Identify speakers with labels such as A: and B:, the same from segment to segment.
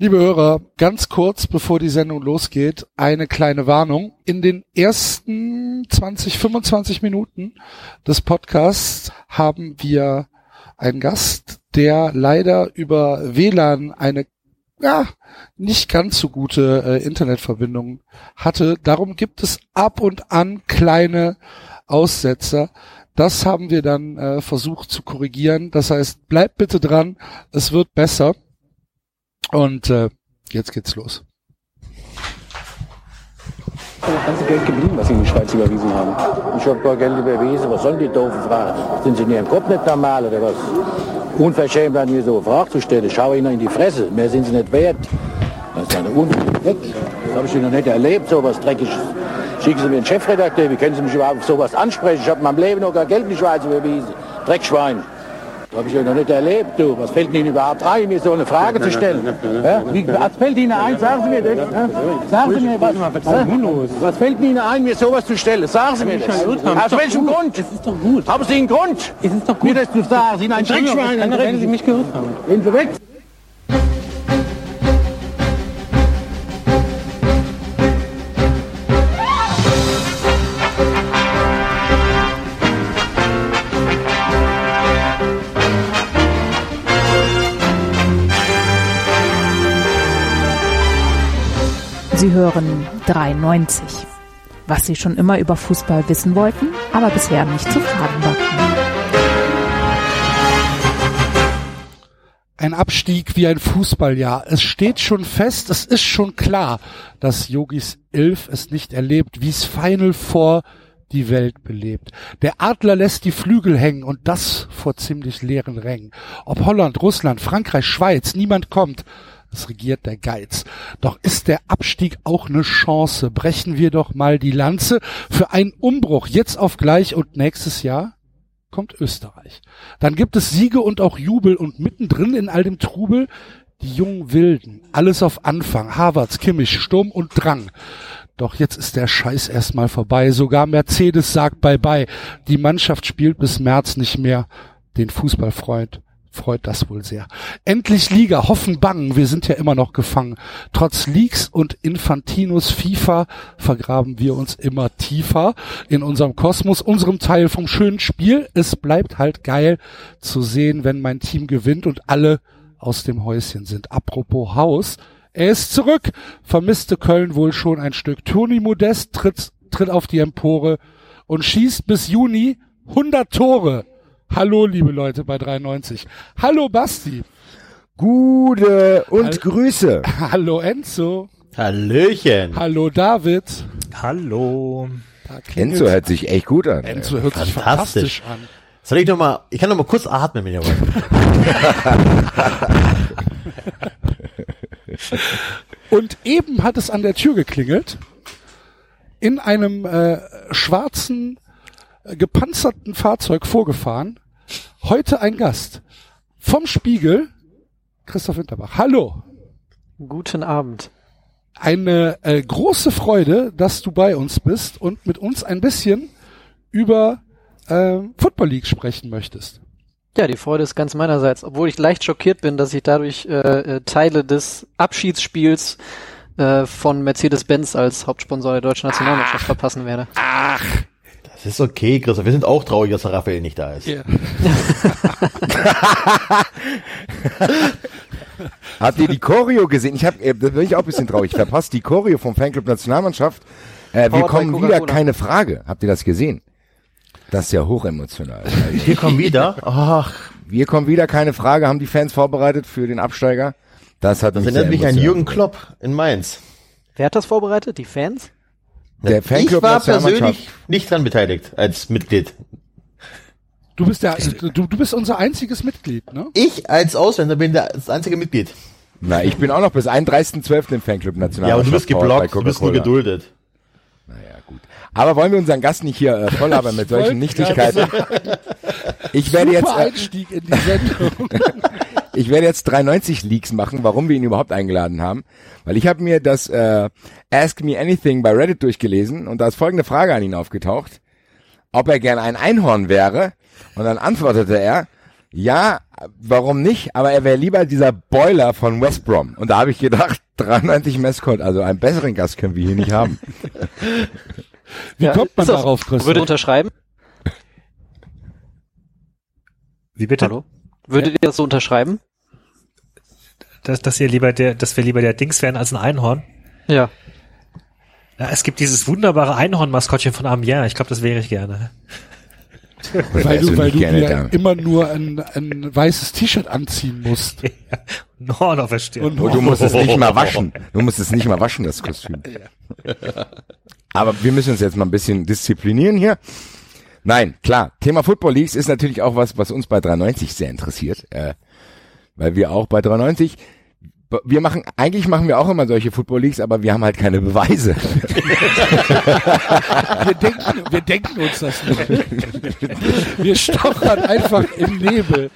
A: Liebe Hörer, ganz kurz bevor die Sendung losgeht, eine kleine Warnung. In den ersten 20, 25 Minuten des Podcasts haben wir einen Gast, der leider über WLAN eine ja, nicht ganz so gute äh, Internetverbindung hatte. Darum gibt es ab und an kleine Aussetzer. Das haben wir dann äh, versucht zu korrigieren. Das heißt, bleibt bitte dran, es wird besser. Und äh, jetzt geht's los.
B: Das ganze Geld geblieben, was Sie in die Schweiz überwiesen haben. Ich habe gar Geld überwiesen. Was sollen die doofen Fragen? Sind Sie in Ihrem Kopf nicht normal oder was? Unverschämt an mir so eine Frage zu stellen. Ich schaue Ihnen in die Fresse. Mehr sind Sie nicht wert. Das ist eine Unverschämtheit. Das habe ich noch nicht erlebt, so was Dreckiges. Schicken Sie mir einen Chefredakteur. Wie können Sie mich überhaupt auf sowas ansprechen? Ich habe in meinem Leben noch gar Geld in die Schweiz überwiesen. Dreckschwein. Das habe ich ja noch nicht erlebt, du. Was fällt Ihnen überhaupt ein, mir so eine Frage zu stellen? Ja? Wie, was fällt Ihnen ein? Sagen Sie mir das. Sagen Sie mir, was, was, fällt Ihnen ein, mir sowas zu stellen? Sagen Sie mir das. Aus welchem Grund?
C: Es ist doch gut.
B: Haben Sie einen Grund,
C: Es ist doch
B: mir
C: gut.
B: das zu sagen? Sie sind ein Dreckschwein, ein
C: wenn Sie mich gehört haben.
B: Gehen Sie weg.
D: Hören 93. Was Sie schon immer über Fußball wissen wollten, aber bisher nicht zu fragen wagten.
A: Ein Abstieg wie ein Fußballjahr. Es steht schon fest, es ist schon klar, dass Yogis Ilf es nicht erlebt, wie's Final Four die Welt belebt. Der Adler lässt die Flügel hängen und das vor ziemlich leeren Rängen. Ob Holland, Russland, Frankreich, Schweiz, niemand kommt. Es regiert der Geiz. Doch ist der Abstieg auch eine Chance. Brechen wir doch mal die Lanze für einen Umbruch jetzt auf gleich und nächstes Jahr kommt Österreich. Dann gibt es Siege und auch Jubel und mittendrin in all dem Trubel die jungen Wilden. Alles auf Anfang. Harvards, Kimmich, Sturm und Drang. Doch jetzt ist der Scheiß erstmal vorbei. Sogar Mercedes sagt bye bye. Die Mannschaft spielt bis März nicht mehr. Den Fußballfreund freut das wohl sehr. Endlich Liga, hoffen bangen, wir sind ja immer noch gefangen. Trotz Leaks und Infantinos FIFA vergraben wir uns immer tiefer in unserem Kosmos, unserem Teil vom schönen Spiel. Es bleibt halt geil zu sehen, wenn mein Team gewinnt und alle aus dem Häuschen sind. Apropos Haus, er ist zurück. Vermisste Köln wohl schon ein Stück. Toni Modest tritt, tritt auf die Empore und schießt bis Juni 100 Tore. Hallo, liebe Leute bei 93. Hallo, Basti.
E: Gude und
A: Hall-
E: Grüße.
A: Hallo, Enzo.
F: Hallöchen.
A: Hallo, David.
F: Hallo.
E: Enzo hört sich echt gut an.
A: Enzo hört sich
F: Fantastisch.
A: fantastisch an.
F: Soll ich noch mal, ich kann noch mal kurz atmen, wenn ihr wollt.
A: Und eben hat es an der Tür geklingelt. In einem äh, schwarzen, gepanzerten Fahrzeug vorgefahren. Heute ein Gast. Vom Spiegel, Christoph Winterbach. Hallo.
C: Guten Abend.
A: Eine äh, große Freude, dass du bei uns bist und mit uns ein bisschen über äh, Football League sprechen möchtest.
C: Ja, die Freude ist ganz meinerseits, obwohl ich leicht schockiert bin, dass ich dadurch äh, äh, Teile des Abschiedsspiels äh, von Mercedes-Benz als Hauptsponsor der deutschen Nationalmannschaft verpassen werde.
F: Das ist okay, Christoph. Wir sind auch traurig, dass der Raphael nicht da ist.
A: Ja.
E: Habt ihr die Choreo gesehen? Ich hab, äh, da bin ich auch ein bisschen traurig. Ich verpasst die Choreo vom Fanclub Nationalmannschaft. Äh, wir kommen wieder, keine Frage. Habt ihr das gesehen? Das ist ja hochemotional.
F: Wir kommen wieder. Ach,
E: wir kommen wieder, keine Frage. Haben die Fans vorbereitet für den Absteiger? Das hat
F: das
E: uns
F: erinnert mich an Jürgen. Klopp in Mainz.
C: Wer hat das vorbereitet? Die Fans?
E: Der Fanclub
F: ich war persönlich nicht dran beteiligt als Mitglied.
A: Du bist der, du, du bist unser einziges Mitglied, ne?
F: Ich als Ausländer bin der- das einzige Mitglied.
E: Na, ich bin auch noch bis 31.12. im Fanclub Nationalmannschaft.
F: Ja, aber du bist geblockt, du bist nur geduldet.
E: Naja, gut. Aber wollen wir unseren Gast nicht hier äh, voll labern mit solchen Nichtigkeiten? Ich werde jetzt, äh,
A: Einstieg in die Sendung.
E: ich werde jetzt 390 Leaks machen, warum wir ihn überhaupt eingeladen haben. Weil ich habe mir das äh, Ask Me Anything bei Reddit durchgelesen und da ist folgende Frage an ihn aufgetaucht. Ob er gern ein Einhorn wäre. Und dann antwortete er, Ja, warum nicht? Aber er wäre lieber dieser Boiler von West Brom. Und da habe ich gedacht, 93 Mascot, also einen besseren Gast können wir hier nicht haben.
A: Wie
G: Ja,
A: kommt man darauf, Christoph?
G: Würde unterschreiben?
H: Wie bitte?
G: Hallo? Würdet ihr das so unterschreiben?
H: Dass, dass ihr lieber der, dass wir lieber der Dings wären als ein Einhorn?
G: Ja.
H: Ja, es gibt dieses wunderbare Einhorn-Maskottchen von Amiens. Ich glaube, das wäre ich gerne.
A: weil du, weil du
E: da?
A: immer nur ein, ein weißes T-Shirt anziehen musst.
H: Ein Horn auf der Stirn.
A: Und
E: Und du musst es nicht mal waschen. Du musst es nicht mal waschen, das Kostüm. Aber wir müssen uns jetzt mal ein bisschen disziplinieren hier. Nein, klar. Thema Football Leagues ist natürlich auch was, was uns bei 93 sehr interessiert. Äh, weil wir auch bei 93, b- wir machen, eigentlich machen wir auch immer solche Football Leagues, aber wir haben halt keine Beweise.
A: wir denken, wir denken uns das nur. Wir stochern einfach im Nebel.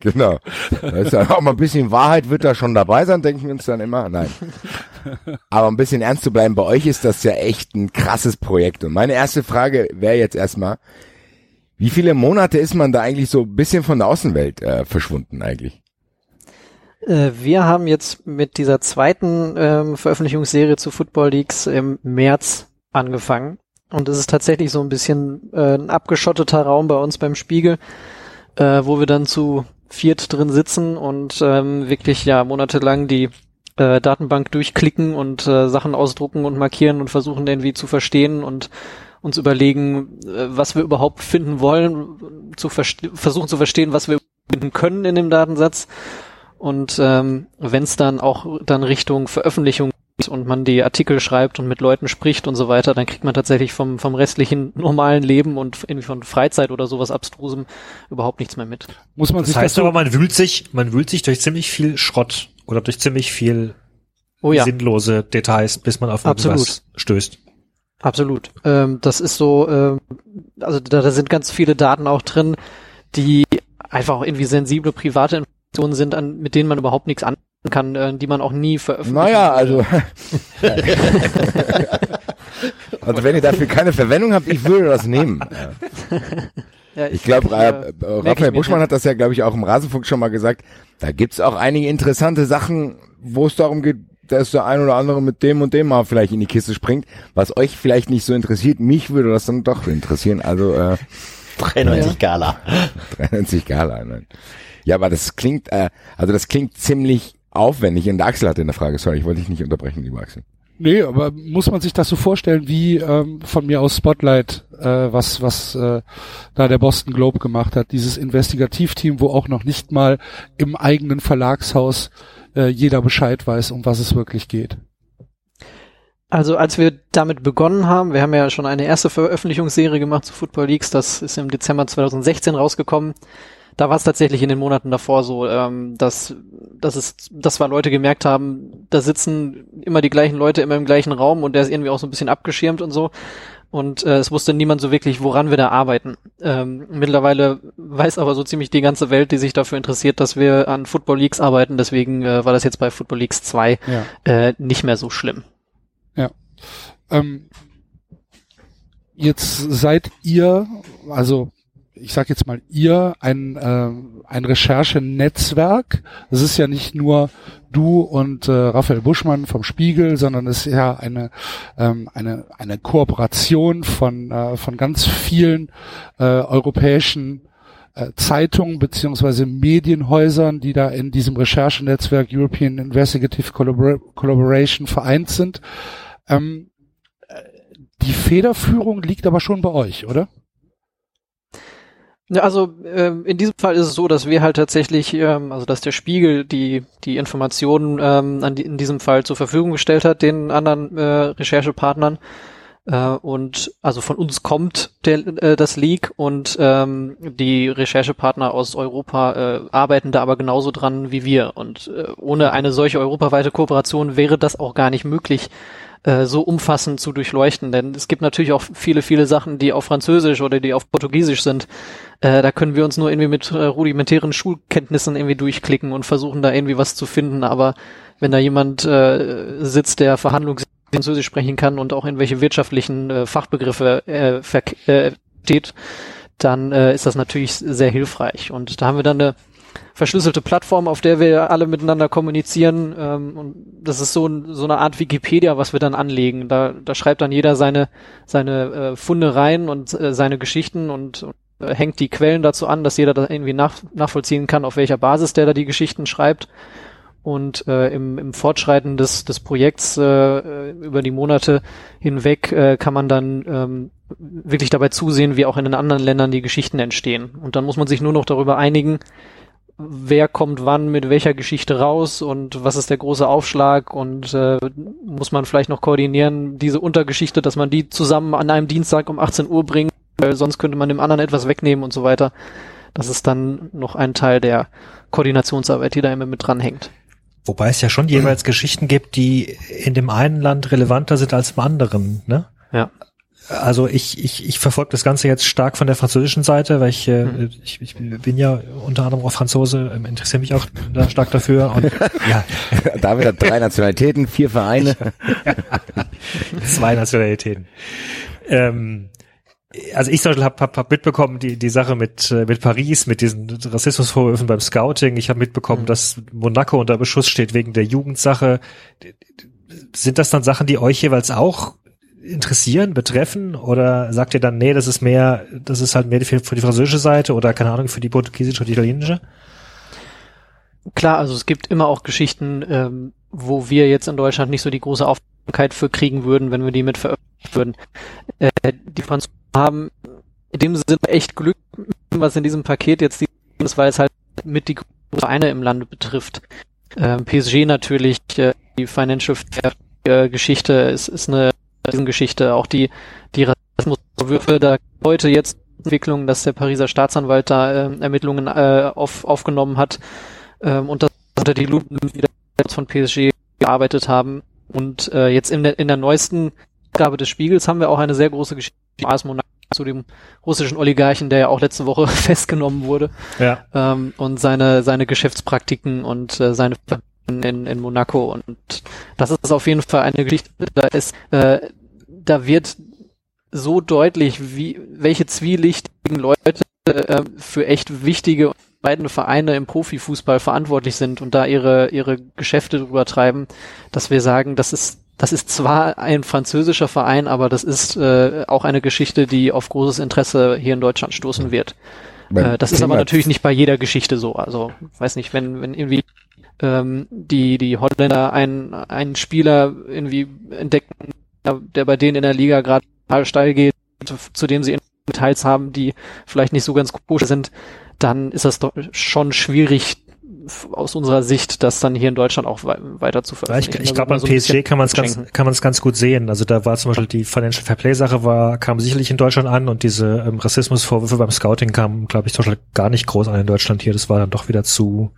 E: Genau. Dann auch mal ein bisschen Wahrheit wird da schon dabei sein, denken wir uns dann immer. Nein. Aber ein bisschen ernst zu bleiben, bei euch ist das ja echt ein krasses Projekt. Und meine erste Frage wäre jetzt erstmal, wie viele Monate ist man da eigentlich so ein bisschen von der Außenwelt äh, verschwunden eigentlich?
G: Äh, Wir haben jetzt mit dieser zweiten ähm, Veröffentlichungsserie zu Football Leagues im März angefangen. Und es ist tatsächlich so ein bisschen äh, ein abgeschotteter Raum bei uns beim Spiegel, äh, wo wir dann zu viert drin sitzen und ähm, wirklich ja monatelang die äh, Datenbank durchklicken und äh, Sachen ausdrucken und markieren und versuchen irgendwie zu verstehen und uns überlegen, äh, was wir überhaupt finden wollen, zu versuchen zu verstehen, was wir finden können in dem Datensatz. Und ähm, wenn es dann auch dann Richtung Veröffentlichung geht und man die Artikel schreibt und mit Leuten spricht und so weiter, dann kriegt man tatsächlich vom, vom restlichen normalen Leben und irgendwie von Freizeit oder sowas Abstrusem überhaupt nichts mehr mit.
A: Muss man
H: Das
A: sich
H: heißt
A: das
H: aber, man wühlt sich, man wühlt sich durch ziemlich viel Schrott oder durch ziemlich viel
G: Oh ja,
H: sinnlose Details, bis man auf
G: Absolut.
H: irgendwas stößt.
G: absolut. Ähm, das ist so, ähm, also da, da sind ganz viele Daten auch drin, die einfach auch irgendwie sensible private Informationen sind, an, mit denen man überhaupt nichts anfangen kann, äh, die man auch nie veröffentlichen
E: Naja, also. also wenn ihr dafür keine Verwendung habt, ich würde das nehmen.
G: ja,
E: Ich glaube,
G: äh,
E: äh,
G: ich
E: Raphael Buschmann hat das ja, glaube ich, auch im Rasenfunk schon mal gesagt. Da gibt's auch einige interessante Sachen, wo es darum geht, dass der ein oder andere mit dem und dem mal vielleicht in die Kiste springt, was euch vielleicht nicht so interessiert. Mich würde das dann doch interessieren. Also äh,
F: 93 Gala.
E: 93 Gala. Nein. Ja, aber das klingt, äh, also das klingt ziemlich aufwendig. Und der Axel hatte eine Frage. Sorry, ich wollte dich nicht unterbrechen, lieber Axel.
A: Nee, aber muss man sich das so vorstellen, wie ähm, von mir aus Spotlight, äh, was was äh, da der Boston Globe gemacht hat, dieses Investigativteam, wo auch noch nicht mal im eigenen Verlagshaus äh, jeder Bescheid weiß, um was es wirklich geht.
G: Also als wir damit begonnen haben, wir haben ja schon eine erste Veröffentlichungsserie gemacht zu Football Leagues, das ist im Dezember 2016 rausgekommen. Da war es tatsächlich in den Monaten davor so, ähm, dass, dass es, dass zwar Leute gemerkt haben, da sitzen immer die gleichen Leute immer im gleichen Raum und der ist irgendwie auch so ein bisschen abgeschirmt und so. Und äh, es wusste niemand so wirklich, woran wir da arbeiten. Ähm, mittlerweile weiß aber so ziemlich die ganze Welt, die sich dafür interessiert, dass wir an Football Leagues arbeiten. Deswegen äh, war das jetzt bei Football Leagues 2
A: Ja.
G: äh, nicht mehr so schlimm.
A: Ähm, jetzt seid ihr, also ich sag jetzt mal ihr, ein, äh, ein Recherchenetzwerk. Es ist ja nicht nur du und äh, Raphael Buschmann vom Spiegel, sondern es ist ja eine, ähm, eine, eine Kooperation von, äh, von ganz vielen äh, europäischen äh, Zeitungen beziehungsweise Medienhäusern, die da in diesem Recherchenetzwerk European Investigative Collabor Collaboration vereint sind. Ähm, die Federführung liegt aber schon bei euch, oder?
G: Ja, also ähm, in diesem Fall ist es so, dass wir halt tatsächlich, ähm, also dass der Spiegel die die Informationen ähm, an die, in diesem Fall zur Verfügung gestellt hat den anderen äh, Recherchepartnern. Äh, und also von uns kommt der, äh, das Leak und ähm, die Recherchepartner aus Europa äh, arbeiten da aber genauso dran wie wir. Und äh, ohne eine solche europaweite Kooperation wäre das auch gar nicht möglich äh, so umfassend zu durchleuchten, denn es gibt natürlich auch viele, viele Sachen, die auf Französisch oder die auf Portugiesisch sind. Äh, da können wir uns nur irgendwie mit äh, rudimentären Schulkenntnissen irgendwie durchklicken und versuchen da irgendwie was zu finden, aber wenn da jemand äh, sitzt, der Verhandlungs Französisch sprechen kann und auch irgendwelche wirtschaftlichen äh, Fachbegriffe äh, äh, steht, dann äh, ist das natürlich sehr hilfreich. Und da haben wir dann eine verschlüsselte Plattform, auf der wir alle miteinander kommunizieren. Ähm, und das ist so, so eine Art Wikipedia, was wir dann anlegen. Da, da schreibt dann jeder seine, seine äh, Funde rein und äh, seine Geschichten und, und äh, hängt die Quellen dazu an, dass jeder da irgendwie nach, nachvollziehen kann, auf welcher Basis der da die Geschichten schreibt. Und äh, im, im Fortschreiten des, des Projekts äh, über die Monate hinweg äh, kann man dann ähm, wirklich dabei zusehen, wie auch in den anderen Ländern die Geschichten entstehen. Und dann muss man sich nur noch darüber einigen, wer kommt wann mit welcher Geschichte raus und was ist der große Aufschlag und äh, muss man vielleicht noch koordinieren, diese Untergeschichte, dass man die zusammen an einem Dienstag um 18 Uhr bringt, weil sonst könnte man dem anderen etwas wegnehmen und so weiter. Das ist dann noch ein Teil der Koordinationsarbeit, die da immer mit dranhängt.
H: Wobei es ja schon jeweils Geschichten gibt, die in dem einen Land relevanter sind als im anderen, ne?
G: Ja.
H: Also ich, ich, ich verfolge das Ganze jetzt stark von der französischen Seite, weil ich, äh,
G: Mhm.
H: ich, ich bin ja unter anderem auch Franzose, ähm, interessiere mich auch da stark dafür. Und ja,
E: David hat drei Nationalitäten, vier Vereine.
H: zwei Nationalitäten. Ähm, also ich zum Beispiel habe hab, hab mitbekommen, die, die Sache mit, äh, mit Paris, mit diesen Rassismusvorwürfen beim Scouting. Ich habe mitbekommen,
G: Mhm.
H: dass Monaco unter Beschuss steht wegen der Jugendsache. Sind das dann Sachen, die euch jeweils auch interessieren, betreffen? Oder sagt ihr dann, nee, das ist mehr, das ist halt mehr für, die französische Seite oder keine Ahnung, für die portugiesische oder die italienische?
G: Klar, also es gibt immer auch Geschichten, ähm, wo wir jetzt in Deutschland nicht so die große Aufmerksamkeit für kriegen würden, wenn wir die mit veröffentlichen würden. Äh, die Franzosen haben in dem Sinne echt Glück, was in diesem Paket jetzt ist, weil es halt mit die großen Vereine im Lande betrifft. Ähm, PSG natürlich, äh, die Financial Fair äh, Geschichte ist, ist eine Geschichte, auch die, die Rassismusvorwürfe, da heute jetzt Entwicklung, dass der Pariser Staatsanwalt da äh, Ermittlungen äh, auf, aufgenommen hat ähm, und das unter die Lupe wieder von PSG gearbeitet haben. Und äh, jetzt in der, in der neuesten Ausgabe des Spiegels haben wir auch eine sehr große Geschichte AS Monaco zu dem russischen Oligarchen, der ja auch letzte Woche festgenommen wurde
H: Ja.
G: ähm, und seine seine Geschäftspraktiken und äh, seine in, in Monaco und das ist auf jeden Fall eine Geschichte, da ist äh, da wird so deutlich, wie welche zwielichtigen Leute äh, für echt wichtige beiden Vereine im Profifußball verantwortlich sind und da ihre ihre Geschäfte drüber treiben, dass wir sagen, das ist das ist zwar ein französischer Verein, aber das ist äh, auch eine Geschichte, die auf großes Interesse hier in Deutschland stoßen wird. Äh, das ist aber natürlich nicht bei jeder Geschichte so. Also weiß nicht, wenn wenn irgendwie ähm, die die Holländer einen einen Spieler irgendwie entdecken, der, der bei denen in der Liga gerade total steil geht, zu, dem sie Details haben, die vielleicht nicht so ganz koscher sind, dann ist das doch schon schwierig aus unserer Sicht, das dann hier in Deutschland auch wei- weiter zu
H: Ja, ich
G: veröffentlichen.
H: ich
G: Da
H: glaube, an
G: so
H: PSG kann man es ganz, kann man es ganz gut sehen. Also da war zum Beispiel die Financial Fair Play Sache war, kam sicherlich in Deutschland an und diese ähm, Rassismusvorwürfe beim Scouting kamen, glaube ich, zum Beispiel gar nicht groß an in Deutschland hier. Das war dann doch wieder zu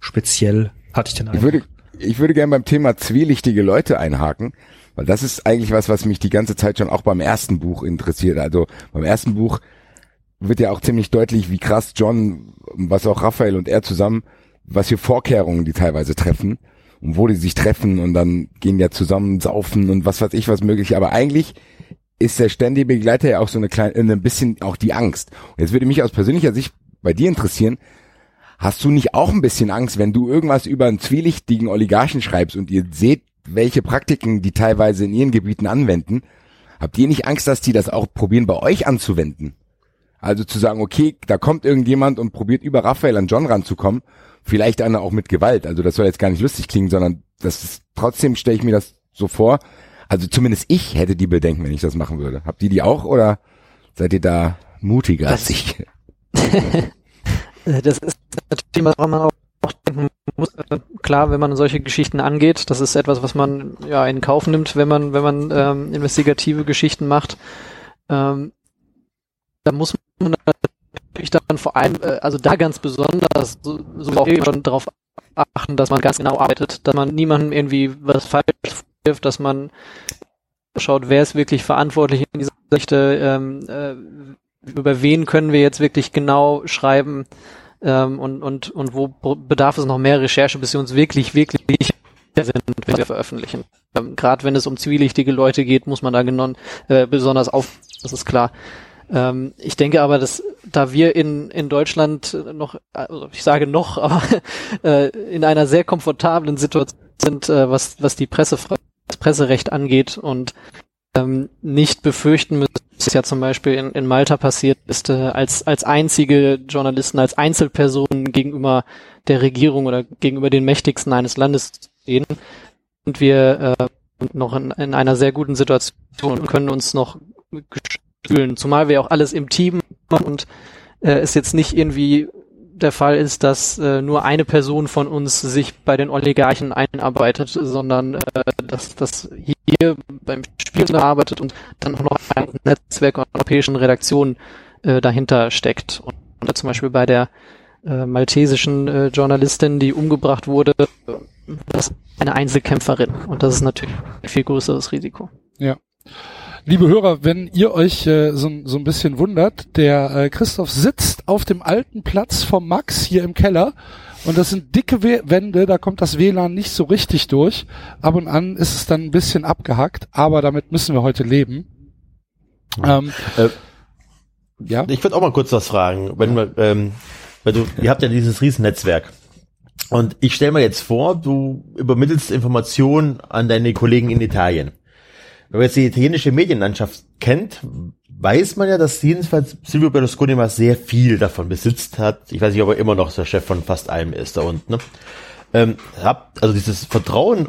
H: speziell, hatte ich den
E: Ich
H: Eindruck.
E: würde, ich würde gerne beim Thema zwielichtige Leute einhaken, weil das ist eigentlich was, was mich die ganze Zeit schon auch beim ersten Buch interessiert. Also beim ersten Buch wird ja auch ziemlich deutlich, wie krass John, was auch Raphael und er zusammen, was für Vorkehrungen die teilweise treffen und wo die sich treffen und dann gehen ja zusammen saufen und was weiß ich was möglich. Aber eigentlich ist der ständige Begleiter ja auch so eine kleine, ein bisschen auch die Angst. Und jetzt würde mich aus persönlicher Sicht bei dir interessieren, Hast du nicht auch ein bisschen Angst, wenn du irgendwas über einen zwielichtigen Oligarchen schreibst und ihr seht, welche Praktiken die teilweise in ihren Gebieten anwenden? Habt ihr nicht Angst, dass die das auch probieren bei euch anzuwenden? Also zu sagen, okay, da kommt irgendjemand und probiert über Raphael an John ranzukommen, vielleicht einer auch mit Gewalt. Also das soll jetzt gar nicht lustig klingen, sondern das ist, trotzdem stelle ich mir das so vor. Also zumindest ich hätte die Bedenken, wenn ich das machen würde. Habt ihr die auch oder seid ihr da mutiger als
G: Das-
E: ich?
G: Äh, Das ist natürlich woran man auch denken muss. Äh, Klar, wenn man solche Geschichten angeht, das ist etwas, was man ja in Kauf nimmt, wenn man, wenn man ähm, investigative Geschichten macht. Ähm, da muss man natürlich dann vor allem, äh, also da ganz besonders, so, so auch schon darauf achten, dass man ganz genau arbeitet, dass man niemandem irgendwie was falsch wirft, dass man schaut, wer ist wirklich verantwortlich in dieser Geschichte, ähm, äh, über wen können wir jetzt wirklich genau schreiben ähm, und, und, und wo bedarf es noch mehr Recherche, bis sie uns wirklich, wirklich sind, wenn wir veröffentlichen. Ähm, Gerade wenn es um zwielichtige Leute geht, muss man da genon, äh, besonders auf, das ist klar. Ähm, ich denke aber, dass da wir in, in Deutschland noch, also ich sage noch, aber äh, in einer sehr komfortablen Situation sind, äh, was, was die Presse, das Presserecht angeht und ähm, nicht befürchten müssen, was ja zum Beispiel in, in Malta passiert ist, äh, als, als einzige Journalisten, als Einzelpersonen gegenüber der Regierung oder gegenüber den Mächtigsten eines Landes stehen. Und wir äh, noch in, in einer sehr guten Situation und können uns noch fühlen, zumal wir auch alles im Team machen und äh, es jetzt nicht irgendwie der Fall ist, dass äh, nur eine Person von uns sich bei den Oligarchen einarbeitet, sondern äh, dass das hier beim Spiel arbeitet und dann auch noch ein Netzwerk an europäischen Redaktionen äh, dahinter steckt. Und, und zum Beispiel bei der äh, maltesischen äh, Journalistin, die umgebracht wurde, das ist eine Einzelkämpferin. Und das ist natürlich ein viel größeres Risiko.
A: Ja. Liebe Hörer, wenn ihr euch äh, so, so ein bisschen wundert, der äh, Christoph sitzt auf dem alten Platz vom Max hier im Keller und das sind dicke We Wände, da kommt das WLAN nicht so richtig durch. Ab und an ist es dann ein bisschen abgehackt, aber damit müssen wir heute leben. Ähm,
F: Äh,
A: ja,
F: Ich würde auch mal kurz was fragen, wenn wir, ähm, weil du, ihr habt ja dieses Riesennetzwerk. Und ich stelle mir jetzt vor, du übermittelst Informationen an deine Kollegen in Italien. Wenn man jetzt die italienische Medienlandschaft kennt, weiß man ja, dass jedenfalls Silvio Berlusconi mal sehr viel davon besitzt hat. Ich weiß nicht, ob er immer noch der Chef von fast allem ist da unten. Ne? Ähm, habt also dieses Vertrauen,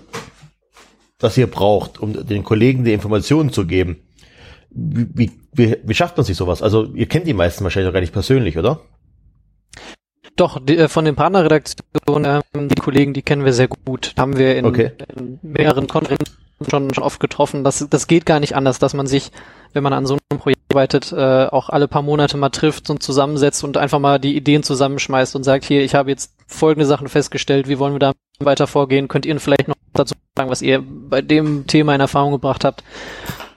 F: das ihr braucht, um den Kollegen die Informationen zu geben. Wie, wie, wie, schafft man sich sowas? Also ihr kennt die meisten wahrscheinlich auch gar nicht persönlich, oder?
G: Doch, die, äh, von den Partnerredaktionen, ähm, die Kollegen, die kennen wir sehr gut. Haben wir in,
F: Okay.
G: in mehreren Konferenzen schon, schon oft getroffen. Das, das geht gar nicht anders, dass man sich, wenn man an so einem Projekt arbeitet, äh, auch alle paar Monate mal trifft und zusammensetzt und einfach mal die Ideen zusammenschmeißt und sagt, hier, ich habe jetzt folgende Sachen festgestellt, wie wollen wir da weiter vorgehen? Könnt ihr vielleicht noch dazu sagen, was ihr bei dem Thema in Erfahrung gebracht habt?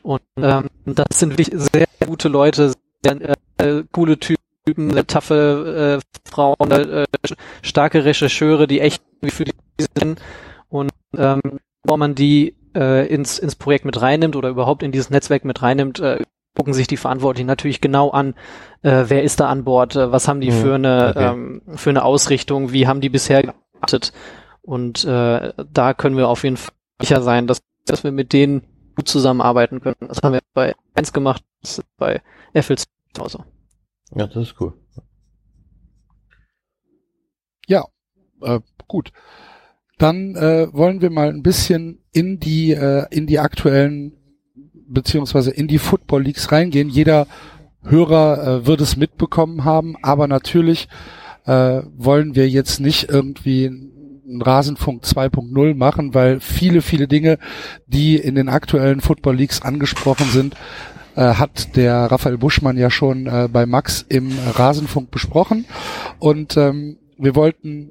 G: Und ähm, das sind wirklich sehr gute Leute, sehr äh, coole Typen, sehr taffe äh, Frauen, äh, starke Rechercheure, die echt für die sind. Und ähm, bevor man die äh, ins, ins Projekt mit reinnimmt oder überhaupt in dieses Netzwerk mit reinnimmt, äh, gucken sich die Verantwortlichen natürlich genau an, äh, wer ist da an Bord, äh, was haben die
F: Mhm,
G: für eine
F: okay.
G: ähm, für eine Ausrichtung, wie haben die bisher gearbeitet. Und äh, da können wir auf jeden Fall sicher sein, dass, dass wir mit denen gut zusammenarbeiten können. Das haben wir bei 1 gemacht, das ist bei FL2 genauso.
F: Ja, das ist cool.
A: äh, gut. Dann äh, wollen wir mal ein bisschen in die äh, in die aktuellen beziehungsweise in die Football Leagues reingehen. Jeder Hörer äh, wird es mitbekommen haben, aber natürlich äh, wollen wir jetzt nicht irgendwie einen Rasenfunk 2.0 machen, weil viele, viele Dinge, die in den aktuellen Football Leagues angesprochen sind, äh, hat der Raphael Buschmann ja schon äh, bei Max im Rasenfunk besprochen. Und ähm, wir wollten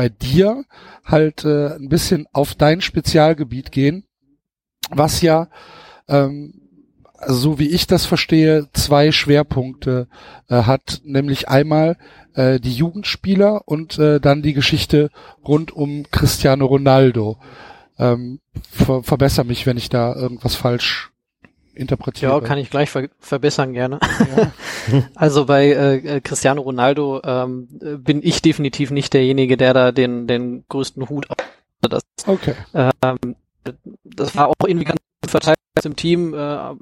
A: bei dir halt äh, ein bisschen auf dein Spezialgebiet gehen, was ja, ähm, also so wie ich das verstehe, zwei Schwerpunkte äh, hat, nämlich einmal äh, die Jugendspieler und äh, dann die Geschichte rund um Cristiano Ronaldo. Ähm, ver verbessere mich, wenn ich da irgendwas falsch interpretiere.
G: Ja, kann ich gleich ver verbessern gerne. also bei äh, Cristiano Ronaldo ähm, äh, bin ich definitiv nicht derjenige, der da den, den größten Hut auf das,
A: Okay.
G: ähm, das war auch irgendwie ganz gut verteilt im Team. Äh,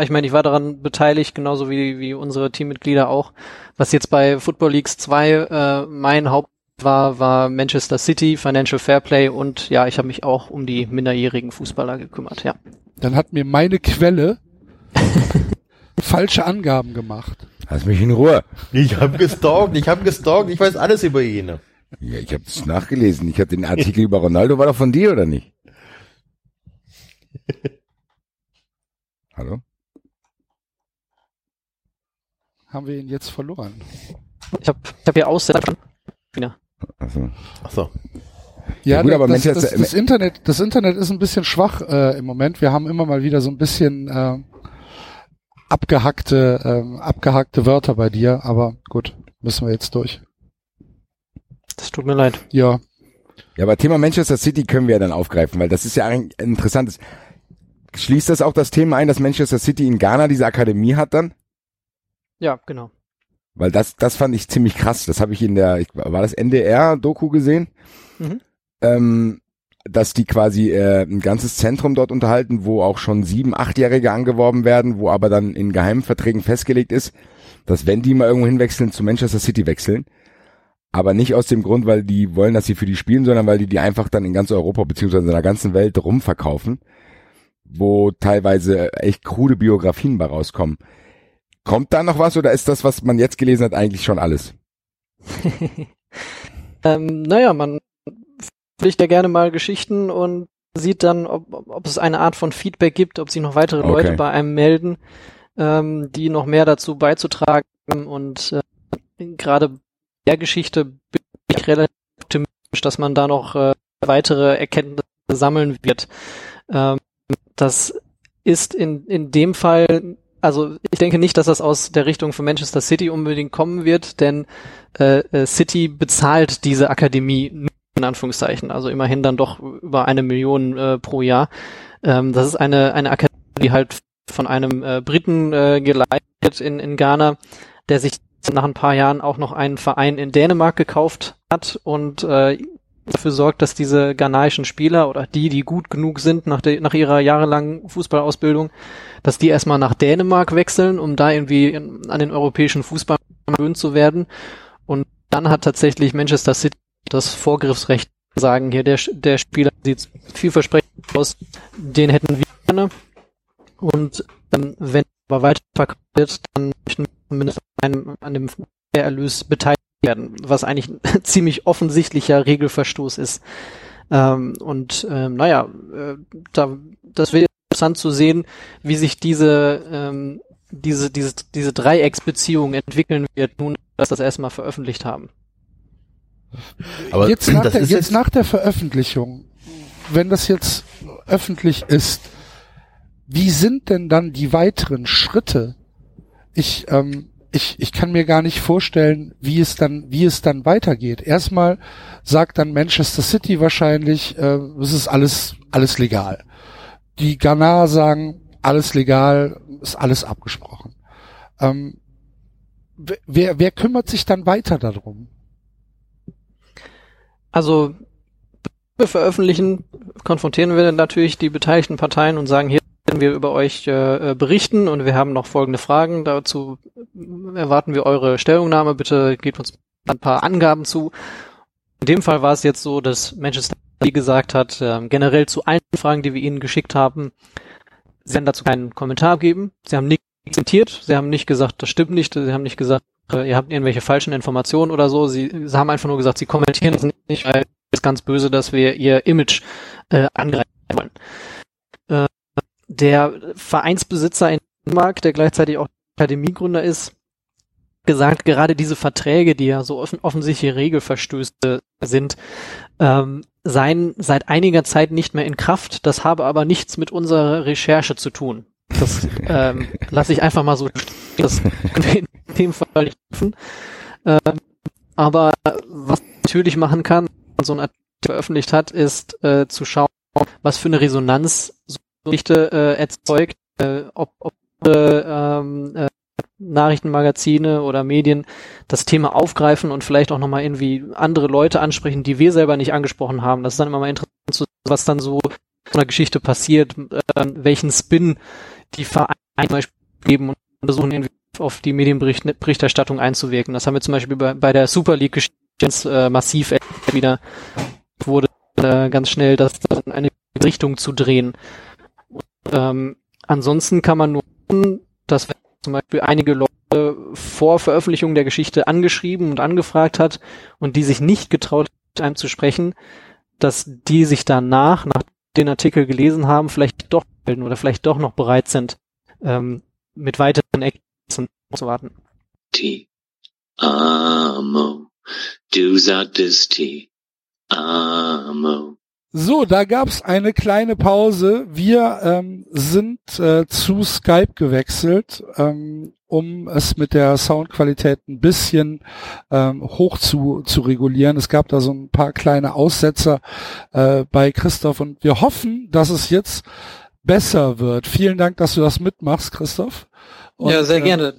G: ich meine, ich war daran beteiligt, genauso wie, wie unsere Teammitglieder auch. Was jetzt bei Football Leagues 2 äh, mein Haupt war, war Manchester City, Financial Fairplay und ja, ich habe mich auch um die minderjährigen Fußballer gekümmert, ja.
A: Dann hat mir meine Quelle falsche Angaben gemacht.
E: Lass mich in Ruhe.
F: Ich habe gestalkt, ich habe gestalkt, ich weiß alles über ihn.
E: Ja, ich habe es nachgelesen. Ich hatte den Artikel über Ronaldo, war doch von dir oder nicht? Hallo?
A: Haben wir ihn jetzt verloren?
G: Ich habe ich hab hier Aussetzer. Wieder.
E: Also,
F: Ach so.
A: Ja,
E: gut, aber
A: das, das, das Internet, das Internet ist ein bisschen schwach äh, im Moment. Wir haben immer mal wieder so ein bisschen äh, abgehackte, ähm, abgehackte Wörter bei dir, aber gut, müssen wir jetzt durch.
G: Das tut mir leid.
A: Ja,
E: ja, aber Thema Manchester City können wir ja dann aufgreifen, weil das ist ja ein interessantes. Schließt das auch das Thema ein, dass Manchester City in Ghana diese Akademie hat dann?
G: Ja, genau.
E: Weil das, das fand ich ziemlich krass. Das habe ich in der, war das NDR-Doku gesehen?
G: Mhm.
E: Ähm, dass die quasi äh, ein ganzes Zentrum dort unterhalten, wo auch schon sieben, achtjährige angeworben werden, wo aber dann in geheimen Verträgen festgelegt ist, dass wenn die mal irgendwo hinwechseln, zu Manchester City wechseln. Aber nicht aus dem Grund, weil die wollen, dass sie für die spielen, sondern weil die die einfach dann in ganz Europa beziehungsweise in der ganzen Welt rumverkaufen, wo teilweise echt krude Biografien bei rauskommen. Kommt da noch was oder ist das, was man jetzt gelesen hat, eigentlich schon alles?
G: ähm, naja, man pflicht ja gerne mal Geschichten und sieht dann, ob, ob es eine Art von Feedback gibt, ob sich noch weitere
E: Okay.
G: Leute bei einem melden, ähm, die noch mehr dazu beizutragen und äh, gerade der Geschichte bin ich relativ optimistisch, dass man da noch äh, weitere Erkenntnisse sammeln wird. Ähm, das ist in, in dem Fall, also ich denke nicht, dass das aus der Richtung von Manchester City unbedingt kommen wird, denn äh, äh, City bezahlt diese Akademie nur in Anführungszeichen, also immerhin dann doch über eine Million äh, pro Jahr. Ähm, das ist eine, eine Akademie, die halt von einem äh, Briten äh, geleitet in, in Ghana, der sich nach ein paar Jahren auch noch einen Verein in Dänemark gekauft hat und äh, dafür sorgt, dass diese ghanaischen Spieler oder die, die gut genug sind nach, der, nach ihrer jahrelangen Fußballausbildung, dass die erstmal nach Dänemark wechseln, um da irgendwie in, an den europäischen Fußball gewöhnt zu werden. Und dann hat tatsächlich Manchester City das Vorgriffsrecht sagen, hier der, der Spieler sieht vielversprechend aus, den hätten wir gerne. Und ähm, wenn aber weiterverkauft wird, dann möchten wir zumindest an, an dem Erlös beteiligt werden, was eigentlich ein ziemlich offensichtlicher Regelverstoß ist. Ähm, und ähm, naja, äh, da, das wird interessant zu sehen, wie sich diese ähm, diese diese diese Dreiecksbeziehung entwickeln wird, nun dass wir das erstmal veröffentlicht haben.
F: Aber
A: jetzt, nach
F: das
A: der,
F: ist
A: jetzt nach der Veröffentlichung, wenn das jetzt öffentlich ist, wie sind denn dann die weiteren Schritte? Ich, ähm, ich, ich kann mir gar nicht vorstellen, wie es dann, wie es dann weitergeht. Erstmal sagt dann Manchester City wahrscheinlich, äh, es ist alles, alles legal. Die Ghana sagen, alles legal, ist alles abgesprochen. Ähm, wer, wer kümmert sich dann weiter darum?
G: Also wir veröffentlichen, konfrontieren wir natürlich die beteiligten Parteien und sagen, hier werden wir über euch äh, berichten und wir haben noch folgende Fragen. Dazu erwarten wir eure Stellungnahme. Bitte gebt uns ein paar Angaben zu. In dem Fall war es jetzt so, dass Manchester City gesagt hat, äh, generell zu allen Fragen, die wir ihnen geschickt haben, sie werden dazu keinen Kommentar geben. Sie haben nicht zitiert, sie haben nicht gesagt, das stimmt nicht, sie haben nicht gesagt, äh, ihr habt irgendwelche falschen Informationen oder so. Sie, sie haben einfach nur gesagt, sie kommentieren es nicht, weil es ist ganz böse, dass wir ihr Image äh, angreifen wollen. Äh, der Vereinsbesitzer in Dänemark, der gleichzeitig auch Akademiegründer ist, gesagt, gerade diese Verträge, die ja so offen, offensichtliche Regelverstöße sind, ähm, seien seit einiger Zeit nicht mehr in Kraft. Das habe aber nichts mit unserer Recherche zu tun. Das ähm, lasse ich einfach mal so. Das in dem Fall nicht prüfen. Ähm, aber was man natürlich machen kann, wenn man so ein Artikel veröffentlicht hat, ist äh, zu schauen, was für eine Resonanz so Geschichte äh, erzeugt, äh, ob, ob äh, ähm, äh, Nachrichtenmagazine oder Medien das Thema aufgreifen und vielleicht auch nochmal irgendwie andere Leute ansprechen, die wir selber nicht angesprochen haben. Das ist dann immer mal interessant, zu, was dann so in einer Geschichte passiert, äh, welchen Spin die Vereine zum Beispiel geben und versuchen irgendwie auf die Medienberichterstattung einzuwirken. Das haben wir zum Beispiel bei, bei der Super League Geschichte äh, massiv wieder wurde äh, ganz schnell das in eine Richtung zu drehen. Ähm, ansonsten kann man nur, dass wenn zum Beispiel einige Leute vor Veröffentlichung der Geschichte angeschrieben und angefragt hat und die sich nicht getraut einem zu sprechen, dass die sich danach, nach den Artikel gelesen haben, vielleicht doch melden oder vielleicht doch noch bereit sind, ähm, mit weiteren Ergebnissen zu warten.
I: T. Amo. Du sagtest T. Amo.
A: So, da gab's eine kleine Pause. Wir ähm, sind äh, zu Skype gewechselt, ähm, um es mit der Soundqualität ein bisschen ähm, hoch zu, zu regulieren. Es gab da so ein paar kleine Aussetzer äh, bei Christoph und wir hoffen, dass es jetzt besser wird. Vielen Dank, dass du das mitmachst, Christoph. Und,
G: ja, sehr
A: äh,
G: gerne.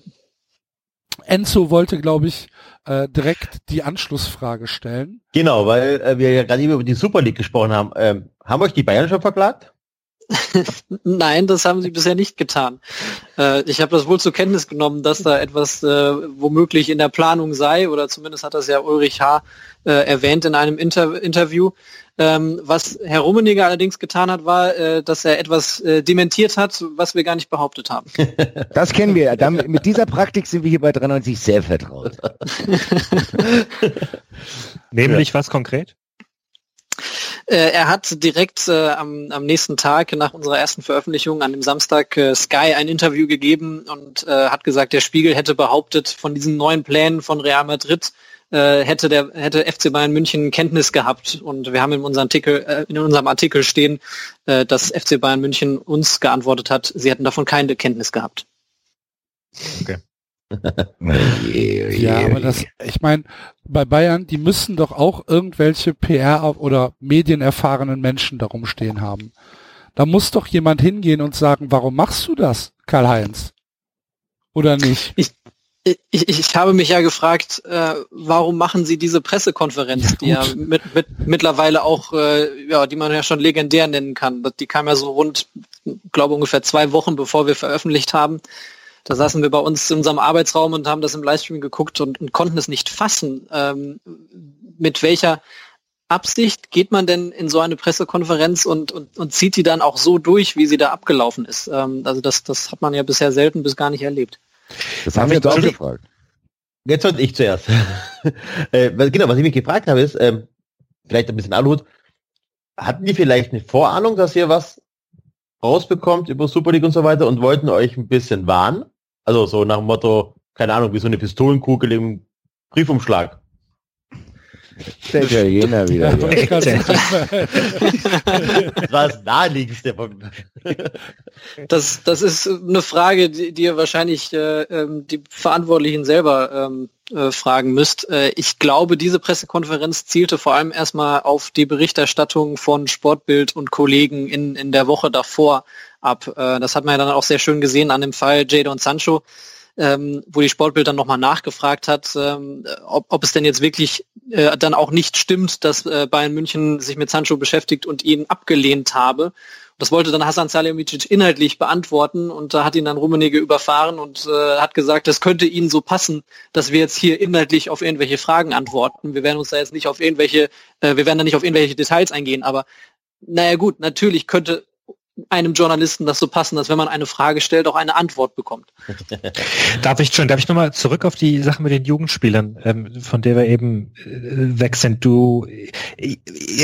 A: Enzo wollte, glaube ich, äh, direkt die Anschlussfrage stellen.
F: Genau, weil äh, wir ja gerade über die Super League gesprochen haben. Ähm, haben euch die Bayern schon verklagt?
C: Nein, das haben sie bisher nicht getan. Äh, ich habe das wohl zur Kenntnis genommen, dass da etwas äh, womöglich in der Planung sei, oder zumindest hat das ja Ulrich H. Äh, erwähnt in einem Inter Interview. Ähm, was Herr Rummenigge allerdings getan hat, war, äh, dass er etwas äh, dementiert hat, was wir gar nicht behauptet haben.
E: Das kennen wir. Damit, mit dieser Praktik sind wir hier bei 93 sehr vertraut.
H: Nämlich was konkret?
C: Äh, er hat direkt äh, am, am nächsten Tag nach unserer ersten Veröffentlichung an dem Samstag äh, Sky ein Interview gegeben und äh, hat gesagt, der Spiegel hätte behauptet, von diesen neuen Plänen von Real Madrid äh, hätte der hätte FC Bayern München Kenntnis gehabt und wir haben in unserem Artikel äh, in unserem Artikel stehen, äh, dass FC Bayern München uns geantwortet hat, sie hätten davon keine Kenntnis gehabt.
H: Okay.
A: Ja, aber das, ich meine, bei Bayern, die müssen doch auch irgendwelche PR oder medienerfahrenen Menschen darum stehen haben. Da muss doch jemand hingehen und sagen, warum machst du das, Karl-Heinz? Oder nicht?
C: Ich, ich, ich habe mich ja gefragt, äh, warum machen Sie diese Pressekonferenz,
A: Ja,
C: die ja mit, mit, mittlerweile auch, äh, ja, die man ja schon legendär nennen kann. Die kam ja so rund, glaube ungefähr zwei Wochen, bevor wir veröffentlicht haben. Da saßen wir bei uns in unserem Arbeitsraum und haben das im Livestream geguckt und, und konnten es nicht fassen. Ähm, mit welcher Absicht geht man denn in so eine Pressekonferenz und, und, und zieht die dann auch so durch, wie sie da abgelaufen ist? Ähm, also das, das hat man ja bisher selten bis gar nicht erlebt.
E: Das haben wir jetzt auch
F: Darf ich-
E: gefragt.
F: Jetzt sollte ich zuerst. äh, was- genau, was ich mich gefragt habe, ist, ähm, vielleicht ein bisschen Aluhut, hatten die vielleicht eine Vorahnung, dass ihr was rausbekommt über Super League und so weiter und wollten euch ein bisschen warnen? Also so nach dem Motto, keine Ahnung, wie so eine Pistolenkugel im Briefumschlag.
E: Der Italiener wieder.
A: Ja.
F: Das war das naheliegendste.
C: Das, das ist eine Frage, die, die ihr wahrscheinlich äh, ähm, die Verantwortlichen selber ähm, äh, fragen müsst. Äh, ich glaube, diese Pressekonferenz zielte vor allem erstmal auf die Berichterstattung von Sportbild und Kollegen in, in der Woche davor ab. Äh, das hat man ja dann auch sehr schön gesehen an dem Fall Jadon Sancho, ähm, wo die Sportbild dann nochmal nachgefragt hat, ähm, ob, ob es denn jetzt wirklich äh, dann auch nicht stimmt, dass äh, Bayern München sich mit Sancho beschäftigt und ihn abgelehnt habe. Das wollte dann Hasan Salihamidzic inhaltlich beantworten und da hat ihn dann Rummenigge überfahren und äh, hat gesagt, das könnte Ihnen so passen, dass wir jetzt hier inhaltlich auf irgendwelche Fragen antworten. Wir werden uns da jetzt nicht auf irgendwelche, äh, wir werden da nicht auf irgendwelche Details eingehen, aber naja gut, natürlich könnte einem Journalisten das so passen, dass wenn man eine Frage stellt, auch eine Antwort bekommt.
H: Darf ich schon, darf ich nochmal zurück auf die Sache mit den Jugendspielern, ähm, von der wir eben äh, weg sind. Du äh,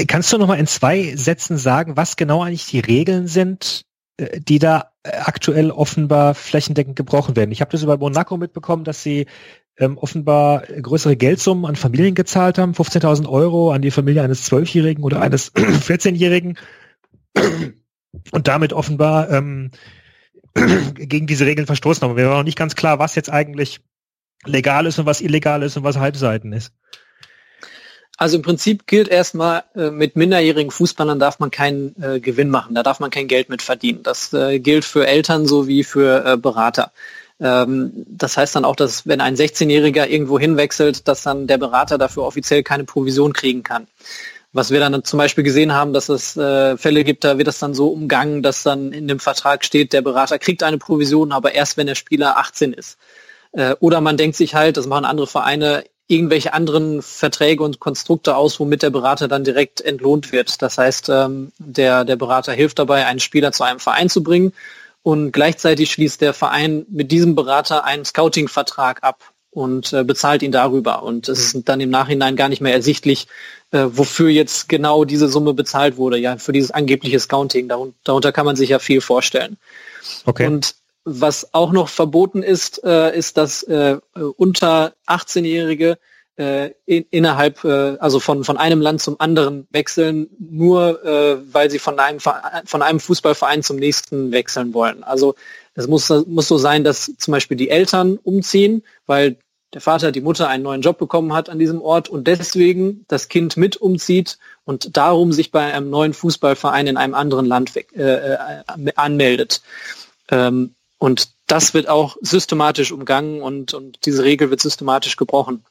H: kannst du nochmal in zwei Sätzen sagen, was genau eigentlich die Regeln sind, äh, die da äh, aktuell offenbar flächendeckend gebrochen werden? Ich habe das über Monaco mitbekommen, dass sie ähm, offenbar größere Geldsummen an Familien gezahlt haben, 15.000 Euro an die Familie eines Zwölfjährigen oder eines 14-Jährigen und damit offenbar ähm, gegen diese Regeln verstoßen haben. Mir war noch nicht ganz klar, was jetzt eigentlich legal ist und was illegal ist und was Halbseiten ist.
C: Also im Prinzip gilt erstmal, äh, mit minderjährigen Fußballern darf man keinen äh, Gewinn machen, da darf man kein Geld mit verdienen. Das äh, gilt für Eltern sowie für äh, Berater. Ähm, das heißt dann auch, dass wenn ein 16-Jähriger irgendwo hinwechselt, dass dann der Berater dafür offiziell keine Provision kriegen kann. Was wir dann zum Beispiel gesehen haben, dass es äh, Fälle gibt, da wird das dann so umgangen, dass dann in dem Vertrag steht, der Berater kriegt eine Provision, aber erst wenn der Spieler 18 ist. Äh, oder man denkt sich halt, das machen andere Vereine, irgendwelche anderen Verträge und Konstrukte aus, womit der Berater dann direkt entlohnt wird. Das heißt, ähm, der, der Berater hilft dabei, einen Spieler zu einem Verein zu bringen und gleichzeitig schließt der Verein mit diesem Berater einen Scouting-Vertrag ab und äh, bezahlt ihn darüber. Und es ist dann im Nachhinein gar nicht mehr ersichtlich, äh, wofür jetzt genau diese Summe bezahlt wurde. Ja, für dieses angebliche Scouting. Darun darunter kann man sich ja viel vorstellen.
H: Okay.
C: Und was auch noch verboten ist, äh, ist, dass äh, unter 18-Jährige äh, in, innerhalb, äh, also von, von einem Land zum anderen wechseln, nur äh, weil sie von einem, von einem Fußballverein zum nächsten wechseln wollen. Also es muss, muss so sein, dass zum Beispiel die Eltern umziehen, weil der Vater, die Mutter einen neuen Job bekommen hat an diesem Ort und deswegen das Kind mit umzieht und darum sich bei einem neuen Fußballverein in einem anderen Land weg, äh, äh, anmeldet. Ähm, und das wird auch systematisch umgangen und, und diese Regel wird systematisch gebrochen,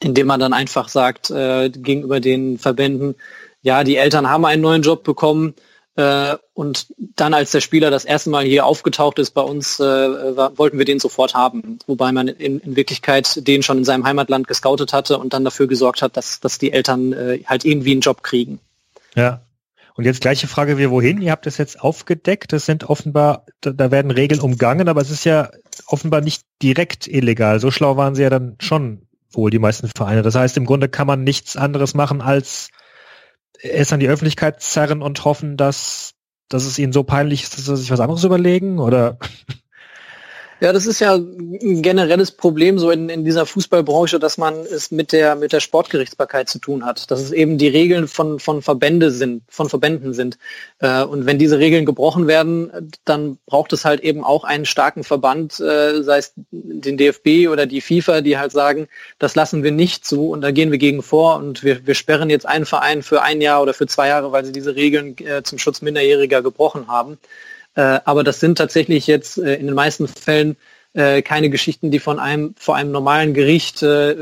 C: indem man dann einfach sagt äh, gegenüber den Verbänden, ja, die Eltern haben einen neuen Job bekommen, äh, und dann, als der Spieler das erste Mal hier aufgetaucht ist bei uns, äh, war, wollten wir den sofort haben. Wobei man in, in, Wirklichkeit den schon in seinem Heimatland gescoutet hatte und dann dafür gesorgt hat, dass, dass die Eltern äh, halt irgendwie einen Job kriegen.
H: Ja. Und jetzt gleiche Frage wie wohin? Ihr habt das jetzt aufgedeckt. Das sind offenbar, da, da werden Regeln umgangen, aber es ist ja offenbar nicht direkt illegal. So schlau waren sie ja dann schon wohl die meisten Vereine. Das heißt, im Grunde kann man nichts anderes machen als es an die Öffentlichkeit zerren und hoffen, dass, dass es ihnen so peinlich ist, dass sie sich was anderes überlegen? Oder
C: ja, das ist ja ein generelles Problem so in, in dieser Fußballbranche, dass man es mit der, mit der Sportgerichtsbarkeit zu tun hat. Dass es eben die Regeln von, von Verbände sind, von Verbänden sind. Äh, und wenn diese Regeln gebrochen werden, dann braucht es halt eben auch einen starken Verband, äh, sei es den DFB oder die FIFA, die halt sagen, das lassen wir nicht zu und da gehen wir gegen vor und wir, wir sperren jetzt einen Verein für ein Jahr oder für zwei Jahre, weil sie diese Regeln äh, zum Schutz Minderjähriger gebrochen haben. Äh, aber das sind tatsächlich jetzt äh, in den meisten Fällen äh, keine Geschichten, die von einem vor einem normalen Gericht äh,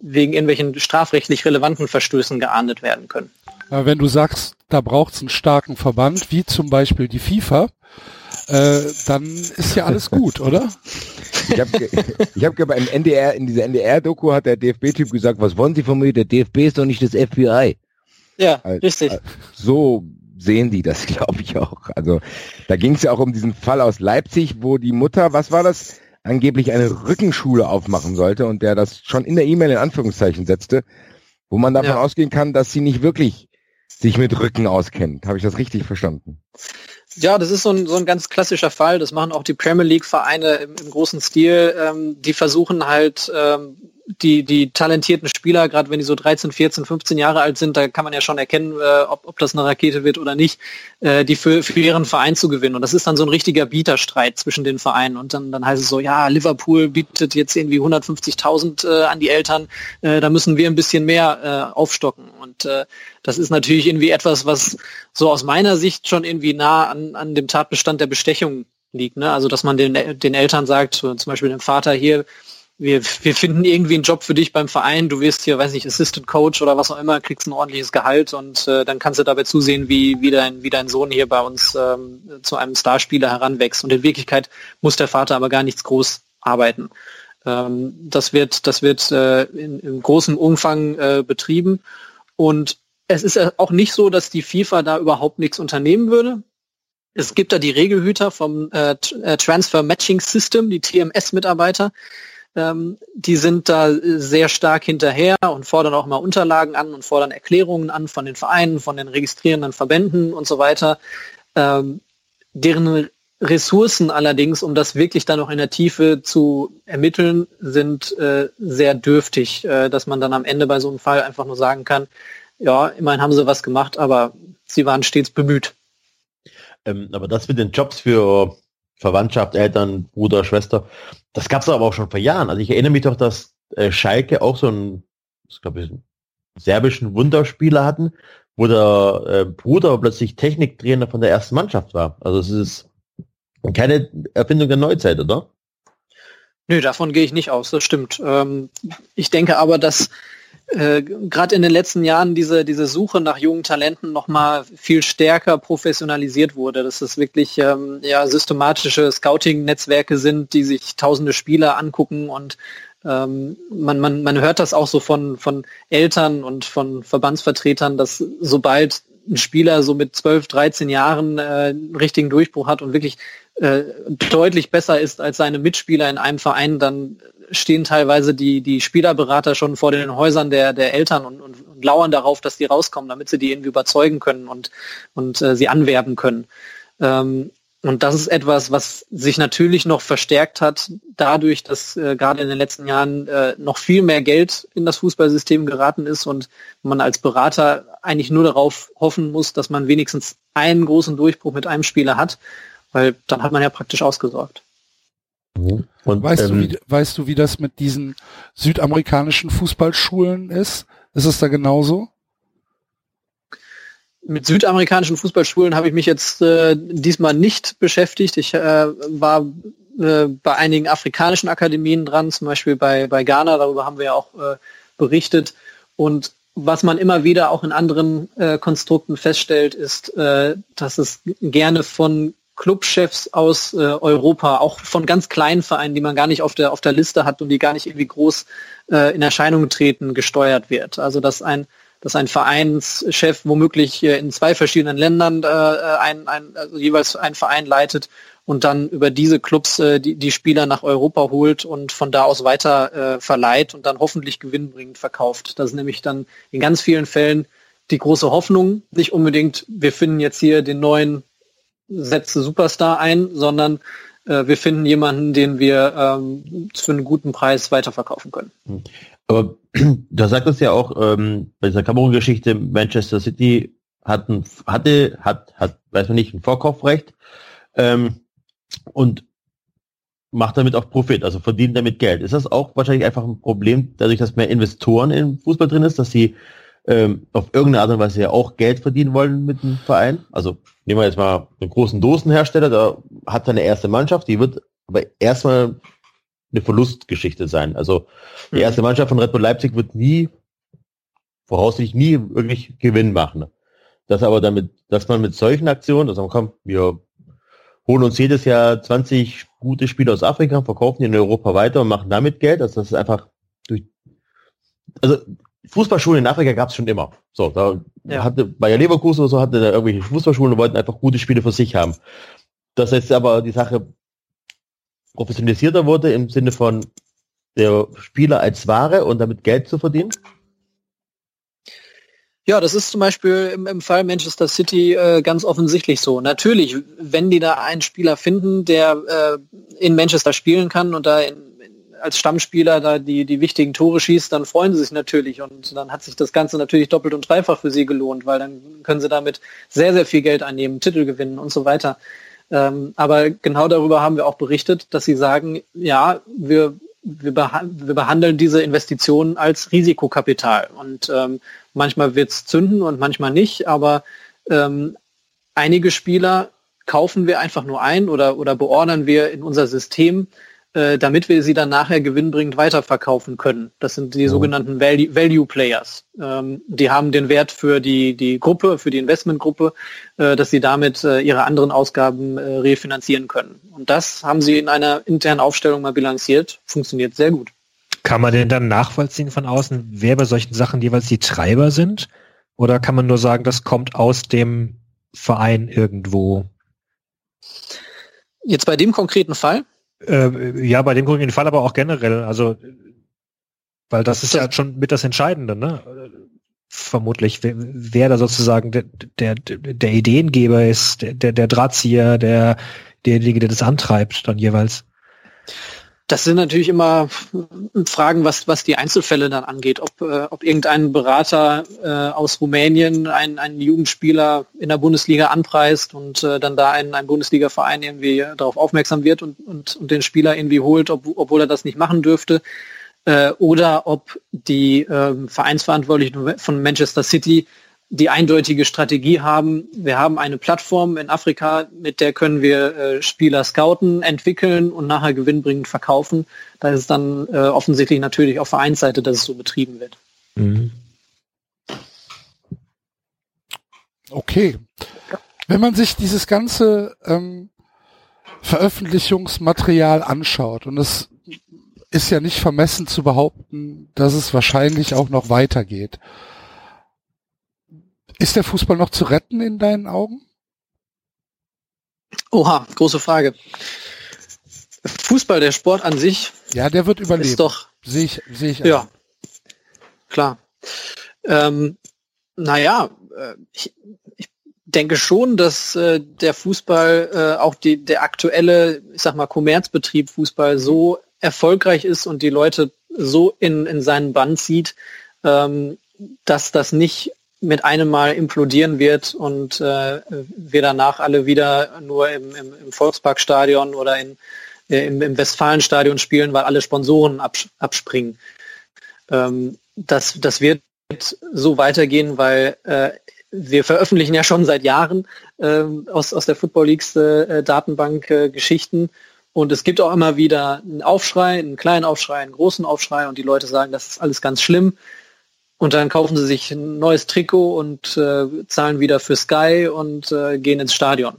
C: wegen irgendwelchen strafrechtlich relevanten Verstößen geahndet werden können.
A: Wenn du sagst, da braucht es einen starken Verband, wie zum Beispiel die FIFA, äh, dann ist ja alles gut, oder?
E: Ich habe ich hab beim NDR, in dieser NDR-Doku hat der DFB-Typ gesagt, was wollen Sie von mir? Der DFB ist doch nicht das FBI.
C: Ja, also, richtig.
E: So sehen die das, glaube ich auch. Also da ging es ja auch um diesen Fall aus Leipzig, wo die Mutter, was war das, angeblich eine Rückenschule aufmachen sollte und der das schon in der E-Mail in Anführungszeichen setzte, wo man davon ja. ausgehen kann, dass sie nicht wirklich sich mit Rücken auskennt. Habe ich das richtig verstanden?
C: Ja, das ist so ein, so ein ganz klassischer Fall. Das machen auch die Premier League-Vereine im, im, großen Stil. Ähm, die versuchen halt ähm, die, die talentierten Spieler, gerade wenn die so 13, 14, 15 Jahre alt sind, da kann man ja schon erkennen, äh, ob, ob das eine Rakete wird oder nicht, äh, die für, für ihren Verein zu gewinnen. Und das ist dann so ein richtiger Bieterstreit zwischen den Vereinen. Und dann, dann heißt es so, ja, Liverpool bietet jetzt irgendwie 150.000 äh, an die Eltern, äh, da müssen wir ein bisschen mehr äh, aufstocken. Und äh, das ist natürlich irgendwie etwas, was so aus meiner Sicht schon irgendwie nah an, an dem Tatbestand der Bestechung liegt. Ne? Also dass man den, den Eltern sagt, zum Beispiel dem Vater hier, wir, wir finden irgendwie einen Job für dich beim Verein, du wirst hier, weiß nicht, Assistant Coach oder was auch immer, kriegst ein ordentliches Gehalt und äh, dann kannst du dabei zusehen, wie, wie, dein, wie dein Sohn hier bei uns ähm, zu einem Starspieler heranwächst. Und in Wirklichkeit muss der Vater aber gar nichts groß arbeiten. Ähm, das wird, das wird äh, in, in großem Umfang äh, betrieben. Und es ist auch nicht so, dass die FIFA da überhaupt nichts unternehmen würde. Es gibt da die Regelhüter vom äh, äh Transfer Matching System, die TMS-Mitarbeiter, ähm, die sind da sehr stark hinterher und fordern auch mal Unterlagen an und fordern Erklärungen an von den Vereinen, von den registrierenden Verbänden und so weiter. Ähm, deren Ressourcen allerdings, um das wirklich dann noch in der Tiefe zu ermitteln, sind äh, sehr dürftig, äh, dass man dann am Ende bei so einem Fall einfach nur sagen kann, ja, immerhin haben sie was gemacht, aber sie waren stets bemüht.
F: Ähm, aber das mit den Jobs für Verwandtschaft, Eltern, Bruder, Schwester. Das gab es aber auch schon vor Jahren. Also ich erinnere mich doch, dass äh, Schalke auch so einen, ich glaube, einen serbischen Wunderspieler hatten, wo der äh, Bruder plötzlich Techniktrainer von der ersten Mannschaft war. Also es ist keine Erfindung der Neuzeit, oder?
C: Nö, davon gehe ich nicht aus, das stimmt. Ähm, ich denke aber, dass äh, gerade in den letzten Jahren diese, diese Suche nach jungen Talenten nochmal viel stärker professionalisiert wurde, dass es wirklich ähm, ja, systematische Scouting-Netzwerke sind, die sich tausende Spieler angucken und ähm, man, man, man hört das auch so von, von Eltern und von Verbandsvertretern, dass sobald ein Spieler so mit 12, 13 Jahren äh, einen richtigen Durchbruch hat und wirklich äh, deutlich besser ist als seine Mitspieler in einem Verein, dann stehen teilweise die, die Spielerberater schon vor den Häusern der, der Eltern und, und, und lauern darauf, dass die rauskommen, damit sie die irgendwie überzeugen können und, und äh, sie anwerben können. Ähm, und das ist etwas, was sich natürlich noch verstärkt hat, dadurch, dass äh, gerade in den letzten Jahren äh, noch viel mehr Geld in das Fußballsystem geraten ist und man als Berater eigentlich nur darauf hoffen muss, dass man wenigstens einen großen Durchbruch mit einem Spieler hat, weil dann hat man ja praktisch ausgesorgt.
A: Mhm. Und, weißt, ähm, du, wie, weißt du, wie das mit diesen südamerikanischen Fußballschulen ist? Ist es da genauso?
C: Mit südamerikanischen Fußballschulen habe ich mich jetzt äh, diesmal nicht beschäftigt. Ich äh, war äh, bei einigen afrikanischen Akademien dran, zum Beispiel bei, bei Ghana, darüber haben wir ja auch äh, berichtet. Und was man immer wieder auch in anderen äh, Konstrukten feststellt, ist, äh, dass es gerne von Clubchefs aus äh, Europa, auch von ganz kleinen Vereinen, die man gar nicht auf der auf der Liste hat und die gar nicht irgendwie groß äh, in Erscheinung treten, gesteuert wird. Also dass ein dass ein Vereinschef womöglich äh, in zwei verschiedenen Ländern äh, ein, ein, also jeweils einen Verein leitet und dann über diese Clubs äh, die, die Spieler nach Europa holt und von da aus weiter äh, verleiht und dann hoffentlich gewinnbringend verkauft. Das ist nämlich dann in ganz vielen Fällen die große Hoffnung, nicht unbedingt, wir finden jetzt hier den neuen Sätze Superstar ein, sondern äh, wir finden jemanden, den wir ähm, für einen guten Preis weiterverkaufen können.
F: Hm. Aber da sagt es ja auch ähm, bei dieser Kamerun-Geschichte, Manchester City hatten, hatte, hat, hat, weiß man nicht, ein Vorkaufrecht ähm, und macht damit auch Profit, also verdient damit Geld. Ist das auch wahrscheinlich einfach ein Problem, dadurch, dass mehr Investoren im Fußball drin ist, dass sie ähm, auf irgendeine Art und Weise ja auch Geld verdienen wollen mit dem Verein? Also nehmen wir jetzt mal einen großen Dosenhersteller, da hat seine erste Mannschaft, die wird aber erstmal eine Verlustgeschichte sein. Also die mhm. erste Mannschaft von Red Bull Leipzig wird nie, voraussichtlich nie wirklich Gewinn machen. Das aber damit, dass man mit solchen Aktionen, dass man kommt, wir holen uns jedes Jahr 20 gute Spieler aus Afrika, verkaufen die in Europa weiter und machen damit Geld. Also das ist einfach durch, also Fußballschulen in Afrika gab es schon immer. So, da ja. hatte Bayer Leverkusen oder so hatte da irgendwelche Fußballschulen und wollten einfach gute Spiele für sich haben. Das jetzt aber die Sache professionalisierter wurde im Sinne von der Spieler als Ware und damit Geld zu verdienen?
C: Ja, das ist zum Beispiel im, im Fall Manchester City äh, ganz offensichtlich so. Natürlich, wenn die da einen Spieler finden, der äh, in Manchester spielen kann und da in, als Stammspieler da die, die wichtigen Tore schießt, dann freuen sie sich natürlich und dann hat sich das Ganze natürlich doppelt und dreifach für sie gelohnt, weil dann können sie damit sehr, sehr viel Geld einnehmen, Titel gewinnen und so weiter. Ähm, aber genau darüber haben wir auch berichtet, dass sie sagen, ja, wir, wir, beha wir behandeln diese Investitionen als Risikokapital. Und ähm, manchmal wird's zünden und manchmal nicht, aber ähm, einige Spieler kaufen wir einfach nur ein oder, oder beordern wir in unser System, äh, damit wir sie dann nachher gewinnbringend weiterverkaufen können. Das sind die sogenannten Value, Value Players. Ähm, die haben den Wert für die, die Gruppe, für die Investmentgruppe, äh, dass sie damit äh, ihre anderen Ausgaben äh, refinanzieren können. Und das haben sie in einer internen Aufstellung mal bilanziert. Funktioniert sehr gut.
H: Kann man denn dann nachvollziehen von außen, wer bei solchen Sachen jeweils die Treiber sind? Oder kann man nur sagen, das kommt aus dem Verein irgendwo?
C: Jetzt bei dem konkreten Fall?
H: Äh, ja, bei dem konkreten Fall aber auch generell. Also, weil das ist ja schon mit das Entscheidende, ne? Vermutlich, wer, wer da sozusagen der, der, der Ideengeber ist, der, der, der Drahtzieher, der, derjenige, der das antreibt, dann jeweils.
C: Das sind natürlich immer Fragen, was, was die Einzelfälle dann angeht. Ob, äh, ob irgendein Berater äh, aus Rumänien einen, einen Jugendspieler in der Bundesliga anpreist und äh, dann da ein, ein Bundesliga-Verein irgendwie darauf aufmerksam wird und, und, und den Spieler irgendwie holt, ob, obwohl er das nicht machen dürfte. Äh, oder ob die äh, Vereinsverantwortlichen von Manchester City die eindeutige Strategie haben, wir haben eine Plattform in Afrika, mit der können wir äh, Spieler scouten, entwickeln und nachher gewinnbringend verkaufen. Da ist es dann äh, offensichtlich natürlich auf Vereinsseite, dass es so betrieben wird. Mhm.
A: Okay. Wenn man sich dieses ganze ähm, Veröffentlichungsmaterial anschaut und es ist ja nicht vermessen zu behaupten, dass es wahrscheinlich auch noch weitergeht. Ist der Fußball noch zu retten in deinen Augen?
C: Oha, große Frage. Fußball, der Sport an sich.
A: Ja, der wird überleben.
C: Ist doch.
A: Sehe ich, sehe ich.
C: Ja, klar. Ähm, naja, äh, ich, ich denke schon, dass äh, der Fußball, äh, auch die, der aktuelle, ich sag mal, Kommerzbetrieb Fußball so erfolgreich ist und die Leute so in, in seinen Bann zieht, ähm, dass das nicht mit einem Mal implodieren wird und äh, wir danach alle wieder nur im, im, im Volksparkstadion oder in, äh, im, im Westfalenstadion spielen, weil alle Sponsoren abs abspringen. Ähm, das, das wird so weitergehen, weil äh, wir veröffentlichen ja schon seit Jahren äh, aus, aus der Football Leagues äh, Datenbank äh, Geschichten Und es gibt auch immer wieder einen Aufschrei, einen kleinen Aufschrei, einen großen Aufschrei und die Leute sagen, das ist alles ganz schlimm. Und dann kaufen sie sich ein neues Trikot und äh, zahlen wieder für Sky und äh, gehen ins Stadion.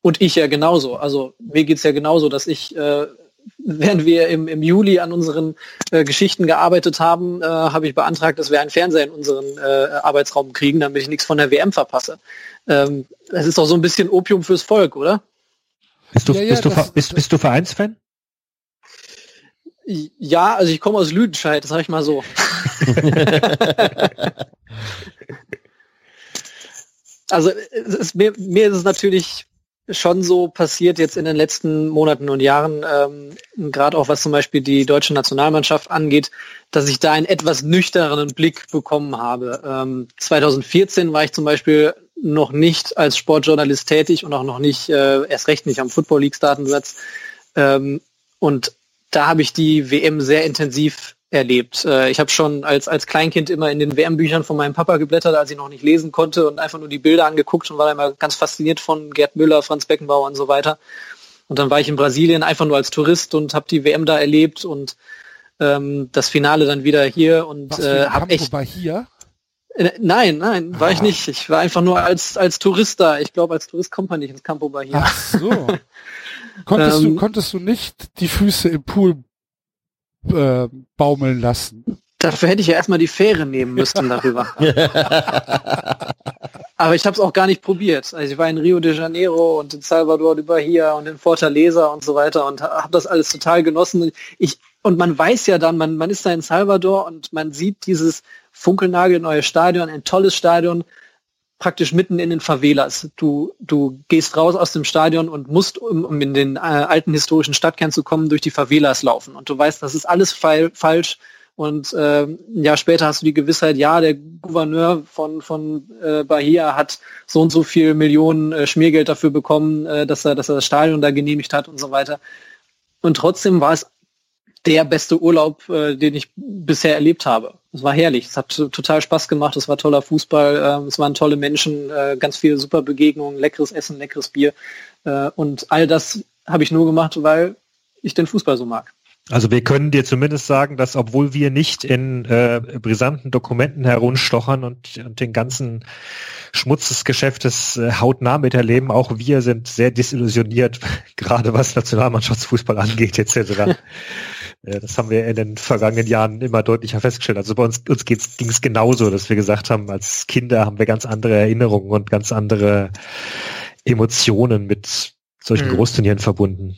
C: Und ich ja genauso. Also mir geht's ja genauso, dass ich, äh, während wir im, im Juli an unseren äh, Geschichten gearbeitet haben, äh, habe ich beantragt, dass wir einen Fernseher in unseren äh, Arbeitsraum kriegen, damit ich nichts von der WM verpasse. Ähm, das ist doch so ein bisschen Opium fürs Volk, oder?
H: Bist du,
A: Ja, ja,
H: bist, du, bist, bist du Vereinsfan?
C: Ja, also ich komme aus Lüdenscheid, das sage ich mal so. also ist, mir, mir ist es natürlich schon so passiert jetzt in den letzten Monaten und Jahren, ähm, gerade auch was zum Beispiel die deutsche Nationalmannschaft angeht, dass ich da einen etwas nüchterneren Blick bekommen habe. Ähm, 2014 war ich zum Beispiel noch nicht als Sportjournalist tätig und auch noch nicht, äh, erst recht nicht am Football Leagues Datensatz. Ähm, und da habe ich die WM sehr intensiv erlebt. Äh, ich habe schon als, als Kleinkind immer in den WM-Büchern von meinem Papa geblättert, als ich noch nicht lesen konnte und einfach nur die Bilder angeguckt und war da immer ganz fasziniert von Gerd Müller, Franz Beckenbauer und so weiter. Und dann war ich in Brasilien einfach nur als Tourist und habe die WM da erlebt und ähm, das Finale dann wieder hier und äh, habe echt
A: war hier?
C: äh, Nein, nein, war ich
A: Ah.
C: nicht. Ich war einfach nur als, als Tourist da. Ich glaube, als Tourist kommt man nicht ins Campo Bahia.
A: Ach so. konntest, du,
C: Ähm,
A: konntest du nicht die Füße im Pool äh, baumeln lassen?
C: Dafür hätte ich ja erstmal die Fähre nehmen müssen darüber. Aber ich habe es auch gar nicht probiert. Also ich war in Rio de Janeiro und in Salvador de Bahia und in Fortaleza und so weiter und habe das alles total genossen. Ich, und man weiß ja dann, man, man ist da in Salvador und man sieht dieses funkelnagelneue Stadion, ein tolles Stadion, praktisch mitten in den Favelas. Du, du gehst raus aus dem Stadion und musst, um, um in den äh, alten historischen Stadtkern zu kommen, durch die Favelas laufen. Und du weißt, das ist alles feil, falsch. Und äh, ein Jahr später hast du die Gewissheit, ja, der Gouverneur von, von äh, Bahia hat so und so viel Millionen äh, Schmiergeld dafür bekommen, äh, dass, er, dass er das Stadion da genehmigt hat und so weiter. Und trotzdem war es der beste Urlaub, äh, den ich bisher erlebt habe. Es war herrlich, es hat total Spaß gemacht, es war toller Fußball, äh, es waren tolle Menschen, äh, ganz viele super Begegnungen, leckeres Essen, leckeres Bier. Äh, und all das habe ich nur gemacht, weil ich den Fußball so mag.
H: Also wir können dir zumindest sagen, dass obwohl wir nicht in äh, brisanten Dokumenten herumstochern und, und den ganzen Schmutz des Geschäftes äh, hautnah miterleben, auch wir sind sehr desillusioniert, gerade was Nationalmannschaftsfußball angeht etc. Äh, das haben wir in den vergangenen Jahren immer deutlicher festgestellt. Also bei uns, uns ging es genauso, dass wir gesagt haben, als Kinder haben wir ganz andere Erinnerungen und ganz andere Emotionen mit solchen
C: Mhm.
H: Großturnieren verbunden.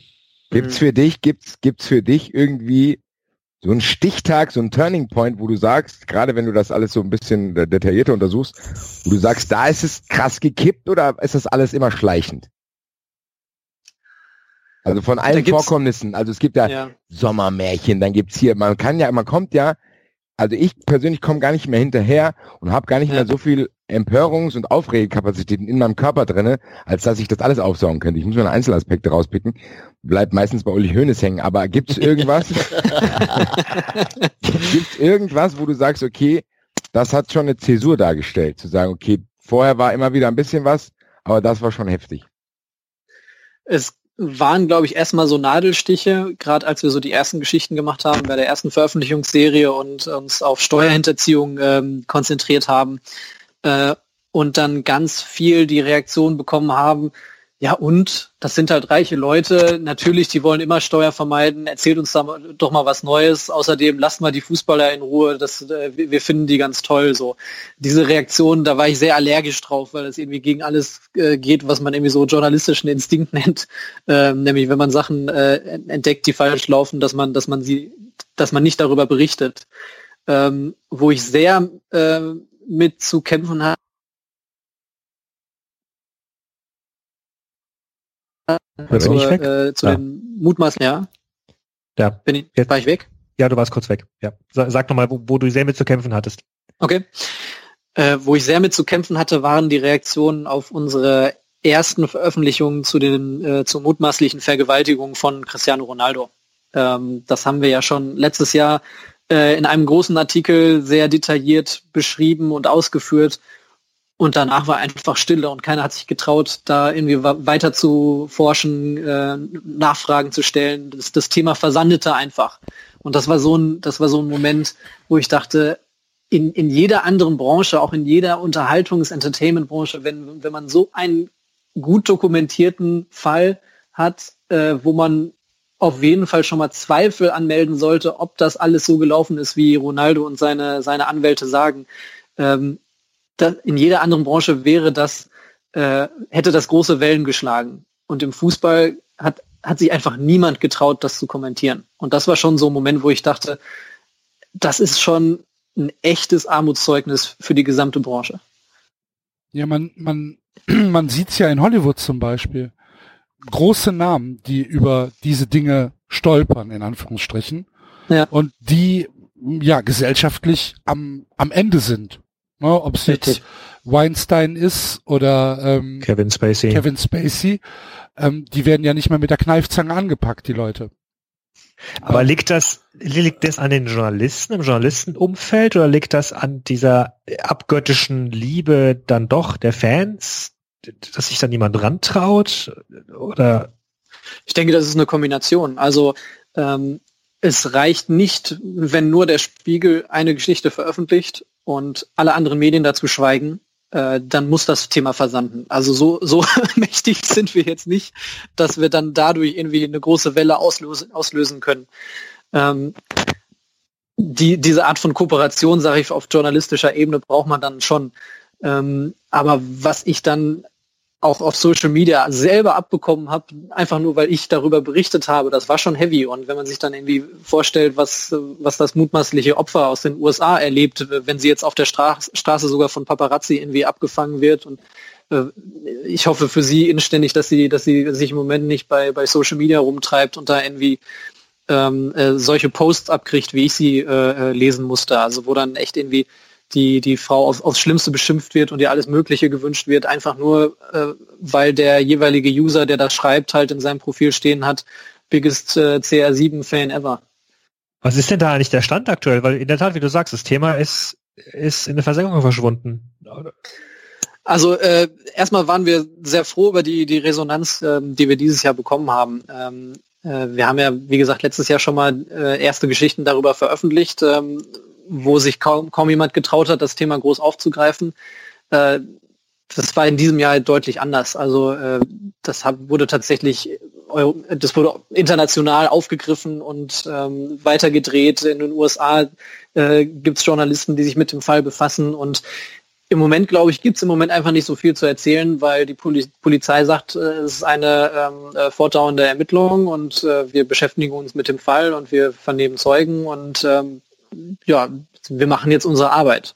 E: Gibt's für dich, gibt's, gibt's für dich irgendwie so einen Stichtag, so einen Turning Point, wo du sagst, gerade wenn du das alles so ein bisschen detaillierter untersuchst, wo du sagst, da ist es krass gekippt oder ist das alles immer schleichend? Also von allen Vorkommnissen, also es gibt ja,
C: Ja.
E: Sommermärchen, dann gibt's hier, man kann ja, man kommt ja, also ich persönlich komme gar nicht mehr hinterher und habe gar nicht
C: Ja.
E: mehr so viel Empörungs- und Aufregekapazitäten in meinem Körper drinne, als dass ich das alles aufsaugen könnte. Ich muss mir Einzelaspekte rauspicken, bleibt meistens bei Uli Hoeneß hängen, aber gibt's irgendwas, gibt's irgendwas, wo du sagst, okay, das hat schon eine Zäsur dargestellt, zu sagen, okay, vorher war immer wieder ein bisschen was, aber das war schon heftig.
C: Es waren, glaube ich, erstmal so Nadelstiche, gerade als wir so die ersten Geschichten gemacht haben bei der ersten Veröffentlichungsserie und uns auf Steuerhinterziehung ähm, konzentriert haben äh, und dann ganz viel die Reaktion bekommen haben, ja und, das sind halt reiche Leute, natürlich, die wollen immer Steuer vermeiden, erzählt uns da doch mal was Neues, außerdem lasst mal die Fußballer in Ruhe, das, äh, wir finden die ganz toll, so. Diese Reaktion, da war ich sehr allergisch drauf, weil es irgendwie gegen alles äh, geht, was man irgendwie so journalistischen Instinkt nennt, ähm, nämlich wenn man Sachen äh, entdeckt, die falsch laufen, dass man, dass man sie, dass man nicht darüber berichtet. Ähm, wo ich sehr äh, mit zu kämpfen habe,
H: Bin
C: zu,
H: ich weg?
C: äh, zu
H: Ah.
C: den Mutmaßen, ja.
H: Ja.
C: Bin ich,
H: Jetzt-
C: war ich weg?
H: Ja, du warst kurz weg. Ja. Sa- Sag nochmal, wo, wo du sehr mit zu kämpfen hattest.
C: Okay. Äh, wo ich sehr mit zu kämpfen hatte, waren die Reaktionen auf unsere ersten Veröffentlichungen zu den äh, zu mutmaßlichen Vergewaltigungen von Cristiano Ronaldo. Ähm, das haben wir ja schon letztes Jahr äh, in einem großen Artikel sehr detailliert beschrieben und ausgeführt. Und danach war einfach Stille und keiner hat sich getraut, da irgendwie weiter zu forschen, äh, Nachfragen zu stellen. Das, das Thema versandete einfach. Und das war so ein, das war so ein Moment, wo ich dachte, in, in jeder anderen Branche, auch in jeder Unterhaltungs-Entertainment-Branche, wenn, wenn man so einen gut dokumentierten Fall hat, äh, wo man auf jeden Fall schon mal Zweifel anmelden sollte, ob das alles so gelaufen ist, wie Ronaldo und seine, seine Anwälte sagen, ähm, in jeder anderen Branche wäre das, äh, hätte das große Wellen geschlagen. Und im Fußball hat, hat sich einfach niemand getraut, das zu kommentieren. Und das war schon so ein Moment, wo ich dachte, das ist schon ein echtes Armutszeugnis für die gesamte Branche.
A: Ja, man, man, man sieht's ja in Hollywood zum Beispiel. Große Namen, die über diese Dinge stolpern, in Anführungsstrichen. Ja. Und die, ja, gesellschaftlich am, am Ende sind. Ne, Ob es jetzt Weinstein ist oder ähm,
H: Kevin Spacey.
A: Kevin Spacey, ähm, die werden ja nicht mehr mit der Kneifzange angepackt, die Leute.
H: Aber ähm, liegt das, liegt das an den Journalisten, im Journalistenumfeld oder liegt das an dieser abgöttischen Liebe dann doch der Fans, dass sich dann niemand rantraut? Oder?
C: Ich denke, das ist eine Kombination. Also ähm, es reicht nicht, wenn nur der Spiegel eine Geschichte veröffentlicht und alle anderen Medien dazu schweigen, äh, dann muss das Thema versanden. Also so, so mächtig sind wir jetzt nicht, dass wir dann dadurch irgendwie eine große Welle auslösen, auslösen können. Ähm, die, diese Art von Kooperation, sage ich, auf journalistischer Ebene braucht man dann schon. Ähm, aber was ich dann auch auf Social Media selber abbekommen habe, einfach nur weil ich darüber berichtet habe, das war schon heavy. Und wenn man sich dann irgendwie vorstellt, was, was das mutmaßliche Opfer aus den USA erlebt, wenn sie jetzt auf der Stra Straße sogar von Paparazzi irgendwie abgefangen wird und äh, ich hoffe für sie inständig, dass sie, dass sie sich im Moment nicht bei, bei Social Media rumtreibt und da irgendwie ähm, äh, solche Posts abkriegt, wie ich sie äh, äh lesen musste. Also wo dann echt irgendwie die, die Frau auf, aufs Schlimmste beschimpft wird und ihr alles Mögliche gewünscht wird, einfach nur, äh, weil der jeweilige User, der das schreibt, halt in seinem Profil stehen hat, biggest äh, CR7-Fan ever.
H: Was ist denn da eigentlich der Stand aktuell? Weil in der Tat, wie du sagst, das Thema ist, ist in der Versenkung verschwunden.
C: Also äh, erstmal waren wir sehr froh über die, die Resonanz, ähm, die wir dieses Jahr bekommen haben. Ähm, äh, wir haben ja, wie gesagt, letztes Jahr schon mal äh, erste Geschichten darüber veröffentlicht, ähm, wo sich kaum, kaum jemand getraut hat, das Thema groß aufzugreifen. Äh, das war in diesem Jahr deutlich anders. Also äh, das hab, wurde tatsächlich, das wurde international aufgegriffen und ähm, weitergedreht. In den USA äh, gibt es Journalisten, die sich mit dem Fall befassen und im Moment, glaube ich, gibt es im Moment einfach nicht so viel zu erzählen, weil die Poli Polizei sagt, äh, es ist eine ähm, äh, fortdauernde Ermittlung und äh, wir beschäftigen uns mit dem Fall und wir vernehmen Zeugen und ähm, ja, wir machen jetzt unsere Arbeit.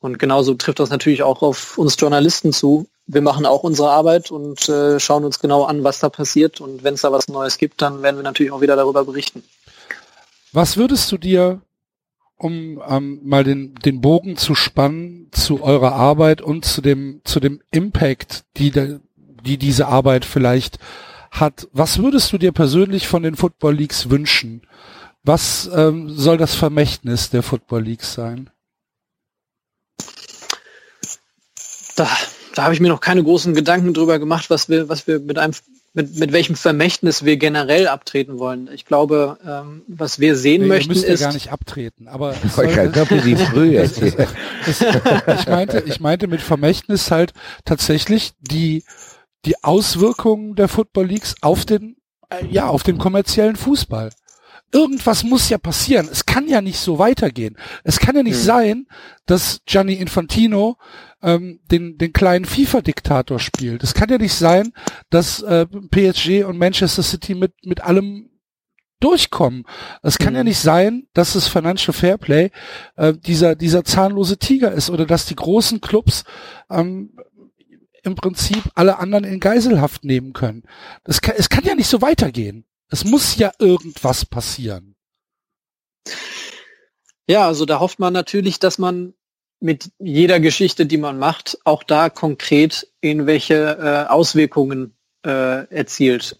C: Und genauso trifft das natürlich auch auf uns Journalisten zu. Wir machen auch unsere Arbeit und äh, schauen uns genau an, was da passiert. Und wenn es da was Neues gibt, dann werden wir natürlich auch wieder darüber berichten.
A: Was würdest du dir, um ähm, mal den, den Bogen zu spannen zu eurer Arbeit und zu dem, zu dem Impact, die, de, die diese Arbeit vielleicht hat, was würdest du dir persönlich von den Football Leagues wünschen? Was ähm, soll das Vermächtnis der Football League sein?
C: Da, da habe ich mir noch keine großen Gedanken drüber gemacht, was wir, was wir mit einem mit, mit welchem Vermächtnis wir generell abtreten wollen. Ich glaube, ähm, was wir sehen nee, möchten
A: ist.
C: Ja
A: gar nicht abtreten, aber
E: es soll, ich, früh es,
A: ich meinte, ich meinte mit Vermächtnis halt tatsächlich die die Auswirkungen der Football Leagues auf den äh, ja auf den kommerziellen Fußball irgendwas muss ja passieren. Es kann ja nicht so weitergehen. Es kann ja nicht mhm. sein, dass Gianni Infantino ähm, den, den kleinen FIFA-Diktator spielt. Es kann ja nicht sein, dass äh, PSG und Manchester City mit, mit allem durchkommen. Es kann mhm. ja nicht sein, dass das Financial Fairplay äh, dieser, dieser zahnlose Tiger ist oder dass die großen Clubs ähm, im Prinzip alle anderen in Geiselhaft nehmen können. Das kann, es kann ja nicht so weitergehen. Es muss ja irgendwas passieren.
C: Ja, also da hofft man natürlich, dass man mit jeder Geschichte, die man macht, auch da konkret irgendwelche äh, Auswirkungen äh, erzielt.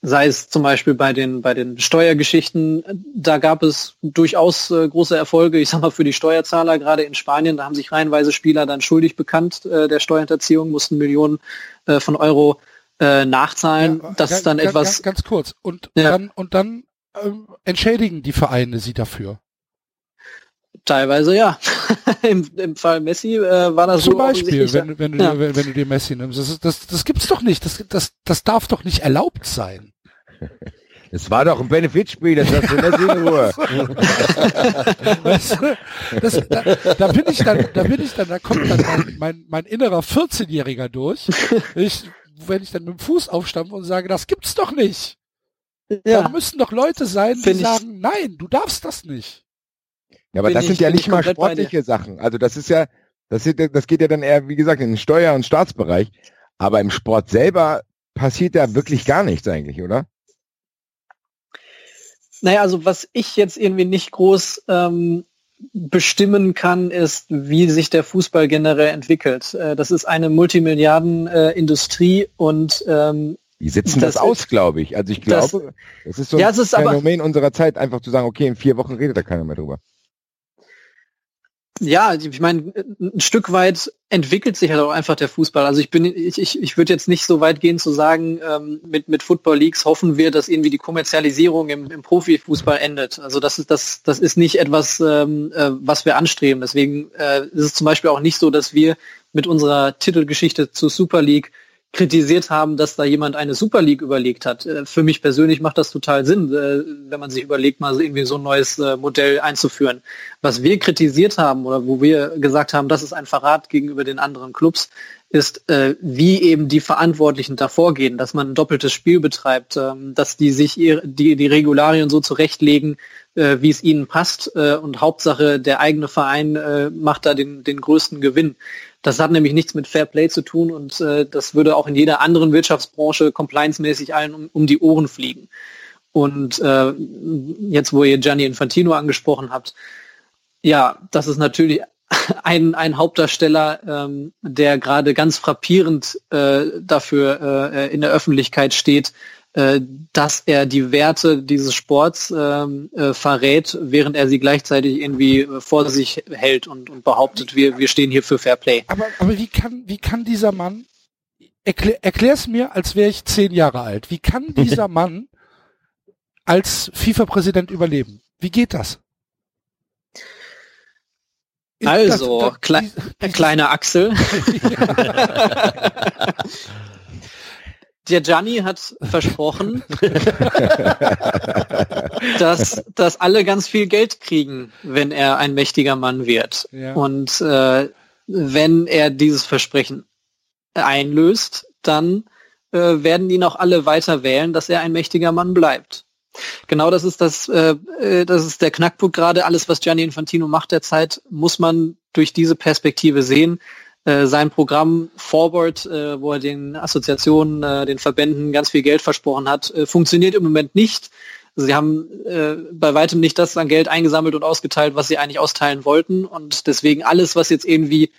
C: sei es zum Beispiel bei den, bei den Steuergeschichten, da gab es durchaus äh, große Erfolge, ich sag mal für die Steuerzahler, gerade in Spanien, da haben sich reihenweise Spieler dann schuldig bekannt äh, der Steuerhinterziehung, mussten Millionen äh, von Euro äh, nachzahlen.
A: Ja,
C: das
A: ga-
C: ist dann etwas,
A: Ganz, ganz kurz. Und
C: Ja.
A: dann, und dann ähm, entschädigen die Vereine sie dafür.
C: teilweise ja. Im, Im Fall Messi äh, war das
A: Zum
C: so
A: Beispiel,
C: offensichtlich,
A: wenn, wenn, du,
C: ja.
A: wenn, wenn du dir Messi nimmst. Das, das, das gibt's doch nicht. Das, das, das darf doch nicht erlaubt sein.
E: Es war doch ein Benefitspiel, das hast du nicht in Ruhe.
A: Weißt du, das, da, da bin ich dann, da bin ich dann, da kommt dann mein, mein, mein innerer 14-Jähriger durch. Ich, wenn ich dann mit dem Fuß aufstampfe und sage, das gibt's doch nicht. Da
C: ja.
A: müssen doch Leute sein, die sagen, nein, du darfst das nicht.
E: Ja, aber
C: Bin
E: das
C: ich-
E: sind ja nicht mal sportliche Sachen. Also das ist ja, das, ist, das geht ja dann eher, wie gesagt, in den Steuer- und Staatsbereich. Aber im Sport selber passiert da wirklich gar nichts eigentlich, oder?
C: Naja, also was ich jetzt irgendwie nicht groß ähm, bestimmen kann, ist, wie sich der Fußball generell entwickelt. Äh, das ist eine Multimilliarden-Industrie äh, und ähm,
E: Die sitzen das,
C: Das-
E: aus, glaube ich. Also ich
C: das-
E: glaube, das, ist so
C: Ja,
E: ein
C: es ist aber-
E: Phänomen unserer Zeit, einfach zu sagen, okay, in vier Wochen redet da keiner mehr drüber.
C: Ja, ich meine, ein Stück weit entwickelt sich halt auch einfach der Fußball. Also ich bin, ich, ich, ich würde jetzt nicht so weit gehen zu sagen, ähm, mit, mit Football Leagues hoffen wir, dass irgendwie die Kommerzialisierung im, im Profifußball endet. Also das ist, das, das ist nicht etwas, ähm, äh, was wir anstreben. Deswegen äh, ist es zum Beispiel auch nicht so, dass wir mit unserer Titelgeschichte zur Super League kritisiert haben, dass da jemand eine Super League überlegt hat. Äh, Für mich persönlich macht das total Sinn, äh, wenn man sich überlegt, mal irgendwie so ein neues äh, Modell einzuführen. Was wir kritisiert haben oder wo wir gesagt haben, das ist ein Verrat gegenüber den anderen Clubs, ist, wie eben die Verantwortlichen davor gehen, dass man ein doppeltes Spiel betreibt, ähm, dass die sich die, Regularien so zurechtlegen, wie es ihnen passt und Hauptsache der eigene Verein macht da den, den größten Gewinn. Das hat nämlich nichts mit Fair Play zu tun und äh, das würde auch in jeder anderen Wirtschaftsbranche compliance-mäßig allen um, um die Ohren fliegen. Und äh, jetzt, wo ihr Gianni Infantino angesprochen habt, ja, das ist natürlich ein, ein Hauptdarsteller, ähm, der gerade ganz frappierend äh, dafür äh, in der Öffentlichkeit steht, äh, dass er die Werte dieses Sports ähm, äh, verrät, während er sie gleichzeitig irgendwie äh, vor sich hält und, und behauptet, wir, wir stehen hier für Fair Play.
A: Aber, aber wie kann, wie kann dieser Mann, erklär, erklär's mir, als wäre ich zehn Jahre alt. Wie kann dieser Mann als FIFA-Präsident überleben? Wie geht das? Ist
C: Also,
A: das- das- dies-
C: Herr kleiner Axel. Der Gianni hat versprochen, dass, dass alle ganz viel Geld kriegen, wenn er ein mächtiger Mann wird.
A: Ja.
C: Und äh, wenn er dieses Versprechen einlöst, dann äh, werden ihn auch alle weiter wählen, dass er ein mächtiger Mann bleibt. Genau das ist das, äh, äh, das ist der Knackpunkt gerade. Alles, was Gianni Infantino macht derzeit, muss man durch diese Perspektive sehen. Äh, sein Programm Forward, äh, wo er den Assoziationen, äh, den Verbänden ganz viel Geld versprochen hat, äh, funktioniert im Moment nicht. Sie haben äh, bei weitem nicht das an Geld eingesammelt und ausgeteilt, was sie eigentlich austeilen wollten. Und deswegen alles, was jetzt irgendwie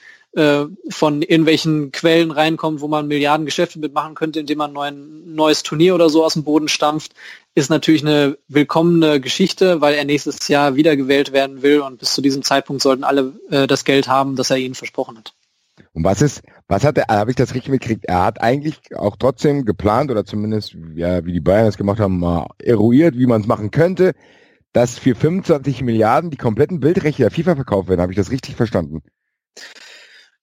C: von irgendwelchen Quellen reinkommt, wo man Milliarden Geschäfte mitmachen könnte, indem man ein neues Turnier oder so aus dem Boden stampft, ist natürlich eine willkommene Geschichte, weil er nächstes Jahr wiedergewählt werden will und bis zu diesem Zeitpunkt sollten alle äh, das Geld haben, das er ihnen versprochen hat.
E: Und was ist, was hat er, habe ich das richtig mitgekriegt? Er hat eigentlich auch trotzdem geplant oder zumindest, ja, wie die Bayern das gemacht haben, mal eruiert, wie man es machen könnte, dass für 25 Milliarden die kompletten Bildrechte der FIFA verkauft werden. Habe ich das richtig verstanden?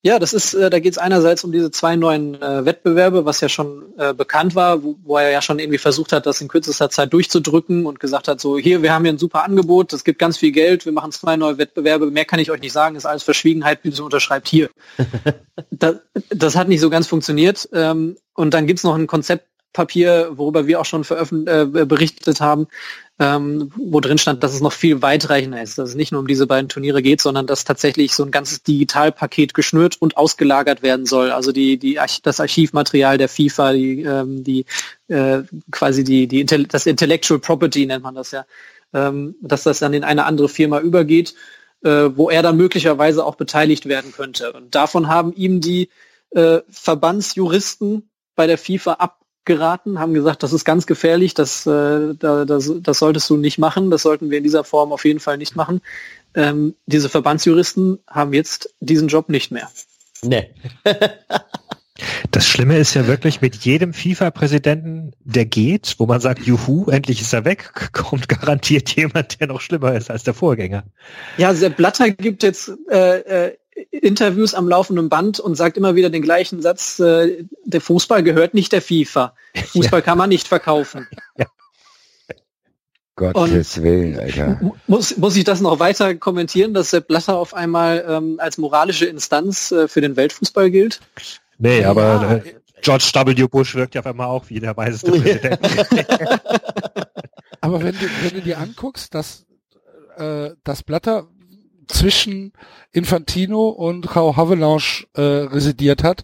C: Ja, das ist, äh, da geht es einerseits um diese zwei neuen äh, Wettbewerbe, was ja schon äh, bekannt war, wo, wo er ja schon irgendwie versucht hat, das in kürzester Zeit durchzudrücken und gesagt hat, so hier, wir haben hier ein super Angebot, es gibt ganz viel Geld, wir machen zwei neue Wettbewerbe, mehr kann ich euch nicht sagen, ist alles Verschwiegenheit, bitte unterschreibt hier. das, das hat nicht so ganz funktioniert. Ähm, und dann gibt's noch ein Konzeptpapier, worüber wir auch schon veröffent äh, berichtet haben, ähm, wo drin stand, dass es noch viel weitreichender ist, dass es nicht nur um diese beiden Turniere geht, sondern dass tatsächlich so ein ganzes Digitalpaket geschnürt und ausgelagert werden soll. Also die, die das Archivmaterial der FIFA, die, ähm, die äh, quasi die, die das Intellectual Property nennt man das ja, ähm, dass das dann in eine andere Firma übergeht, äh, wo er dann möglicherweise auch beteiligt werden könnte. Und davon haben ihm die äh, Verbandsjuristen bei der FIFA ab geraten, haben gesagt, das ist ganz gefährlich, das, äh, da, das, das solltest du nicht machen, das sollten wir in dieser Form auf jeden Fall nicht machen. Ähm, diese Verbandsjuristen haben jetzt diesen Job nicht mehr.
F: Nee.
H: Das Schlimme ist ja wirklich mit jedem FIFA-Präsidenten, der geht, wo man sagt, juhu, endlich ist er weg, kommt garantiert jemand, der noch schlimmer ist als der Vorgänger.
C: Ja, Sepp Blatter gibt jetzt äh, äh, Interviews am laufenden Band und sagt immer wieder den gleichen Satz, äh, der Fußball gehört nicht der FIFA. Fußball kann man nicht verkaufen.
E: Gottes Willen, Alter.
C: Muss, muss ich das noch weiter kommentieren, dass Sepp Blatter auf einmal ähm, als moralische Instanz äh, für den Weltfußball gilt?
H: Nee,
A: Ja.
H: aber äh, George W. Bush wirkt ja auf einmal auch wie der weiseste Präsident.
A: Aber wenn du, wenn du dir anguckst, dass äh, das Blatter zwischen Infantino und Frau Havelange äh, residiert hat,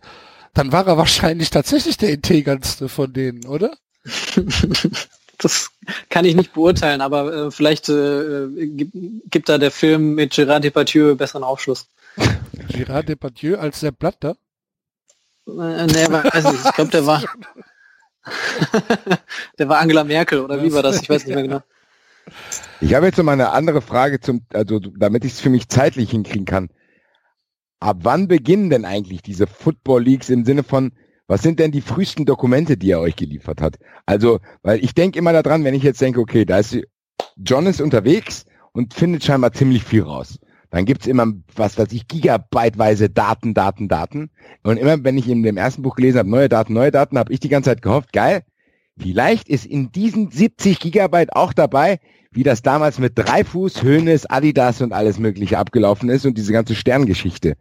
A: dann war er wahrscheinlich tatsächlich der integrantste von denen, oder?
C: Das kann ich nicht beurteilen, aber äh, vielleicht äh, gibt, gibt da der Film mit Gérard Depardieu besseren Aufschluss.
A: Gérard Depardieu als der Blatter?
C: Äh, nee, aber, also ich glaube, der war der war Angela Merkel oder wie war das? Ich weiß nicht mehr genau.
E: Ich habe jetzt noch mal eine andere Frage zum, also damit ich es für mich zeitlich hinkriegen kann. Ab wann beginnen denn eigentlich diese Football Leagues im Sinne von, was sind denn die frühesten Dokumente, die er euch geliefert hat? Also, weil ich denke immer daran, wenn ich jetzt denke, okay, da ist John ist unterwegs und findet scheinbar ziemlich viel raus. Dann gibt's immer, was weiß ich, gigabyteweise Daten, Daten, Daten. Und immer, wenn ich in dem ersten Buch gelesen habe, neue Daten, neue Daten, habe ich die ganze Zeit gehofft, geil, vielleicht ist in diesen 70 Gigabyte auch dabei, wie das damals mit Dreifuß, Hönes, Adidas und alles mögliche abgelaufen ist und diese ganze Sterngeschichte.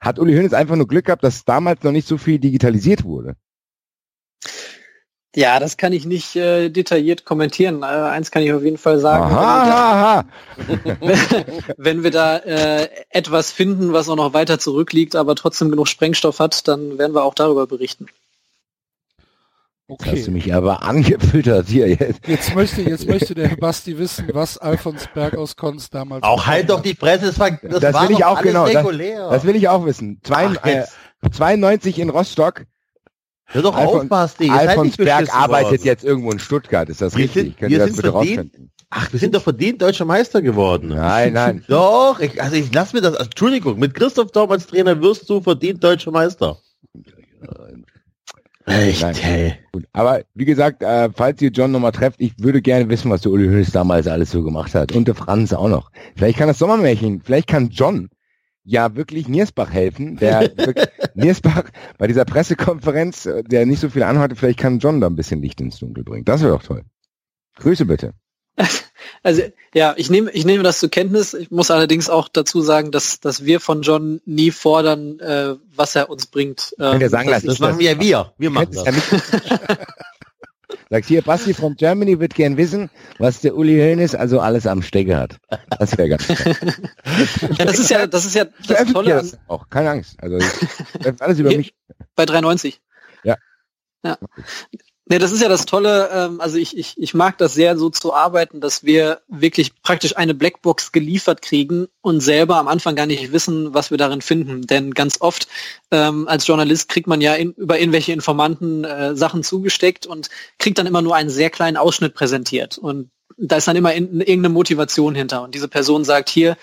E: Hat Uli Hoeneß einfach nur Glück gehabt, dass damals noch nicht so viel digitalisiert wurde?
C: Ja, das kann ich nicht äh, detailliert kommentieren. Äh, eins kann ich auf jeden Fall sagen.
E: Aha,
C: Wenn wir da, wenn wir da äh, etwas finden, was auch noch weiter zurückliegt, aber trotzdem genug Sprengstoff hat, dann werden wir auch darüber berichten.
E: Jetzt hast du
A: Okay.
E: mich aber angefüttert hier jetzt.
A: Jetzt möchte, jetzt möchte der Basti wissen, was Alfons Berg aus Konz damals
F: Auch halt doch die Presse, das, war, das,
E: Das
F: war
E: will ich auch
F: alles
E: genau, das-
F: regulär.
E: Das will ich auch wissen. Zwei,
F: Ach,
E: äh,
F: jetzt.
E: 92 in Rostock.
F: Hör doch
E: Alfon-
F: auf, Basti.
E: Alfons Berg arbeitet
F: worden.
E: jetzt irgendwo in Stuttgart. Ist das
F: Wir
E: richtig?
F: sind-
E: Könnt
F: wir
E: ihr das
F: sind
E: bitte
F: verdient-
E: rausfinden?
F: Ach, wir sind doch verdient deutscher Meister geworden.
E: Nein, nein.
F: Doch, ich, also ich lass mir das, Entschuldigung, mit Christoph Daum als Trainer wirst du verdient deutscher Meister. Echt,
E: Nein.
F: hey.
E: Gut. Aber wie gesagt, äh, falls ihr John nochmal trefft, ich würde gerne wissen, was der Uli Hoeneß damals alles so gemacht hat. Und der Franz auch noch. Vielleicht kann das Sommermärchen, vielleicht kann John ja wirklich Niersbach helfen. Der wirklich, Niersbach bei dieser Pressekonferenz, äh, der nicht so viel anhatte, vielleicht kann John da ein bisschen Licht ins Dunkel bringen. Das wäre doch toll. Grüße bitte.
C: Also ja, ich nehme ich nehme das zur Kenntnis. Ich muss allerdings auch dazu sagen, dass dass wir von John nie fordern, äh, was er uns bringt. Ähm,
E: ihr sagen
C: das
E: lassen,
F: Das machen wir ja wir. Wir machen
E: ja
F: das.
E: Sagt hier, Basti from Germany wird gern wissen, was der Uli Hoeneß also alles am Stecker hat. Das wäre ganz.
C: Ja, das ist ja das ist ja das Tolle an,
E: auch, keine Angst. Also alles über
C: Hier-
E: mich.
C: bei 390.
E: Ja.
C: Ja. Nee, das ist ja das Tolle, ähm, also ich, ich, ich mag das sehr so zu arbeiten, dass wir wirklich praktisch eine Blackbox geliefert kriegen und selber am Anfang gar nicht wissen, was wir darin finden. Denn ganz oft ähm, als Journalist kriegt man ja in, über irgendwelche Informanten äh, Sachen zugesteckt und kriegt dann immer nur einen sehr kleinen Ausschnitt präsentiert. Und da ist dann immer in, irgendeine Motivation hinter. Und diese Person sagt hier,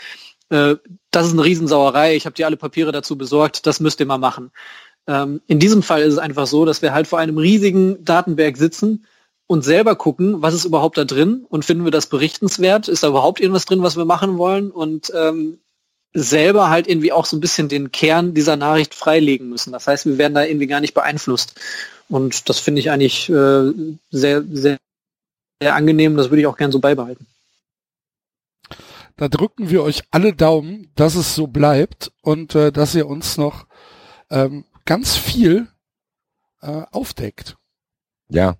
C: äh, das ist eine Riesensauerei, ich habe dir alle Papiere dazu besorgt, das müsst ihr mal machen. Ähm, in diesem Fall ist es einfach so, dass wir halt vor einem riesigen Datenberg sitzen und selber gucken, was ist überhaupt da drin und finden wir das berichtenswert? Ist da überhaupt irgendwas drin, was wir machen wollen? Und ähm, selber halt irgendwie auch so ein bisschen den Kern dieser Nachricht freilegen müssen. Das heißt, wir werden da irgendwie gar nicht beeinflusst. Und das finde ich eigentlich äh, sehr, sehr, sehr angenehm. Das würde ich auch gern so beibehalten.
A: Da drücken wir euch alle Daumen, dass es so bleibt und äh, dass ihr uns noch ähm, ganz viel äh, aufdeckt.
E: Ja.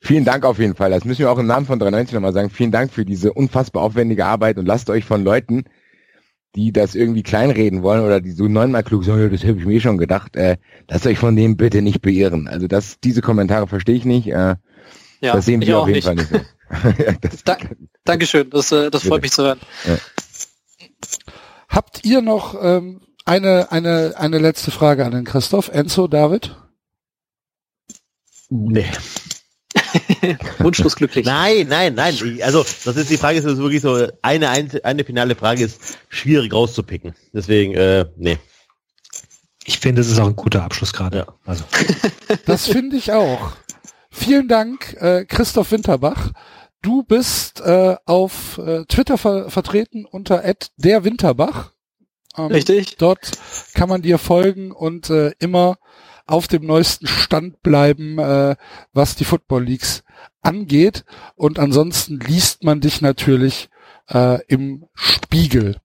E: Vielen Dank auf jeden Fall. Das müssen wir auch im Namen von 390 nochmal sagen. Vielen Dank für diese unfassbar aufwendige Arbeit und lasst euch von Leuten, die das irgendwie kleinreden wollen oder die so neunmal klug sagen, ja, das habe ich mir eh schon gedacht, äh, lasst euch von dem bitte nicht beirren. Also das, diese Kommentare verstehe ich nicht. Äh,
C: Ja,
E: das sehen wir
C: auch
E: auf jeden
C: nicht.
E: Fall nicht. So. ja, das,
C: Da, Dankeschön, das, äh, das freut mich zu hören.
A: Habt ihr noch ähm, eine, eine, eine letzte Frage an den Christoph? Enzo, David?
F: Nee.
C: Wunschlos glücklich.
F: Nein, nein, nein. Also, das ist die Frage, ist das wirklich so, eine, eine, eine finale Frage ist schwierig rauszupicken. Deswegen, äh, nee.
H: Ich finde, es ist auch ein guter Abschluss gerade.
F: Ja.
H: Also,
A: Das finde ich auch. Vielen Dank, äh, Christoph Winterbach. Du bist äh, auf äh, Twitter ver vertreten unter @derwinterbach. Ähm,
C: Richtig.
A: Dort kann man dir folgen und äh, immer auf dem neuesten Stand bleiben, äh, was die Football Leagues angeht. Und ansonsten liest man dich natürlich äh, im Spiegel.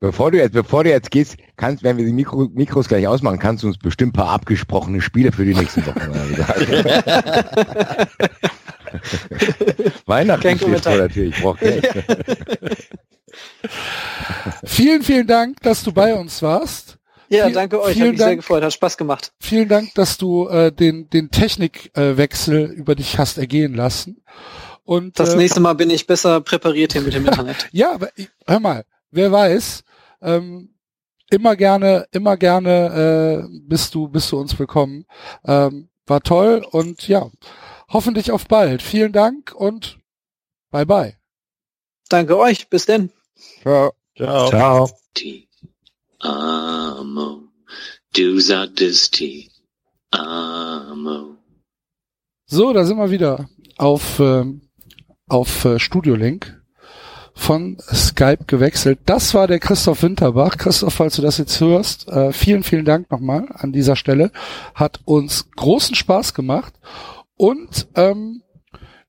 E: Bevor du jetzt, bevor du jetzt gehst, kannst, wenn wir die Mikro, Mikros gleich ausmachen, kannst du uns bestimmt ein paar abgesprochene Spiele für die nächsten Wochen sagen. Weihnachten steht vor der Tür, ich brauche Geld.
A: Vielen, vielen Dank, dass du bei uns warst.
C: Ja, danke euch.
A: vielen
C: Hat mich sehr
A: Dank.
C: gefreut. Hat Spaß gemacht.
A: Vielen Dank, dass du äh, den, den Technikwechsel Wechsel über dich hast ergehen lassen. Und
C: Das
A: äh,
C: nächste Mal bin ich besser präpariert hier mit dem Internet.
A: ja, aber hör mal, wer weiß, ähm, immer gerne, immer gerne äh, bist du, bist du uns willkommen. Ähm, war toll und ja, hoffentlich auf bald. Vielen Dank und bye bye.
C: Danke euch. Bis denn.
E: Ciao.
F: Ciao.
H: ciao.
I: T. Amo. Du sagtest T. Amo.
A: So, da sind wir wieder auf, ähm, auf äh, Studio Link von Skype gewechselt. Das war der Christoph Winterbach. Christoph, falls du das jetzt hörst, äh, vielen, vielen Dank nochmal an dieser Stelle. Hat uns großen Spaß gemacht. Und ähm,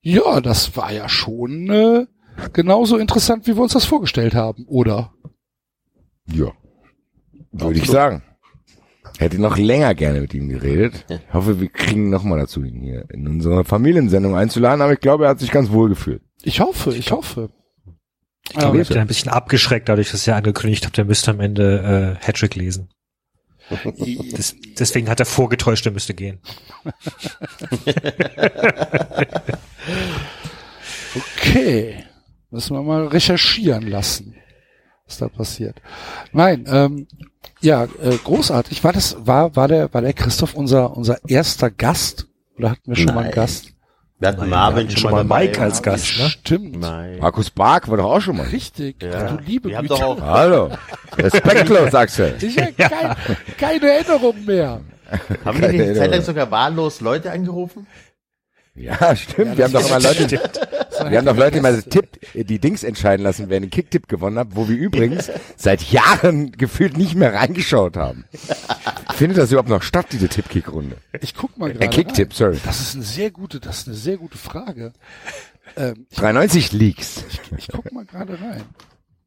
A: ja, das war ja schon äh, genauso interessant, wie wir uns das vorgestellt haben, oder?
E: Ja. Würde ich sagen. Hätte noch länger gerne mit ihm geredet. Ich hoffe, wir kriegen nochmal dazu, ihn hier in unsere Familiensendung einzuladen, aber ich glaube, er hat sich ganz wohl gefühlt.
A: Ich hoffe, ich hoffe.
H: Ich glaube, ich bin ein bisschen abgeschreckt, dadurch, dass ihr angekündigt habt, er müsste am Ende äh, Hattrick lesen. Das, deswegen hat er vorgetäuscht, er müsste gehen.
A: Okay. Müssen wir mal recherchieren lassen, was da passiert. Nein, ähm, ja, äh, großartig. War das, war, war der, war der Christoph unser, unser erster Gast? Oder hatten wir schon mal einen
F: Nein.
A: Gast?
F: Wir hatten
H: Wir
F: Marvin
H: hatten
F: schon mal dabei.
H: Mike als Gast, ne?
A: Stimmt.
F: Nein.
E: Markus Bark war doch auch schon mal.
A: Richtig.
F: Ja.
A: Du liebe
F: Wir haben doch auch,
E: Hallo. Respektlos, Axel.
A: Ich hab kein, keine Erinnerung mehr.
F: haben wir die Zeit lang sogar wahllos Leute angerufen?
E: Ja, stimmt. wir haben doch immer Leute, wir haben doch Leute mal Tipp, die Dings entscheiden lassen, wer den Kicktipp gewonnen hat, wo wir übrigens seit Jahren gefühlt nicht mehr reingeschaut haben. Findet das überhaupt noch statt, diese Tipp-Kick-Runde?
A: Ich guck mal
E: Äh,
A: gerade.
E: Kicktipp,
A: rein.
E: sorry.
A: Das ist eine sehr gute, das ist eine sehr gute Frage. Ähm,
E: 93 Leaks.
A: ich guck mal gerade rein.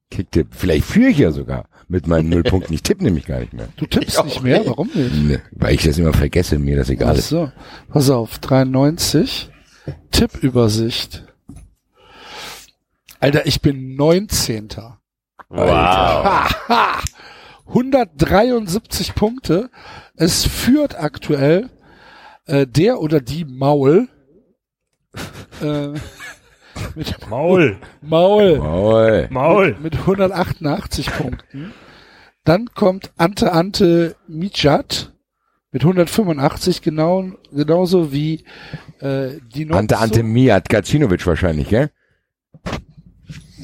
E: Kicktipp. Vielleicht führe ich ja sogar mit meinen Nullpunkten. Ich tippe nämlich gar nicht mehr.
A: Du tippst nicht mehr, warum nicht?
E: Ne, weil ich das immer vergesse, mir das egal
A: Ach
E: ist.
A: so. Pass auf, 93. Tippübersicht. Alter, ich bin 19.
F: Wow.
A: Haha. 173 Punkte. Es führt aktuell äh, der oder die Maul. äh, mit
H: Maul,
A: Maul.
E: Maul.
H: Maul.
A: Mit 188 Punkten. Dann kommt Ante Ante Mijat mit 185, genau, genauso wie äh, die
E: Ante Ante Mijat Gacinovic wahrscheinlich, gell?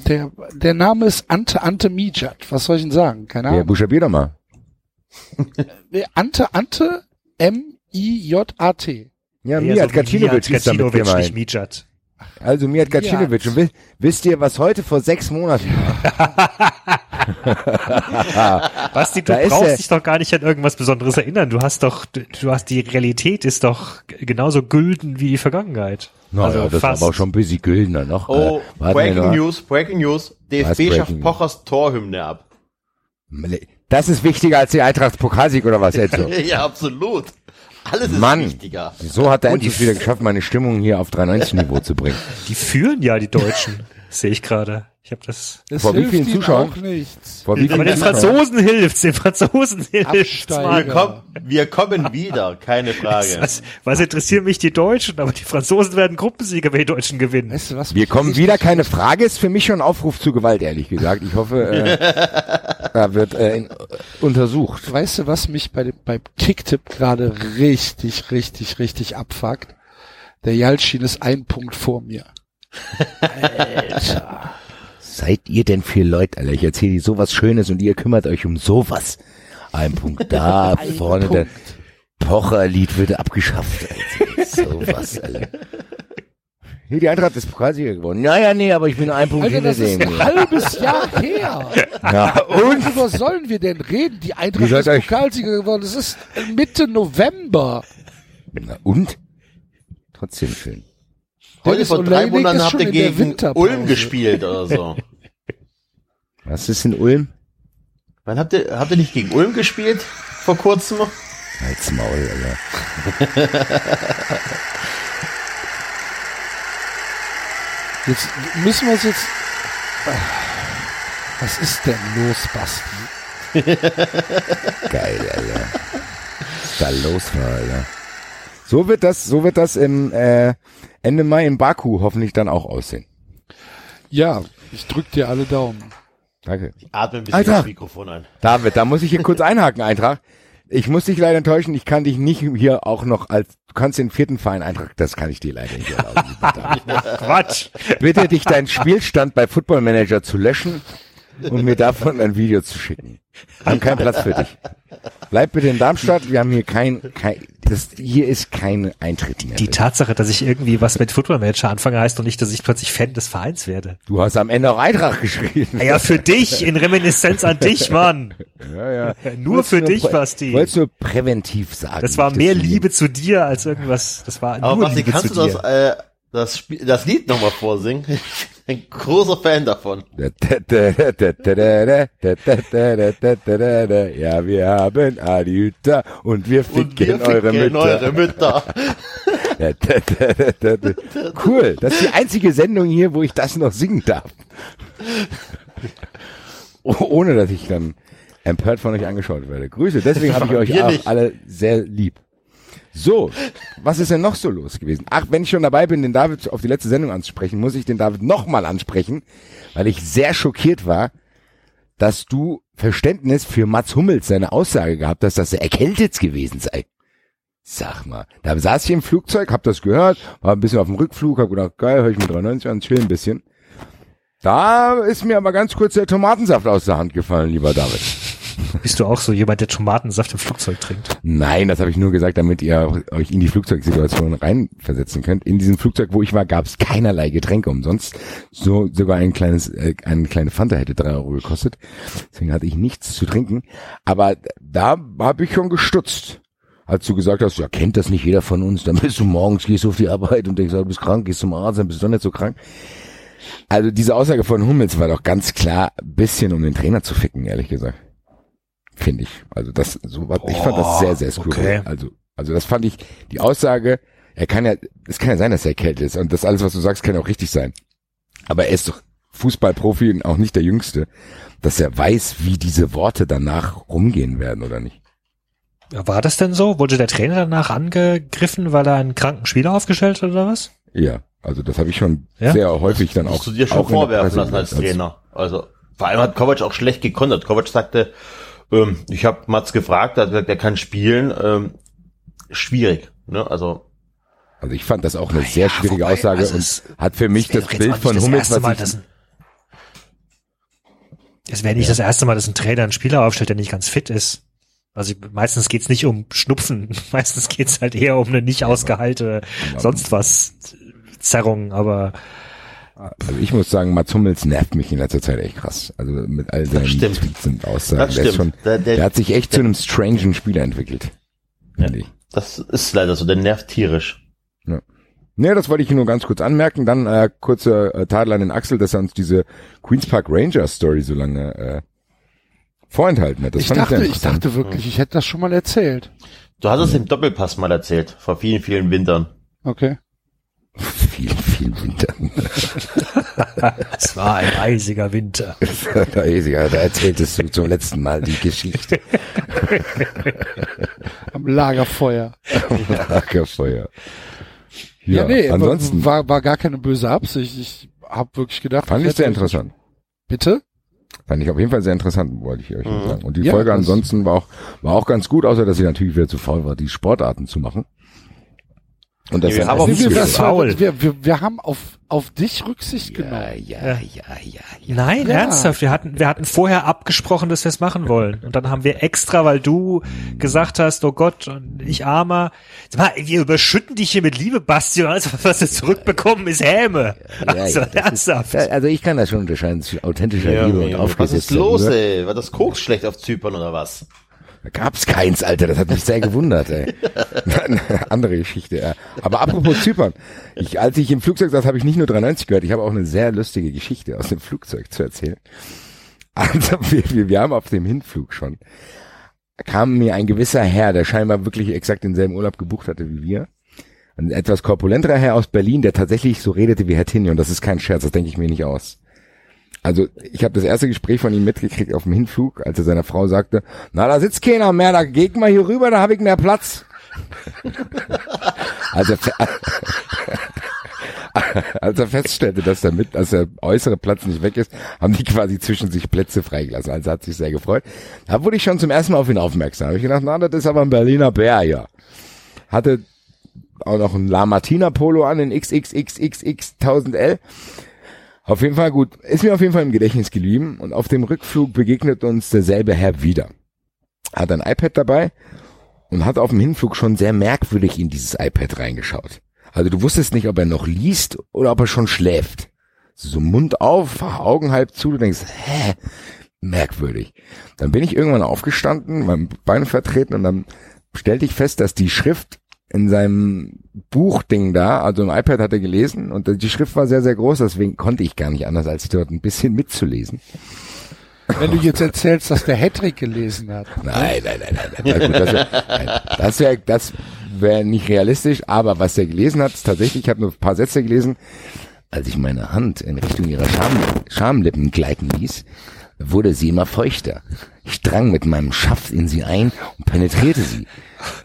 A: Der, der Name ist Ante Ante Mijat. Was soll ich denn sagen? Keine
E: Ja,
A: Ahnung.
E: buchstabier doch mal.
A: Nee, Ante Ante M-I-J-A-T.
E: Ja,
H: Ja,
E: Mijat
H: so
E: Gacinovic ist damit
H: Gacinovic, nicht
E: gemeint.
H: Mijat.
E: Also Mijat Gacinovic. Und wi- wisst ihr, was heute vor sechs Monaten
H: Basti, du
E: Da
H: brauchst dich doch gar nicht an irgendwas Besonderes erinnern. Du hast doch, du, hast die Realität ist doch genauso gülden wie die Vergangenheit.
E: Na
H: Also
E: ja, das
H: fast.
E: war aber auch schon ein bisschen güldner noch.
F: Oh,
E: Äh, wir
F: Breaking
E: noch.
F: News, Breaking News. DFB schafft? Pochers Torhymne ab.
E: Das ist wichtiger als die Eintracht Pokalsieg oder was, Enzo?
F: ja, absolut. Alles ist
E: Mann,
F: wichtiger.
E: so hat der Enzo es wieder geschafft, meine Stimmung hier auf 390-Niveau zu bringen.
H: Die führen ja die Deutschen, sehe ich gerade. Ich habe das.
A: Es
E: Vor wie vielen Zuschauern?
A: auch nichts.
E: Vor wie
H: Aber
E: vielen
H: den
E: Zuschauern?
H: Franzosen hilft's, den Franzosen hilft's.
F: Wir, kommen, wir kommen wieder, keine Frage.
H: Was, was interessieren mich die Deutschen? Aber die Franzosen werden Gruppensieger, wenn die Deutschen gewinnen.
A: Weißt du, was
E: Wir kommen wieder, keine Frage, ist für mich schon ein Aufruf zu Gewalt, ehrlich gesagt. Ich hoffe, äh, da wird äh, in, untersucht.
A: Weißt du, was mich bei dem, beim Kicktipp gerade richtig, richtig, richtig abfuckt? Der Jalcin ist ein Punkt vor mir. Alter.
E: Seid ihr denn für Leute, Alter? Ich erzähle dir sowas Schönes und ihr kümmert euch um sowas. Ein Punkt da,
A: Ein
E: vorne
A: Punkt.
E: der Pocherlied wird abgeschafft. Alter. Sowas, Alter. Hier, die Eintracht ist Pokalsieger geworden. Naja, nee, aber ich bin ein Punkt
A: Alter,
E: hinter
A: das ist
E: dem.
A: ein halbes Jahr her.
E: Ja, und?
A: Worüber sollen wir denn reden? Die Eintracht ist
E: euch-
A: Pokalsieger geworden. Es ist Mitte November.
E: Na, und? Trotzdem schön.
F: Heute vor drei Monaten
A: ist
F: habt ihr gegen. Ulm gespielt oder so.
E: Was ist in Ulm?
F: Wann habt ihr, habt ihr nicht gegen Ulm gespielt? Vor kurzem?
E: Als Maul, Alter.
A: Jetzt müssen wir uns jetzt. Was ist denn los, Basti?
E: Geil, Alter. Was da los Alter. So wird das, so wird das im äh, Ende Mai in Baku hoffentlich dann auch aussehen.
A: Ja, ich drück dir alle Daumen.
E: Danke.
F: Atme ein bisschen das Mikrofon an.
E: David, da muss ich hier kurz einhaken, Eintracht. Ich muss dich leider enttäuschen, ich kann dich nicht hier auch noch als, du kannst den vierten Verein Eintracht, das kann ich dir leider nicht erlauben.
H: Quatsch.
E: Bitte dich deinen Spielstand bei Football Manager zu löschen und mir davon ein Video zu schicken. Wir haben keinen Platz für dich. Bleib bitte in Darmstadt, wir haben hier kein, kein das, hier ist kein Eintritt mehr.
H: Die
E: bitte.
H: Tatsache, dass ich irgendwie was mit Football Manager anfange, heißt doch nicht, dass ich plötzlich Fan des Vereins werde.
E: Du hast am Ende auch Eintracht geschrieben.
H: Ja, für dich, in Reminiszenz an dich, Mann.
E: Ja, ja.
H: Nur für dich,
E: prä-
H: Basti.
E: Wolltest nur präventiv sagen.
H: Das war mehr
E: dass du-
H: Liebe zu dir als irgendwas. Das war
F: Aber
H: nur
F: Basti,
H: Liebe
F: kannst
H: zu
F: du
H: dir.
F: das, äh, das, Spiel, das Lied nochmal vorsingen? Ein großer Fan davon.
E: Ja, wir haben Adjuta und wir ficken,
F: Und wir
E: eure
F: ficken
E: Mütter.
F: eure Mütter.
E: Cool, das ist die einzige Sendung hier, wo ich das noch singen darf. Oh, Ohne, dass ich dann empört von euch angeschaut werde. Grüße, deswegen habe ich euch auch alle sehr lieb. So, was ist denn noch so los gewesen? Ach, wenn ich schon dabei bin, den David auf die letzte Sendung anzusprechen, muss ich den David nochmal ansprechen, weil ich sehr schockiert war, dass du Verständnis für Mats Hummels seine Aussage gehabt hast, dass er erkältet gewesen sei. Sag mal, da saß ich im Flugzeug, hab das gehört, war ein bisschen auf dem Rückflug, hab gedacht, geil, höre ich mir 93 an, chill ein bisschen. Da ist mir aber ganz kurz der Tomatensaft aus der Hand gefallen, lieber David.
H: Bist du auch so jemand, der Tomatensaft im Flugzeug trinkt?
E: Nein, das habe ich nur gesagt, damit ihr euch in die Flugzeugsituation reinversetzen könnt. In diesem Flugzeug, wo ich war, gab es keinerlei Getränke umsonst. So sogar ein kleines, äh, eine kleine Fanta hätte drei Euro gekostet. Deswegen hatte ich nichts zu trinken. Aber da habe ich schon gestutzt. Als du gesagt hast, ja, kennt das nicht jeder von uns, dann bist du morgens, gehst du auf die Arbeit und denkst, du bist krank, gehst zum Arzt, dann bist du doch nicht so krank. Also diese Aussage von Hummels war doch ganz klar bisschen, um den Trainer zu ficken, ehrlich gesagt. Finde ich. Also das, so was, ich fand das sehr, sehr skurril.
H: okay.
E: Also, also das fand ich, die Aussage, er kann ja, es kann ja sein, dass er erkältet ist und das alles, was du sagst, kann ja auch richtig sein. Aber er ist doch Fußballprofi und auch nicht der Jüngste, dass er weiß, wie diese Worte danach rumgehen werden, oder nicht?
H: War das denn so? Wurde der Trainer danach angegriffen, weil er einen kranken Spieler aufgestellt hat oder was?
E: Ja, also das habe ich schon
H: Ja?
E: sehr häufig dann auch.
F: Musst du dir schon vorwerfen lassen als. Trainer. Also, vor allem hat Kovac auch schlecht gekontert. Kovac sagte, ähm, ich habe Mats gefragt, er hat gesagt, er kann spielen. Ähm, schwierig. Ne? Also,
E: Also ich fand das auch eine sehr schwierige
H: wobei,
E: Aussage
H: also
E: und
H: es-
E: hat für mich das Bild von
H: das
E: Hummels, was
H: Mal,
E: ich,
H: Es wäre nicht das erste Mal, dass ein Trainer einen Spieler aufstellt, der nicht ganz fit ist. Also meistens geht's nicht um Schnupfen, meistens geht's halt eher um eine nicht ausgehalte sonst was Zerrung, aber
E: also ich muss sagen, Mats Hummels nervt mich in letzter Zeit echt krass. Also mit all seinen. Tweets und Aussagen.
F: Das
E: Der, schon,
F: Der-
E: der,
F: der-
E: hat sich echt zu einem strangen Spieler entwickelt. Ich.
F: das ist leider so, der nervt tierisch.
E: Ne, das wollte ich nur ganz kurz anmerken. Dann äh, kurze äh, Tadel an den Axel, dass er uns diese Queens Park Rangers Story so lange äh, vorenthalten hat. Das
A: ich
E: fand
A: dachte, ich
E: interessant.
A: dachte wirklich, ich hätte das schon mal erzählt.
F: Du hast es im Doppelpass mal erzählt, vor vielen, vielen Wintern.
A: Okay.
E: Viel, viel Winter.
H: es war ein eisiger Winter.
E: ja, da erzähltest du zum letzten Mal die Geschichte.
A: Am Lagerfeuer.
E: Lagerfeuer.
A: Ja, nee,
E: ansonsten
A: war, war gar keine böse Absicht. Ich habe wirklich gedacht,
E: fand ich
A: hätte
E: sehr interessant.
A: Bitte?
E: Fand ich auf jeden Fall sehr interessant, wollte ich euch
F: Mhm.
E: sagen. Und die
A: Ja,
E: Folge ansonsten war auch, war auch ganz gut, außer dass sie natürlich wieder zu faul war, die Sportarten zu machen. Und das
F: Nee, wir haben
A: wir, wir,
H: faul.
A: wir, wir, wir haben auf, auf dich Rücksicht
E: ja,
A: genommen.
E: ja,
H: Ja.
E: ja, ja.
H: Nein,
A: Ja.
H: ernsthaft. Wir hatten, wir hatten vorher abgesprochen, dass wir es machen wollen. Und dann haben wir extra, weil du gesagt hast, oh Gott, und ich armer. Sag mal, wir überschütten dich hier mit Liebe, Basti, und alles, was wir zurückbekommen, ist Häme. Also,
E: ja,
H: ernsthaft.
E: Ist, also ich kann das schon unterscheiden zwischen authentischer Liebe und
F: was
E: aufgesetzter
F: ist los,
E: Liebe.
F: ey? War das Koks schlecht auf Zypern oder was?
E: Da gab's keins, Alter. Das hat mich sehr gewundert, ey. Andere Geschichte, ja. Aber apropos Zypern. Ich, als ich im Flugzeug saß, habe ich nicht nur 93 gehört. Ich habe auch eine sehr lustige Geschichte aus dem Flugzeug zu erzählen. Also wir, wir, wir haben auf dem Hinflug schon, kam mir ein gewisser Herr, der scheinbar wirklich exakt denselben Urlaub gebucht hatte wie wir. Ein etwas korpulenterer Herr aus Berlin, der tatsächlich so redete wie Herr Tinny. Und das ist kein Scherz, das denke ich mir nicht aus. Also ich habe das erste Gespräch von ihm mitgekriegt auf dem Hinflug, als er seiner Frau sagte, na da sitzt keiner mehr, da geht mal hier rüber, da habe ich mehr Platz. als, er, als er feststellte, dass der, mit, dass der äußere Platz nicht weg ist, haben die quasi zwischen sich Plätze freigelassen. Also hat sich sehr gefreut. Da wurde ich schon zum ersten Mal auf ihn aufmerksam. Hab ich gedacht, na, das ist aber ein Berliner Bär, ja. Hatte auch noch ein La Martina Polo an in XXXXX 1000L. Auf jeden Fall gut. Ist mir auf jeden Fall im Gedächtnis geblieben und auf dem Rückflug begegnet uns derselbe Herr wieder. Hat ein iPad dabei und hat auf dem Hinflug schon sehr merkwürdig in dieses iPad reingeschaut. Also du wusstest nicht, ob er noch liest oder ob er schon schläft. So Mund auf, Augen halb zu, du denkst, hä, merkwürdig. Dann bin ich irgendwann aufgestanden, mein Bein vertreten und dann stellte ich fest, dass die Schrift in seinem Buchding da, also im iPad hat er gelesen und die Schrift war sehr, sehr groß, deswegen konnte ich gar nicht anders, als dort ein bisschen mitzulesen.
A: Wenn du jetzt erzählst, dass der Hattrick gelesen hat.
E: Nein, nein, nein, nein, nein. Das wäre das wär, wär nicht realistisch, aber was er gelesen hat, ist tatsächlich, ich habe nur ein paar Sätze gelesen, als ich meine Hand in Richtung ihrer Scham, Schamlippen gleiten ließ, wurde sie immer feuchter. Ich drang mit meinem Schaft in sie ein und penetrierte sie.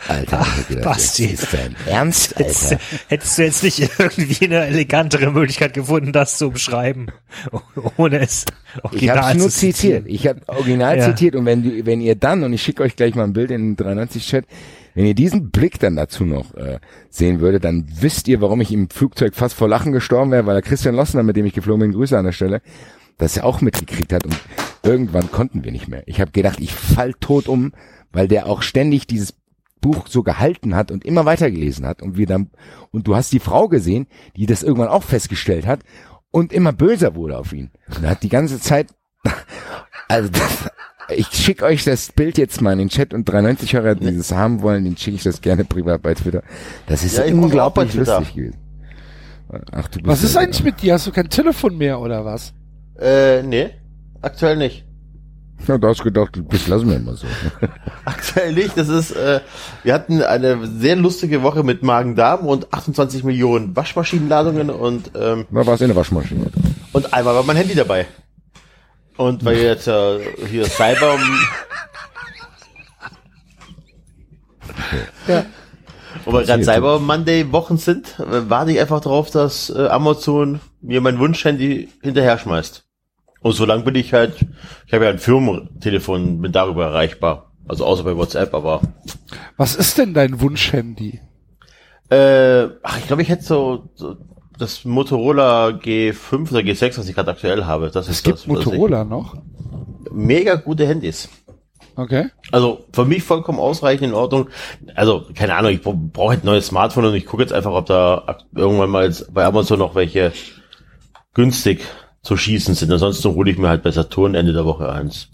E: Alter,
H: Ach,
E: ich gedacht,
H: Basti.
E: ist dein Ernst,
H: Hättest,
E: Alter.
H: hättest du jetzt nicht irgendwie eine elegantere Möglichkeit gefunden, das zu umschreiben, ohne es
E: Ich
H: original
E: habe nur zitiert. Ich habe original
H: Ja.
E: zitiert und wenn du, wenn ihr dann und ich schicke euch gleich mal ein Bild in den 93 Chat, wenn ihr diesen Blick dann dazu noch äh, sehen würdet, dann wisst ihr, warum ich im Flugzeug fast vor Lachen gestorben wäre, weil der Christian Lossner, mit dem ich geflogen bin, Grüße an der Stelle, das er auch mitgekriegt hat und irgendwann konnten wir nicht mehr. Ich habe gedacht, ich fall tot um, weil der auch ständig dieses Buch so gehalten hat und immer weitergelesen hat und wir dann und du hast die Frau gesehen, die das irgendwann auch festgestellt hat und immer böser wurde auf ihn. Und er hat die ganze Zeit also das, ich schicke euch das Bild jetzt mal in den Chat und 93 Hörer, die das haben wollen, den schicke ich das gerne privat bei Twitter. Das ist
F: Ja,
E: unglaublich lustig gewesen. Ach, du bist
A: Was ist
E: ja-
A: eigentlich mit dir? Hast du kein Telefon mehr oder was?
F: Äh, nee. Aktuell nicht.
E: Ja, du hast gedacht, das lassen wir mal so.
F: Aktuell nicht. Das ist, äh, wir hatten eine sehr lustige Woche mit Magen-Darm und 28 Millionen Waschmaschinenladungen und, ähm,
E: Da war es in der Waschmaschine.
F: und einmal war mein Handy dabei. Und weil jetzt äh, hier Cyber
A: Ja.
F: Wo wir gerade Cyber Monday Wochen sind, äh, warte ich einfach darauf, dass äh, Amazon mir mein Wunschhandy hinterher schmeißt. Und solange bin ich halt, ich habe ja ein Firmentelefon, bin darüber erreichbar. Also außer bei WhatsApp, aber
A: Was ist denn dein Wunschhandy?
F: äh, ach, ich glaube, ich hätte so, so das Motorola G5 oder G6, was ich gerade aktuell habe. Das
A: Es
F: ist
A: gibt
F: das,
A: Motorola noch.
F: Mega gute Handys.
A: Okay.
F: Also für mich vollkommen ausreichend in Ordnung. Also keine Ahnung, ich brauche brauch halt ein neues Smartphone und ich gucke jetzt einfach, ob da irgendwann mal jetzt bei Amazon noch welche günstig zu schießen sind. Ansonsten hole ich mir halt bei Saturn Ende der Woche eins.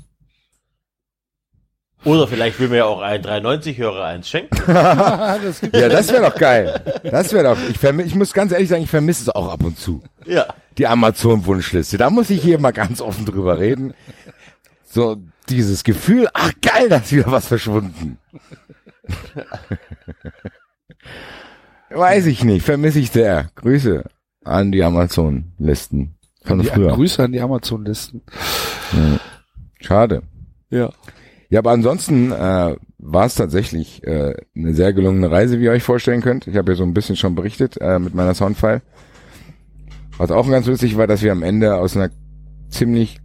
F: Oder vielleicht will mir ja auch ein 390-Hörer eins schenken.
A: das
E: Ja, das wäre doch geil. Das wäre doch, ich, ich muss ganz ehrlich sagen, ich vermisse es auch ab und zu.
F: Ja.
E: Die Amazon-Wunschliste. Da muss ich hier mal ganz offen drüber reden. So, dieses Gefühl, ach geil, da ist wieder was verschwunden. Weiß ich nicht, vermisse ich sehr. Grüße an die Amazon-Listen von
A: die
E: früher.
A: Grüße an die Amazon-Listen.
E: Schade.
A: Ja.
E: Ja, aber ansonsten äh, war es tatsächlich äh, eine sehr gelungene Reise, wie ihr euch vorstellen könnt. Ich habe ja so ein bisschen schon berichtet äh, mit meiner Soundfile. Was auch ganz lustig war, dass wir am Ende aus einer ziemlich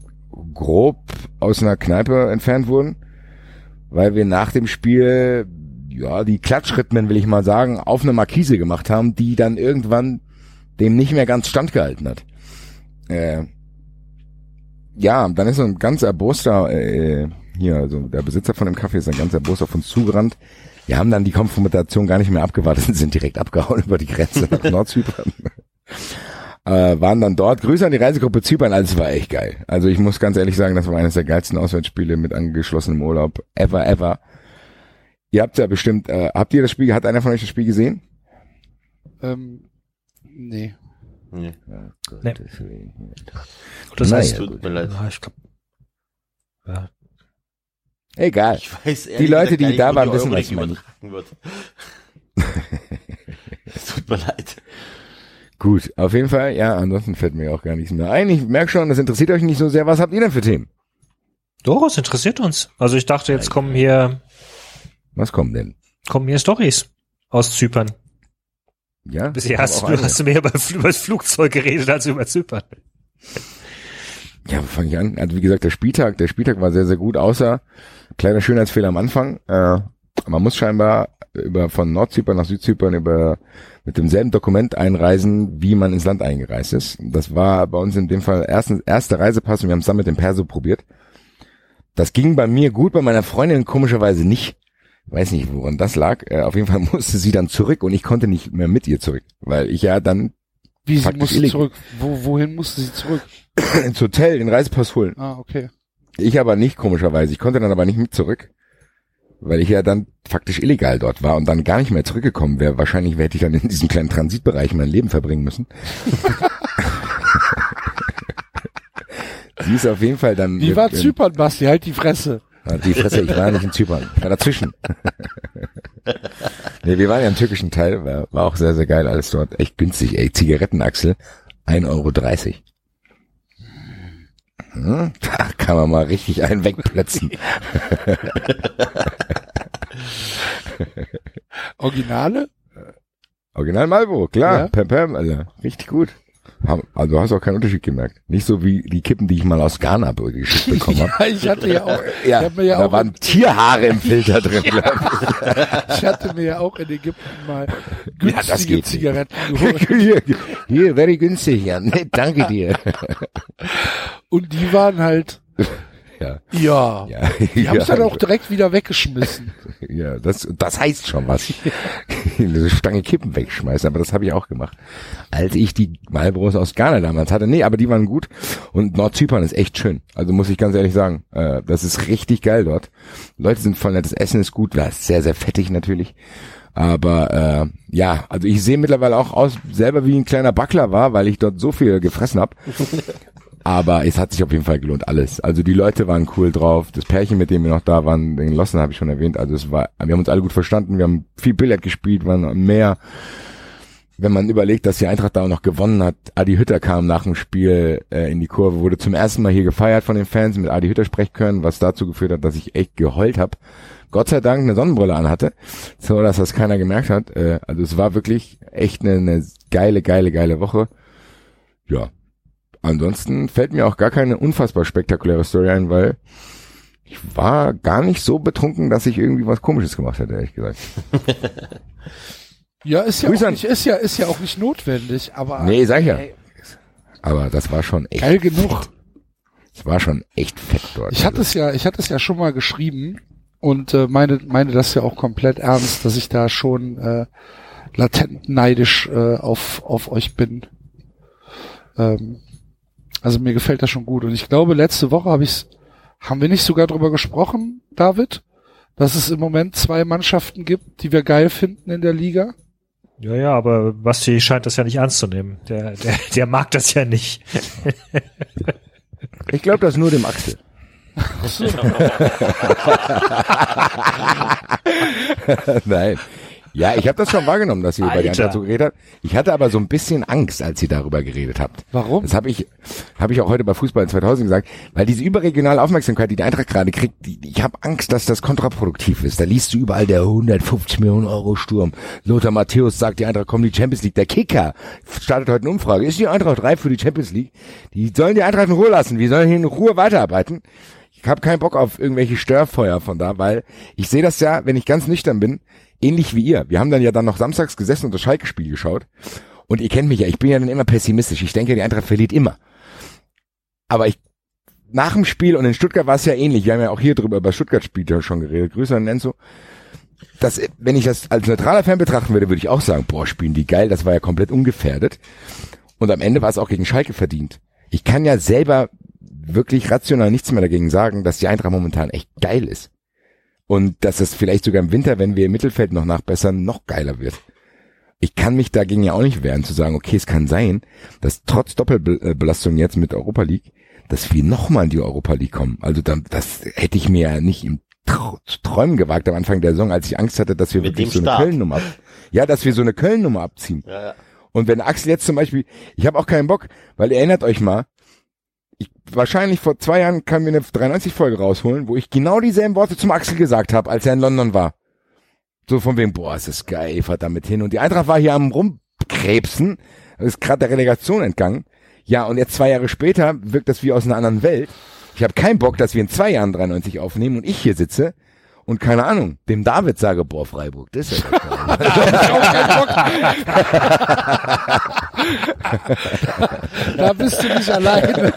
E: grob aus einer Kneipe entfernt wurden, weil wir nach dem Spiel ja, die Klatschrhythmen, will ich mal sagen, auf eine Markise gemacht haben, die dann irgendwann dem nicht mehr ganz standgehalten hat. Äh, ja, dann ist so ein ganz erboster, äh, hier, also der Besitzer von dem Café ist ein ganz erboster auf uns zugerannt. Wir haben dann die Konfrontation gar nicht mehr abgewartet und sind direkt abgehauen über die Grenze nach Nordzypern. äh, waren dann dort. Grüße an die Reisegruppe Zypern, alles war echt geil. Also ich muss ganz ehrlich sagen, das war eines der geilsten Auswärtsspiele mit angeschlossenem Urlaub ever, ever. Ihr habt ja bestimmt, äh, habt ihr das Spiel, hat einer von euch das Spiel gesehen?
A: Ähm, nee.
F: Nee.
E: Ja,
H: Nee.
E: Gottes Willen.
H: Das
E: Naja,
H: heißt,
F: Tut mir leid.
H: ich glaube, ja,
E: Egal.
F: Ich weiß
E: Die Leute, die da waren, wissen, was ich
F: übertragen wird. Es tut mir leid.
E: Gut, auf jeden Fall, ja, ansonsten fällt mir auch gar nichts mehr ein. Ich merke schon, das interessiert euch nicht so sehr. Was habt ihr denn für Themen?
H: Doris interessiert uns. Also ich dachte, jetzt kommen hier,
E: Was kommt denn?
H: kommen hier Stories aus Zypern.
E: Ja?
H: Bisher hast du, hast du mehr über, über das Flugzeug geredet als über Zypern.
E: Ja, wo fange ich an? Also wie gesagt, der Spieltag, der Spieltag war sehr, sehr gut, außer kleiner Schönheitsfehler am Anfang. Äh, man muss scheinbar über von Nordzypern nach Südzypern über mit demselben Dokument einreisen, wie man ins Land eingereist ist. Das war bei uns in dem Fall erstens erster Reisepass und wir haben es dann mit dem Perso probiert. Das ging bei mir gut, bei meiner Freundin komischerweise nicht. Weiß nicht, woran das lag. Äh, auf jeden Fall musste sie dann zurück und ich konnte nicht mehr mit ihr zurück, weil ich ja dann
A: Wie, sie musste
E: illegal.
A: zurück. Wo, wohin musste sie zurück?
E: ins Hotel den Reisepass holen.
A: Ah, okay.
E: Ich aber nicht, komischerweise. Ich konnte dann aber nicht mit zurück, weil ich ja dann faktisch illegal dort war und dann gar nicht mehr zurückgekommen wäre. Wahrscheinlich hätte ich dann in diesem kleinen Transitbereich mein Leben verbringen müssen. Sie ist auf jeden Fall dann...
A: Wie war Zypern, Basti? Halt die Fresse.
E: Ah, Die Fresse, ich war nicht in Zypern. Ich war dazwischen. nee, wir waren ja im türkischen Teil, war, war auch sehr, sehr geil alles dort. Echt günstig, ey. Zigarettenachsel, 1,30 Euro. Hm, da kann man mal richtig einen wegplötzen.
A: Originale?
E: Original Marlboro, klar.
A: Ja.
E: Pam Pam, Alter. Richtig gut. Haben- Also du hast auch keinen Unterschied gemerkt. Nicht so wie die Kippen, die ich mal aus Ghana geschickt bekommen habe.
A: Ja, ich hatte ja auch,
E: Ja,
A: ich mir ja
E: da
A: auch,
E: waren Tierhaare im Filter drin. glaub ich.
A: hatte mir ja auch in Ägypten mal
E: Ja, das
A: günstige
E: nicht.
A: Zigaretten geholt.
E: hier, hier, very günstig, ja. Nee, danke dir.
A: Und die waren halt,
E: Ja,
A: ja,
E: ja.
A: die haben es
E: ja,
A: dann auch direkt wieder weggeschmissen.
E: Ja, das, das heißt schon was. Eine Stange Kippen wegschmeißen, aber das habe ich auch gemacht. Als ich die Marlboros aus Ghana damals hatte. Nee, aber die waren gut. Und Nordzypern ist echt schön. Also muss ich ganz ehrlich sagen, äh, das ist richtig geil dort. Leute sind voll nett, das Essen ist gut, ist sehr, sehr fettig natürlich. Aber äh, ja, also ich sehe mittlerweile auch aus selber wie ein kleiner Backler war, weil ich dort so viel gefressen habe. Aber es hat sich auf jeden Fall gelohnt, alles. Also die Leute waren cool drauf. Das Pärchen, mit dem wir noch da waren, den Lossen habe ich schon erwähnt. Also es war, wir haben uns alle gut verstanden. Wir haben viel Billard gespielt, waren am Meer. Wenn man überlegt, dass die Eintracht da auch noch gewonnen hat, Adi Hütter kam nach dem Spiel äh, in die Kurve, wurde zum ersten Mal hier gefeiert von den Fans, mit Adi Hütter sprechen können, was dazu geführt hat, dass ich echt geheult habe. Gott sei Dank eine Sonnenbrille anhatte, so dass das keiner gemerkt hat. Äh, also es war wirklich echt eine, eine geile, geile, geile Woche. Ja, ansonsten fällt mir auch gar keine unfassbar spektakuläre Story ein, weil ich war gar nicht so betrunken, dass ich irgendwie was Komisches gemacht hätte, ehrlich gesagt.
A: Ja, ist ja auch nicht, ist ja, ist ja auch nicht notwendig, aber
E: Nee, sag ich ja.
A: ey,
E: Aber das war schon echt,
A: geil genug.
E: es war schon echt fett dort.
A: Ich hatte es ja, ich hatte es ja schon mal geschrieben und äh, meine, meine das ja auch komplett ernst, dass ich da schon äh, latent neidisch äh, auf, auf euch bin. Ähm, also mir gefällt das schon gut. Und ich glaube, letzte Woche habe ich's, haben wir nicht sogar drüber gesprochen, David, dass es im Moment zwei Mannschaften gibt, die wir geil finden in der Liga.
H: Ja, ja, aber Basti scheint das ja nicht ernst zu nehmen. Der, der, der mag das ja nicht.
E: Ich glaube das nur dem Axel. Nein. Ja, ich habe das schon wahrgenommen, dass ihr über die. Eintracht so geredet habt. Ich hatte aber so ein bisschen Angst, als ihr darüber geredet habt.
A: Warum?
E: Das habe ich, habe ich auch heute bei Fußball 2000 gesagt, weil diese überregionale Aufmerksamkeit, die die Eintracht gerade kriegt, die, ich habe Angst, dass das kontraproduktiv ist. Da liest du überall der 150 Millionen Euro Sturm. Lothar Matthäus sagt, die Eintracht kommt in die Champions League. Der Kicker startet heute eine Umfrage. Ist die Eintracht reif für die Champions League? Die sollen die Eintracht in Ruhe lassen. Wir sollen hier in Ruhe weiterarbeiten. Ich habe keinen Bock auf irgendwelche Störfeuer von da, weil ich sehe das ja, wenn ich ganz nüchtern bin, ähnlich wie ihr. Wir haben dann ja dann noch samstags gesessen und das Schalke-Spiel geschaut. Und ihr kennt mich ja, ich bin ja dann immer pessimistisch. Ich denke, die Eintracht verliert immer. Aber ich, nach dem Spiel und in Stuttgart war es ja ähnlich. Wir haben ja auch hier drüber über Stuttgart-Spiel schon geredet. Grüße an Enzo. Das, wenn ich das als neutraler Fan betrachten würde, würde ich auch sagen, boah, spielen die geil, das war ja komplett ungefährdet. Und am Ende war es auch gegen Schalke verdient. Ich kann ja selber wirklich rational nichts mehr dagegen sagen, dass die Eintracht momentan echt geil ist. Und dass es vielleicht sogar im Winter, wenn wir im Mittelfeld noch nachbessern, noch geiler wird. Ich kann mich dagegen ja auch nicht wehren, zu sagen, okay, es kann sein, dass trotz Doppelbelastung jetzt mit Europa League, dass wir nochmal in die Europa League kommen. Also dann, das hätte ich mir ja nicht im Tr Träumen gewagt am Anfang der Saison, als ich Angst hatte, dass wir
F: Mit
E: wirklich so eine. Köln-Nummer ja, dass wir so eine Köln-Nummer abziehen.
F: Ja, ja.
E: Und wenn Axel jetzt zum Beispiel, ich habe auch keinen Bock, weil erinnert euch mal, ich, wahrscheinlich vor zwei Jahren kann mir eine 93-Folge rausholen, wo ich genau dieselben Worte zum Axel gesagt habe, als er in London war. So von wegen, boah, ist das geil, fahrt damit hin. Und die Eintracht war hier am Rumkrebsen, ist gerade der Relegation entgangen. Ja, und jetzt zwei Jahre später wirkt das wie aus einer anderen Welt. Ich habe keinen Bock, dass wir in zwei Jahren 93 aufnehmen und ich hier sitze und keine Ahnung, dem David sage, boah, Freiburg, das ist ja.
A: Da bist du nicht alleine.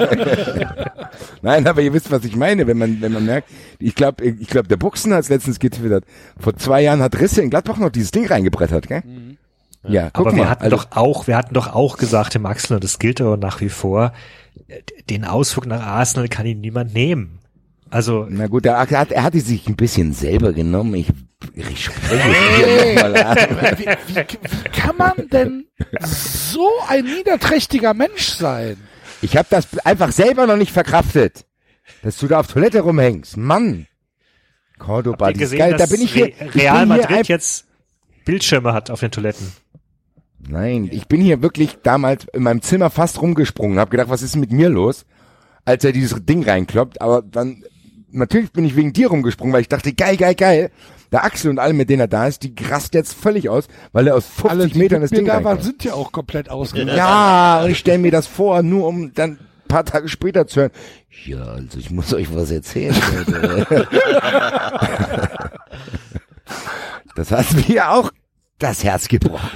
E: Nein, aber ihr wisst, was ich meine, wenn man, wenn man merkt, ich glaube, ich glaube, der Buchsen hat es letztens getwittert. Vor zwei Jahren hat Risse in Gladbach noch dieses Ding reingebrettert, gell? Ja, guck
H: Aber
E: mal.
H: wir hatten
E: also,
H: doch auch, wir hatten doch auch gesagt im Axel, und das gilt aber nach wie vor, den Ausflug nach Arsenal kann ihm niemand nehmen. Also,
E: na gut, er hat, er hatte sich ein bisschen selber genommen. Ich, ich spreche hier nochmal an.
A: Wie, wie, wie kann man denn so ein niederträchtiger Mensch sein?
E: Ich habe das einfach selber noch nicht verkraftet, dass du da auf Toilette rumhängst. Mann. Cordoba,
H: habt ihr
E: ist
H: gesehen,
E: geil. Da bin ich hier. ich
H: Real
E: hier
H: Madrid jetzt Bildschirme hat auf den Toiletten.
E: Nein, ich bin hier wirklich damals in meinem Zimmer fast rumgesprungen, habe gedacht, was ist mit mir los, als er dieses Ding reinkloppt, aber dann natürlich bin ich wegen dir rumgesprungen, weil ich dachte, geil, geil, geil. Der Axel und alle, mit denen er da ist, die rast jetzt völlig aus, weil er aus 50
A: Alle, die
E: Metern das Ding
A: da waren, sind ja auch komplett ausgegangen.
E: Ja, ich stelle mir das vor, nur um dann ein paar Tage später zu hören. Ja, also ich muss euch was erzählen. Das hat mir auch das Herz gebrochen.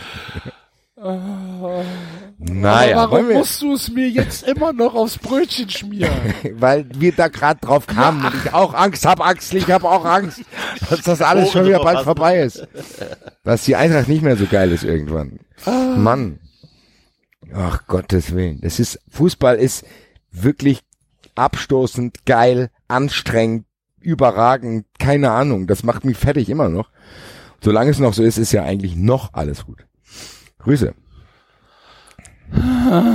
E: Naja,
A: Aber warum musst du es mir jetzt immer noch aufs Brötchen schmieren?
E: weil wir da gerade drauf kamen und ich auch Angst hab, Axel, ich habe auch Angst, dass das alles schon wieder bald vorbei ist. Dass die Eintracht nicht mehr so geil ist irgendwann. Mann. Ach Gottes Willen. Das ist, Fußball ist wirklich abstoßend, geil, anstrengend, überragend, keine Ahnung. Das macht mich fertig immer noch. Solange es noch so ist, ist ja eigentlich noch alles gut. Grüße.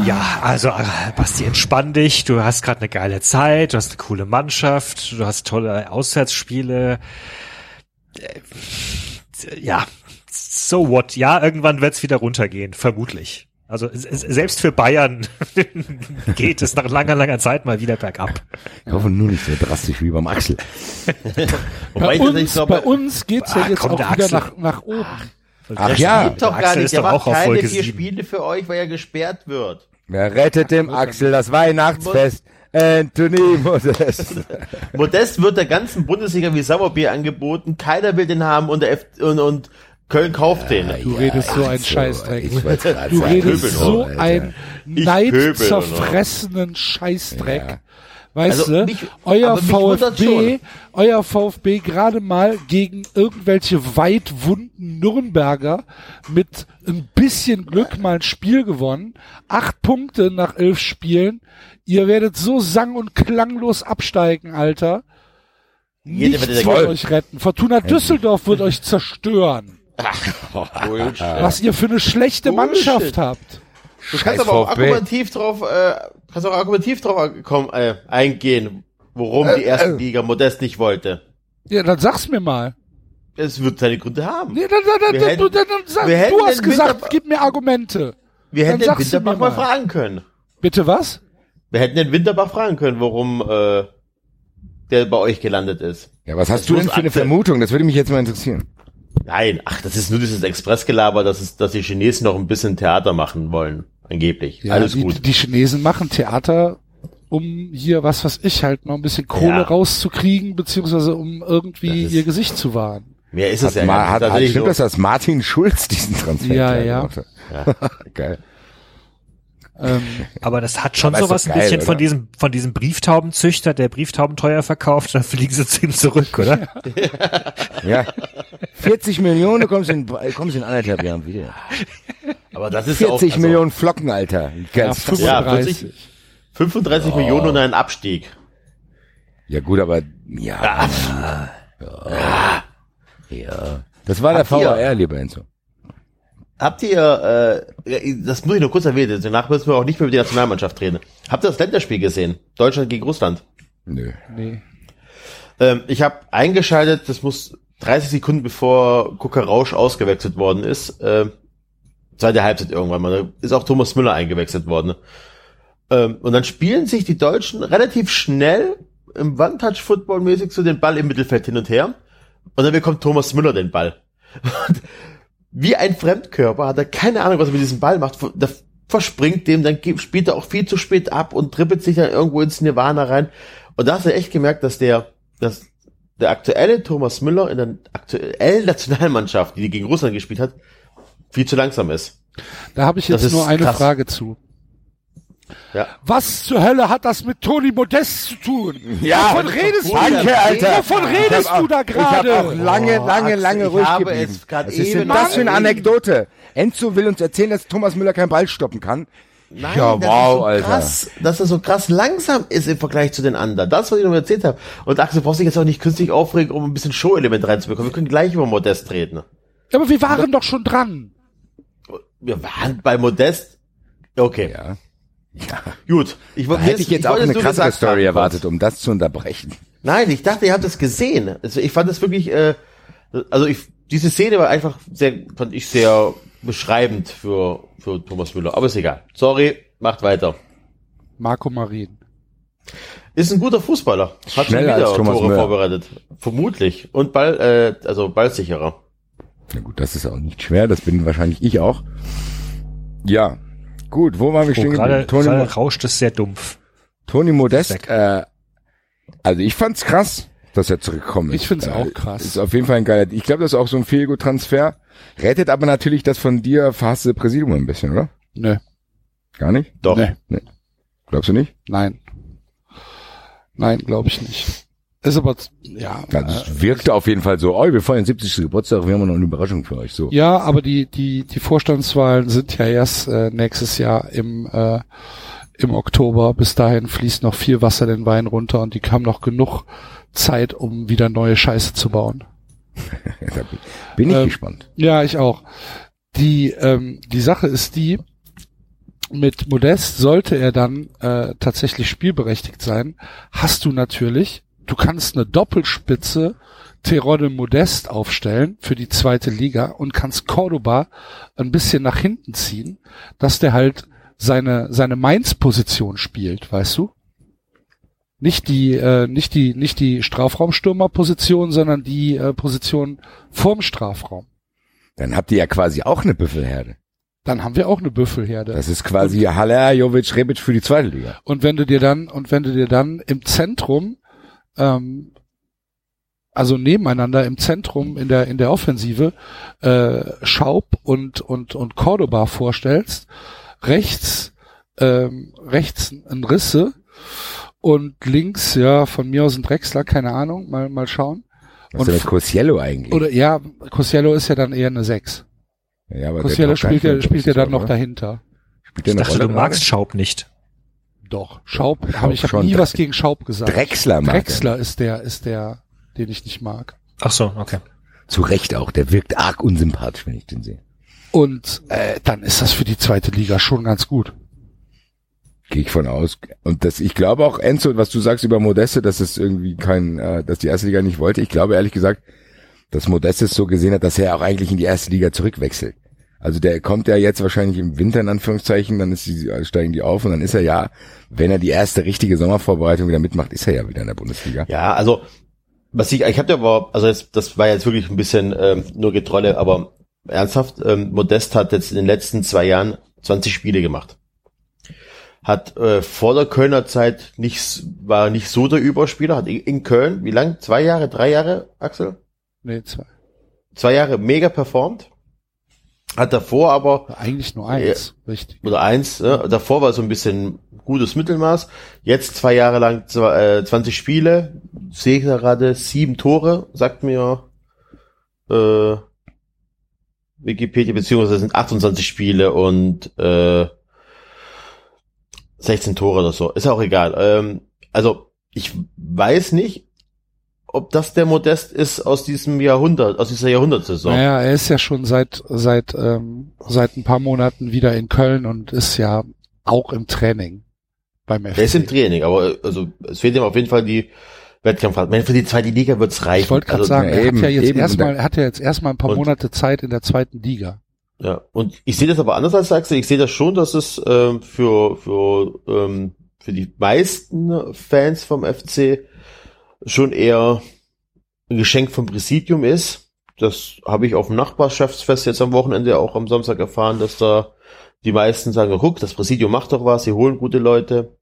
H: Ja, also äh, Basti, entspann dich. Du hast gerade eine geile Zeit, du hast eine coole Mannschaft, du hast tolle Auswärtsspiele. Äh, Ja, so what? Ja, irgendwann wird's wieder runtergehen, vermutlich. Also selbst für Bayern geht es nach langer, langer Zeit mal wieder bergab.
E: Ich hoffe nur nicht so drastisch wie beim Axel.
A: Bei uns,
F: glaube,
A: bei uns geht's ja
H: Ah,
A: jetzt
H: komm,
A: auch
H: der
A: wieder nach, nach oben.
E: Ach
F: das
E: ja,
F: stimmt doch
H: der
F: gar
H: Axel
F: nicht.
H: ist
F: Der
H: doch auch
F: macht keine
H: Folge
F: vier
H: sieben.
F: Spiele für euch, weil er gesperrt wird.
E: wer rettet dem Axel das Weihnachtsfest? Anthony Modest.
F: Modest wird der ganzen Bundesliga wie Sauerbier angeboten. Keiner will den haben und, der F und, und Köln kauft den.
A: Du redest so einen Scheißdreck. Du redest
F: Pöbel
A: so
F: noch,
E: Alter.
A: ein
F: Ich pöbel
A: neidzerfressenen Scheißdreck.
E: Ja.
A: Weißt
F: Also
A: du,
F: mich-
A: euer VfB, euer VfB gerade mal gegen irgendwelche weitwunden Nürnberger mit ein bisschen Glück mal ein Spiel gewonnen. Acht Punkte nach elf Spielen. Ihr werdet so sang- und klanglos absteigen, Alter.
F: Jeder
A: Nichts
F: wird
A: euch retten. Fortuna Düsseldorf wird euch zerstören.
F: Bullshit.
A: Was ihr für eine schlechte
F: Bullshit.
A: Mannschaft habt.
F: Du
E: Scheiß
F: kannst aber auch
E: VfB.
F: argumentativ drauf, äh, kannst auch argumentativ drauf kommen, äh, eingehen, warum die erste Liga Modest nicht wollte.
A: Ja, dann sag's mir mal.
F: Es wird seine Gründe haben.
A: Nee, dann, dann, dann,
F: hätten-
A: dann, dann sag,
F: wir
A: du hast gesagt,
F: Winter-
A: gib mir Argumente.
F: Wir hätten
A: Dann
F: den Winterbach mal
A: mal.
F: fragen können.
A: Bitte was?
F: Wir hätten den Winterbach fragen können, warum äh, der bei euch gelandet ist.
E: Ja, was hast
F: Das
E: du denn für eine Vermutung? Das würde mich jetzt mal interessieren.
F: Nein, ach, das ist nur dieses Expressgelaber, dass, es, dass die Chinesen noch ein bisschen Theater machen wollen. Angeblich.
A: Ja,
F: Alles
A: die,
F: gut.
A: die Chinesen machen Theater um hier, was weiß ich, halt noch ein bisschen Kohle
F: Ja.
A: rauszukriegen, beziehungsweise um irgendwie
F: ist-
A: ihr Gesicht zu wahren.
F: Mehr ist es
E: Hat,
F: ja
E: Ma
F: gar nicht.
E: hat, hat, stimmt
F: so-
E: das, dass Martin Schulz diesen Transfer
A: Ja,
E: klar
A: ja.
E: gemacht hat? Geil.
A: Ähm,
H: Aber das hat schon sowas ein bisschen
E: geil,
H: von
E: oder?
H: diesem, von diesem Brieftaubenzüchter, der Brieftauben teuer verkauft, dann fliegen sie zu ihm zurück, oder?
E: Ja. 40 Millionen kommst in, kommst in anderthalb Jahren wieder.
F: Aber das ist
E: 40
F: auch, also,
E: Millionen Flocken, Alter.
A: Ja,
E: ist das?
F: Ja,
A: 35.
F: 35 Millionen und ein Abstieg.
E: Ja gut, aber ja. Ja. ja. Das war der
F: Habt ihr-
E: VAR, lieber Enzo.
F: Habt ihr, äh, das muss ich nur kurz erwähnen, danach müssen wir auch nicht mehr über die Nationalmannschaft reden. Habt ihr das Länderspiel gesehen? Deutschland gegen Russland.
E: Nö.
A: Nee.
F: Ähm, ich habe eingeschaltet, das muss 30 Sekunden bevor Kuka Rausch ausgewechselt worden ist. Ähm, zweite Halbzeit irgendwann mal. Da ist auch Thomas Müller eingewechselt worden. Ähm, und dann spielen sich die Deutschen relativ schnell im One-Touch-Football mäßig so den Ball im Mittelfeld hin und her. Und dann bekommt Thomas Müller den Ball. Und wie ein Fremdkörper hat er keine Ahnung, was er mit diesem Ball macht. Der verspringt dem, dann spielt er auch viel zu spät ab und trippelt sich dann irgendwo ins Nirvana rein. Und da hast du echt gemerkt, dass der, dass der aktuelle Thomas Müller in der aktuellen Nationalmannschaft, die gegen Russland gespielt hat, viel zu langsam ist.
A: Da habe ich jetzt nur eine
F: krass.
A: Frage zu.
F: Ja.
A: Was zur Hölle hat das mit Toni Modest zu tun?
E: Ja,
A: Wovon redest du?
E: danke, Alter.
A: Wovon redest du da
E: Ich habe
A: gerade?
E: auch lange,
F: Oh,
E: lange, lange ruhig geblieben. Was ist
F: eben
E: denn das für eine Anekdote? Enzo will uns erzählen, dass Thomas Müller keinen Ball stoppen kann.
F: Nein,
E: ja,
F: das
E: wow,
F: ist so
E: Alter.
F: krass, dass er so krass langsam ist im Vergleich zu den anderen. Das, was ich noch erzählt habe. Und Axel, du brauchst dich jetzt auch nicht künstlich aufregen, um ein bisschen Show-Element reinzubekommen. Wir können gleich über Modest reden.
A: Aber wir waren doch schon dran.
F: Wir waren bei Modest. Okay,
E: Ja. Ja.
F: gut. Ich,
E: Da hätte ich jetzt auch
F: wollte es
E: eine krassere Story
F: haben,
E: erwartet, um das zu unterbrechen.
F: Nein, ich dachte, ihr habt es gesehen. Also ich fand es wirklich, äh, also ich, diese Szene war einfach sehr, fand ich sehr beschreibend für, für Thomas Müller. Aber ist egal. Sorry, macht weiter.
A: Marco Marin.
F: Ist ein guter Fußballer. Hat schon
E: Schneller
F: wieder
E: als Thomas
F: Tore
E: Müller.
F: vorbereitet. Vermutlich. Und Ball, äh, also ballsicherer.
E: Na gut, das ist auch nicht schwer, das bin wahrscheinlich ich auch. Ja. Gut, wo waren wir stehen
H: gerade
E: geblieben? Toni,
H: rauscht es sehr dumpf.
E: Toni Modest, äh, also ich fand's krass, dass er zurückgekommen ist.
A: Ich find's
E: Äh,
A: auch krass.
E: Ist auf jeden Fall ein geiler, ich glaube, das ist auch so ein Feelgood-Transfer. Rettet aber natürlich das von dir verhasste Präsidium ein bisschen, oder?
A: Nö.
E: Gar nicht?
F: Doch.
A: Nee.
E: Glaubst du nicht?
A: Nein. Nein, glaube ich nicht. Ist aber, ja.
E: Das wirkte auf jeden Fall so, oh, wir feiern 70. Geburtstag, wir haben noch eine Überraschung für euch. So.
A: Ja, aber die, die, die Vorstandswahlen sind ja erst äh, nächstes Jahr im, äh, im Oktober. Bis dahin fließt noch viel Wasser den Wein runter und die haben noch genug Zeit, um wieder neue Scheiße zu bauen.
E: Bin ich
A: Ähm,
E: gespannt.
A: Ja, ich auch. Die, ähm, die Sache ist die, mit Modest sollte er dann äh, tatsächlich spielberechtigt sein, hast du natürlich, du kannst eine Doppelspitze Terodde Modest aufstellen für die zweite Liga und kannst Cordoba ein bisschen nach hinten ziehen, dass der halt seine seine Mainz-Position spielt, weißt du? Nicht die äh, nicht die nicht die Strafraumstürmer-Position, sondern die äh, Position vorm Strafraum.
E: Dann habt ihr ja quasi auch eine Büffelherde.
A: Dann haben wir auch eine Büffelherde.
E: Das ist quasi Haller, Jovic, Rebic für die zweite Liga.
A: Und wenn du dir dann, und wenn du dir dann im Zentrum, ähm, also nebeneinander im Zentrum in der, in der Offensive, äh, Schaub und, und, und Cordoba vorstellst, rechts, ähm, rechts ein Risse und links, ja, von mir aus ein Drechsler, keine Ahnung, mal, mal schauen.
E: Was
A: Und
E: ist denn Cosiello eigentlich?
A: Oder, ja, Cosiello ist ja dann eher eine 6.
E: ja, aber der
A: Cosiello spielt ja, spielt ja dann noch dahinter.
E: Spielt
H: Ich dachte,
E: Rolle
H: du magst Schaub nicht.
A: Doch. Schaub,
E: Schaub
A: hab, ich habe nie was gegen Schaub gesagt.
E: Drechsler mag
A: Drexler ist der, ist der, den ich nicht mag.
H: Ach so, okay.
E: Zu Recht auch. Der wirkt arg unsympathisch, wenn ich den sehe.
A: Und äh, dann ist das für die zweite Liga schon ganz gut.
E: Gehe ich von aus. Und das, ich glaube auch, Enzo, was du sagst über Modeste, dass es irgendwie kein, äh, dass die erste Liga nicht wollte. Ich glaube ehrlich gesagt, dass Modeste es so gesehen hat, dass er auch eigentlich in die erste Liga zurückwechselt. Also der kommt ja jetzt wahrscheinlich im Winter in Anführungszeichen, dann ist die, steigen die auf und dann ist er ja, wenn er die erste richtige Sommervorbereitung wieder mitmacht, ist er ja wieder in der Bundesliga.
F: Ja, also was ich, ich hatte aber, also jetzt, das war jetzt wirklich ein bisschen ähm, nur Getrolle, aber ernsthaft, ähm, Modest hat jetzt in den letzten zwei Jahren 20 Spiele gemacht. hat äh, vor der Kölner Zeit nicht, war nicht so der Überspieler, hat in, in Köln, wie lang? Zwei Jahre, drei Jahre, Axel?
A: Nee, zwei.
F: Zwei Jahre mega performt. Hat davor aber
A: Eigentlich nur eins. Richtig.
F: oder eins, ne? davor war so ein bisschen gutes Mittelmaß. Jetzt zwei Jahre lang zwei, äh, 20 Spiele, sehe ich gerade sieben Tore, sagt mir äh, Wikipedia, beziehungsweise sind 28 Spiele und äh, 16 Tore oder so. Ist auch egal. Ähm, also ich weiß nicht, ob das der Modest ist aus diesem Jahrhundert, aus dieser Jahrhundertsaison.
A: Naja, er ist ja schon seit seit ähm, seit ein paar Monaten wieder in Köln und ist ja auch im Training beim FC.
F: Er ist im Training, aber also es fehlt ihm auf jeden Fall die meine, Für die zweite Liga wird's reichen.
A: ich wollte gerade
F: Also,
A: sagen, er
E: eben,
A: hat ja jetzt erstmal, er hat ja jetzt erstmal ein paar
F: Und-
A: Monate Zeit in der zweiten Liga.
F: Ja, und ich sehe das aber anders als Axel. Ich sehe das schon, dass es ähm, für für ähm, für die meisten Fans vom FC schon eher ein Geschenk vom Präsidium ist. Das habe ich auf dem Nachbarschaftsfest jetzt am Wochenende auch am Samstag erfahren, dass da die meisten sagen, guck, das Präsidium macht doch was, sie holen gute Leute.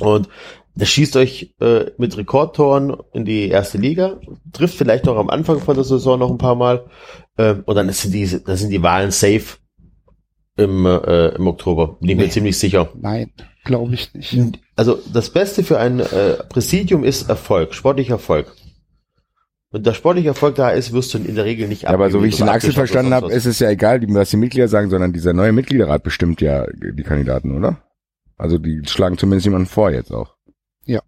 F: Und das schießt euch äh, mit Rekordtoren in die erste Liga, trifft vielleicht noch am Anfang von der Saison noch ein paar Mal. Ähm, und dann sind die, dann sind die Wahlen safe im, äh, im Oktober. Bin ich mir
A: Nee.
F: ziemlich sicher.
A: Nein, glaube ich nicht.
F: Also das Beste für ein äh, Präsidium ist Erfolg, sportlicher Erfolg. Wenn der sportliche Erfolg da ist, wirst du in der Regel nicht
E: Ja, aber so wie ich den Axel verstanden habe, ist es ja egal, was die Mitglieder sagen, sondern dieser neue Mitgliederrat bestimmt ja die Kandidaten, oder? Also die schlagen zumindest jemanden vor jetzt auch.
A: Ja.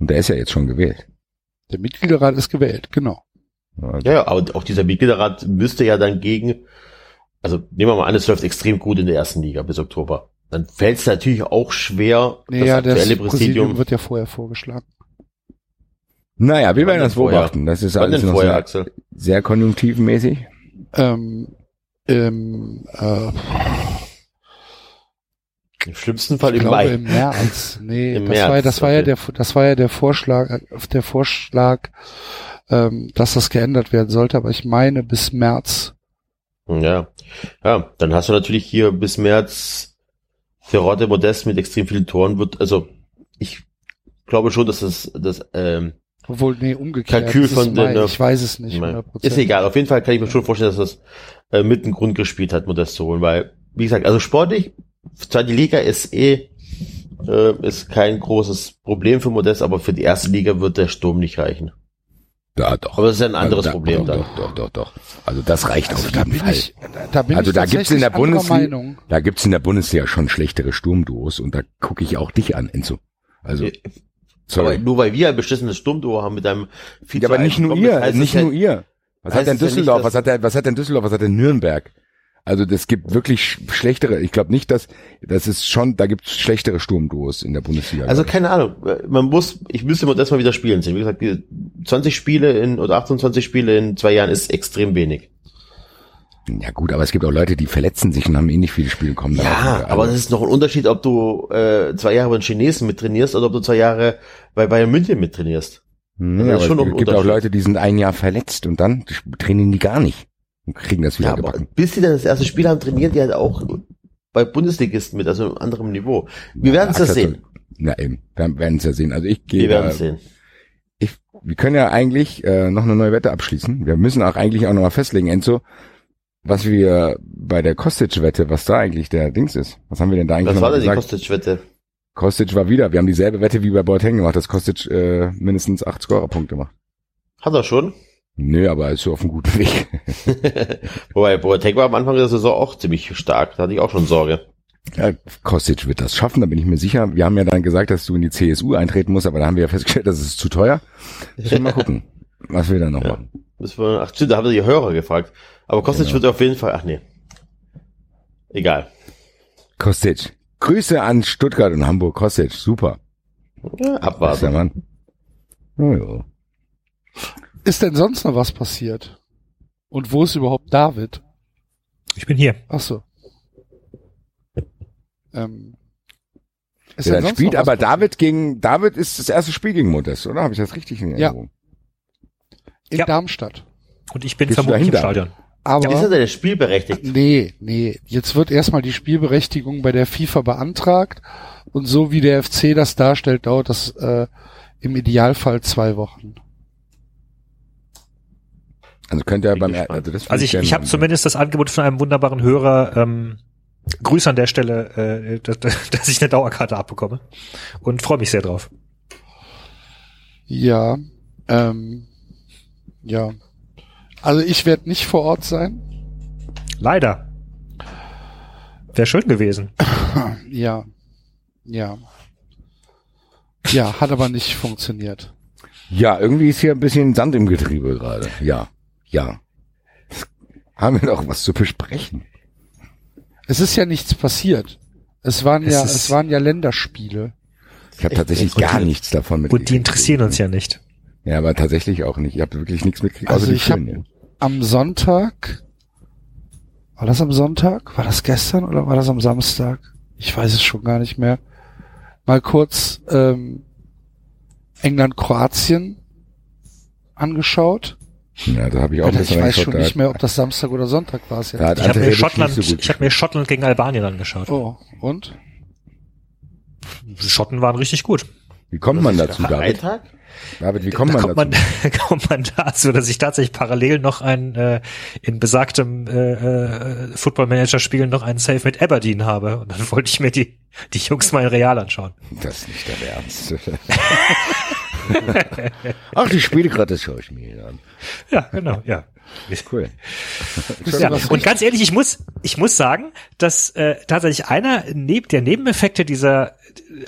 E: Und der ist ja jetzt schon gewählt.
A: Der Mitgliederrat ist gewählt, genau.
E: Also,
F: Ja, ja, aber auch dieser Mitgliederrat müsste ja dann gegen, also nehmen wir mal an, es läuft extrem gut in der ersten Liga bis Oktober. Dann fällt es natürlich auch schwer,
A: Naja, das
F: aktuelle
A: Präsidium
F: Präsidium.
A: wird ja vorher vorgeschlagen.
E: Naja, wir werden das
F: vorher?
E: beobachten. Das ist alles noch
F: vorher,
E: sehr,
F: Axel?
E: sehr konjunktivmäßig.
A: Ähm, ähm, äh,
F: Im schlimmsten Fall
A: ich
F: im
A: glaube
F: Mai.
A: im März. Nee,
F: Im
A: das war
F: März,
A: das war ja
F: okay.
A: der das war ja der Vorschlag der Vorschlag, ähm, dass das geändert werden sollte, aber ich meine bis März.
F: Ja. Ja, dann hast du natürlich hier bis März Terodde Modest mit extrem vielen Toren wird, also ich glaube schon, dass das, das ähm,
A: Obwohl, nee, umgekehrt.
F: Kalkül von den, äh,
A: ich weiß es nicht.
F: Mai.
A: 100%.
F: Ist egal, auf jeden Fall kann ich mir schon vorstellen, dass das äh, mit einem Grund gespielt hat, Modest zu holen, weil, wie gesagt, also sportlich, zwar die Liga ist eh, äh, ist kein großes Problem für Modest, aber für die erste Liga wird der Sturm nicht reichen.
E: Ja, doch.
F: Aber das ist ja ein anderes
E: da,
F: Problem
E: doch,
F: dann.
E: Doch, doch, doch, doch. Also das reicht
A: Also
E: auf
A: da
E: jeden
A: bin
E: Fall.
A: ich, da, da bin
E: Also
A: ich
E: da gibt's in der Bundesliga, da gibt's in der Bundesliga schon schlechtere Sturmduos und da gucke ich auch dich an, Enzo. Also,
F: Aber
E: sorry.
F: nur weil wir ein beschissenes Sturmduo haben mit einem viel
E: Ja, aber nicht nur ihr, nicht nur ihr. Was hat denn Düsseldorf, was hat der, was hat denn Düsseldorf, was hat denn Nürnberg? Also das gibt wirklich sch- schlechtere, ich glaube nicht, dass, das ist schon, da gibt's schlechtere Sturmduos in der Bundesliga.
F: Also keine Ahnung, man muss, ich müsste das mal wieder spielen sehen. Wie gesagt, die 20 Spiele in oder 28 Spiele in zwei Jahren ist extrem wenig.
E: ja gut, aber es gibt auch Leute, die verletzen sich und haben eh nicht viele Spiele kommen.
F: Ja,
E: darauf. Also,
F: aber es ist noch ein Unterschied, ob du äh, zwei Jahre bei den Chinesen mit trainierst oder ob du zwei Jahre bei Bayern München mit trainierst.
E: Hm,
F: das ist
E: aber es gibt auch. Leute, die sind ein Jahr verletzt und dann trainieren die gar nicht und kriegen das wieder
F: Ja, aber
E: gebacken.
F: bis die dann das erste Spiel haben, trainieren die halt auch bei Bundesligisten mit, also einem anderen Niveau. Wir werden es ja sehen.
E: Na eben, wir werden es ja sehen. Also ich gehe
F: Wir werden es sehen.
E: ich, wir können ja eigentlich äh, noch eine neue Wette abschließen. Wir müssen auch eigentlich auch nochmal festlegen, Enzo, was wir bei der Kostic-Wette, was da eigentlich der Dings ist. Was haben wir denn da eigentlich
F: Was
E: noch
F: war denn die? Kostic-Wette?
E: Kostic war wieder. Wir haben dieselbe Wette wie bei Boateng gemacht, dass Kostic äh, mindestens acht Scorerpunkte macht.
F: Hat er schon.
E: Nö, aber er ist so auf einem guten Weg.
F: Wobei Boateng war am Anfang der Saison auch ziemlich stark. Da hatte ich auch schon Sorge.
E: Ja, Kostic wird das schaffen, da bin ich mir sicher. Wir haben ja dann gesagt, dass du in die CSU eintreten musst, aber da haben wir ja festgestellt, das ist zu teuer. Müssen wir mal gucken, was wir da noch
F: Ja.
E: machen.
F: Ach stimmt, da haben die Hörer gefragt. Aber Kostic
E: Genau.
F: wird auf jeden Fall, ach nee. Egal.
E: Kostic. Grüße an Stuttgart und Hamburg. Kostic, super.
F: Ja,
E: Was ist der
F: abwarten.
E: Mann? Oh, ja.
A: Ist denn sonst noch was passiert? Und wo ist überhaupt David?
H: Ich bin hier.
A: Ach so. Ähm, ist
E: Ja, dann spielt aber
A: passiert?
E: David gegen, David ist das erste Spiel gegen Modest, oder? Habe ich das richtig in
A: Ja.
E: Erinnerung?
A: in
H: Ja.
A: Darmstadt.
H: Und ich bin
E: Gehst
H: vermutlich im Stadion.
A: Aber
F: Ist er denn spielberechtigt?
A: nee, nee, jetzt wird erstmal die Spielberechtigung bei der FIFA beantragt und so wie der FC das darstellt, dauert das äh, im Idealfall zwei Wochen.
E: Also könnte er beim, also das
H: Also ich, ich habe zumindest das Angebot von einem wunderbaren Hörer. Ähm, Grüße an der Stelle, äh, dass, dass ich eine Dauerkarte abbekomme und freue mich sehr drauf.
A: Ja, ähm, ja. Also ich werde nicht vor Ort sein.
H: Leider. Wäre schön gewesen.
A: Ja, ja. Ja, hat aber nicht funktioniert.
E: Ja, irgendwie ist hier ein bisschen Sand im Getriebe gerade. Ja, ja. Haben wir doch was zu besprechen.
A: Es ist ja nichts passiert. Es waren
H: Es
A: ja, es waren ja Länderspiele.
E: Ich habe tatsächlich
H: und
E: gar
H: die-
E: nichts davon mit.
H: Und die interessieren uns ja nicht.
E: Ja, aber tatsächlich auch nicht. Ich habe wirklich nichts mitgekriegt,
A: Also
E: außer die
A: ich hab-
E: Schönen.
A: Am Sonntag, war das am Sonntag? War das gestern oder war das am Samstag? Ich weiß es schon gar nicht mehr. Mal kurz ähm, England-Kroatien angeschaut.
E: Ja, da habe ich auch ein
A: ich weiß schon
E: reingeschaut,
A: nicht
E: da-
A: mehr, ob das Samstag oder Sonntag war. Es
E: Da
A: jetzt.
H: Ich habe mir Schottland,
E: so
H: ich habe mir Schottland gegen Albanien angeschaut.
A: Oh, und?
H: Die Schotten waren richtig gut.
E: Wie kommt man dazu, David?
F: Freitag?
E: David, wie kommt
H: da
E: man
H: kommt
E: dazu?
H: man, kommt man dazu, dass ich tatsächlich parallel noch ein äh, in besagtem äh, äh, Football Manager Spiel noch einen Save mit Aberdeen habe und dann wollte ich mir die die Jungs mal in Real anschauen.
E: Das ist nicht der Ernst. Ach, die Spiele gerade, das schaue ich mir hier an.
H: Ja, genau, ja.
E: Cool.
H: Ja, und ganz ehrlich, ich muss, ich muss sagen, dass äh, tatsächlich einer neb der Nebeneffekte dieser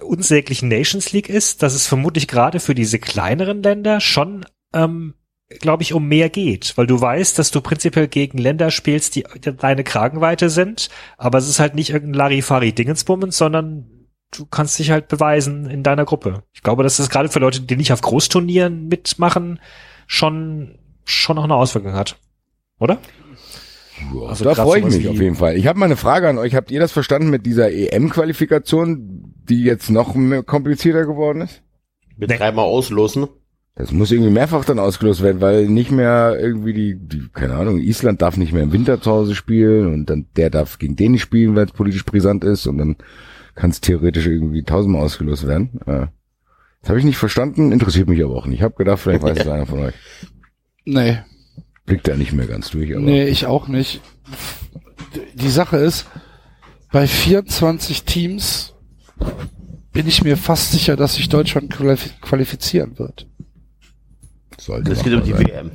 H: unsäglichen Nations League ist, dass es vermutlich gerade für diese kleineren Länder schon, ähm, glaube ich, um mehr geht, weil du weißt, dass du prinzipiell gegen Länder spielst, die deine Kragenweite sind, aber es ist halt nicht irgendein Larifari-Dingensbummens, sondern du kannst dich halt beweisen in deiner Gruppe. Ich glaube, dass das gerade für Leute, die nicht auf Großturnieren mitmachen, schon schon auch eine Auswirkung hat. Oder?
E: Ja,
H: Also
E: da freue ich mich auf jeden Fall. Ich habe mal eine Frage an euch. Habt ihr das verstanden mit dieser EM-Qualifikation, die jetzt noch mehr komplizierter geworden ist?
F: Mit
H: Nee.
F: dreimal auslosen.
E: Das muss irgendwie mehrfach dann ausgelost werden, weil nicht mehr irgendwie die, die, keine Ahnung, Island darf nicht mehr im Winter zu Hause spielen und dann der darf gegen den nicht spielen, weil es politisch brisant ist und dann kann es theoretisch irgendwie tausendmal ausgelost werden. Äh, das habe ich nicht verstanden, interessiert mich aber auch nicht. Ich habe gedacht, vielleicht weiß es einer von euch.
A: Nee,
E: Blickt da nicht mehr ganz durch, aber
A: nee, ich auch nicht. Die Sache ist, bei 24 Teams bin ich mir fast sicher, dass sich Deutschland qualif- qualifizieren wird.
E: sollte
F: Es geht um die
E: sein.
F: WM.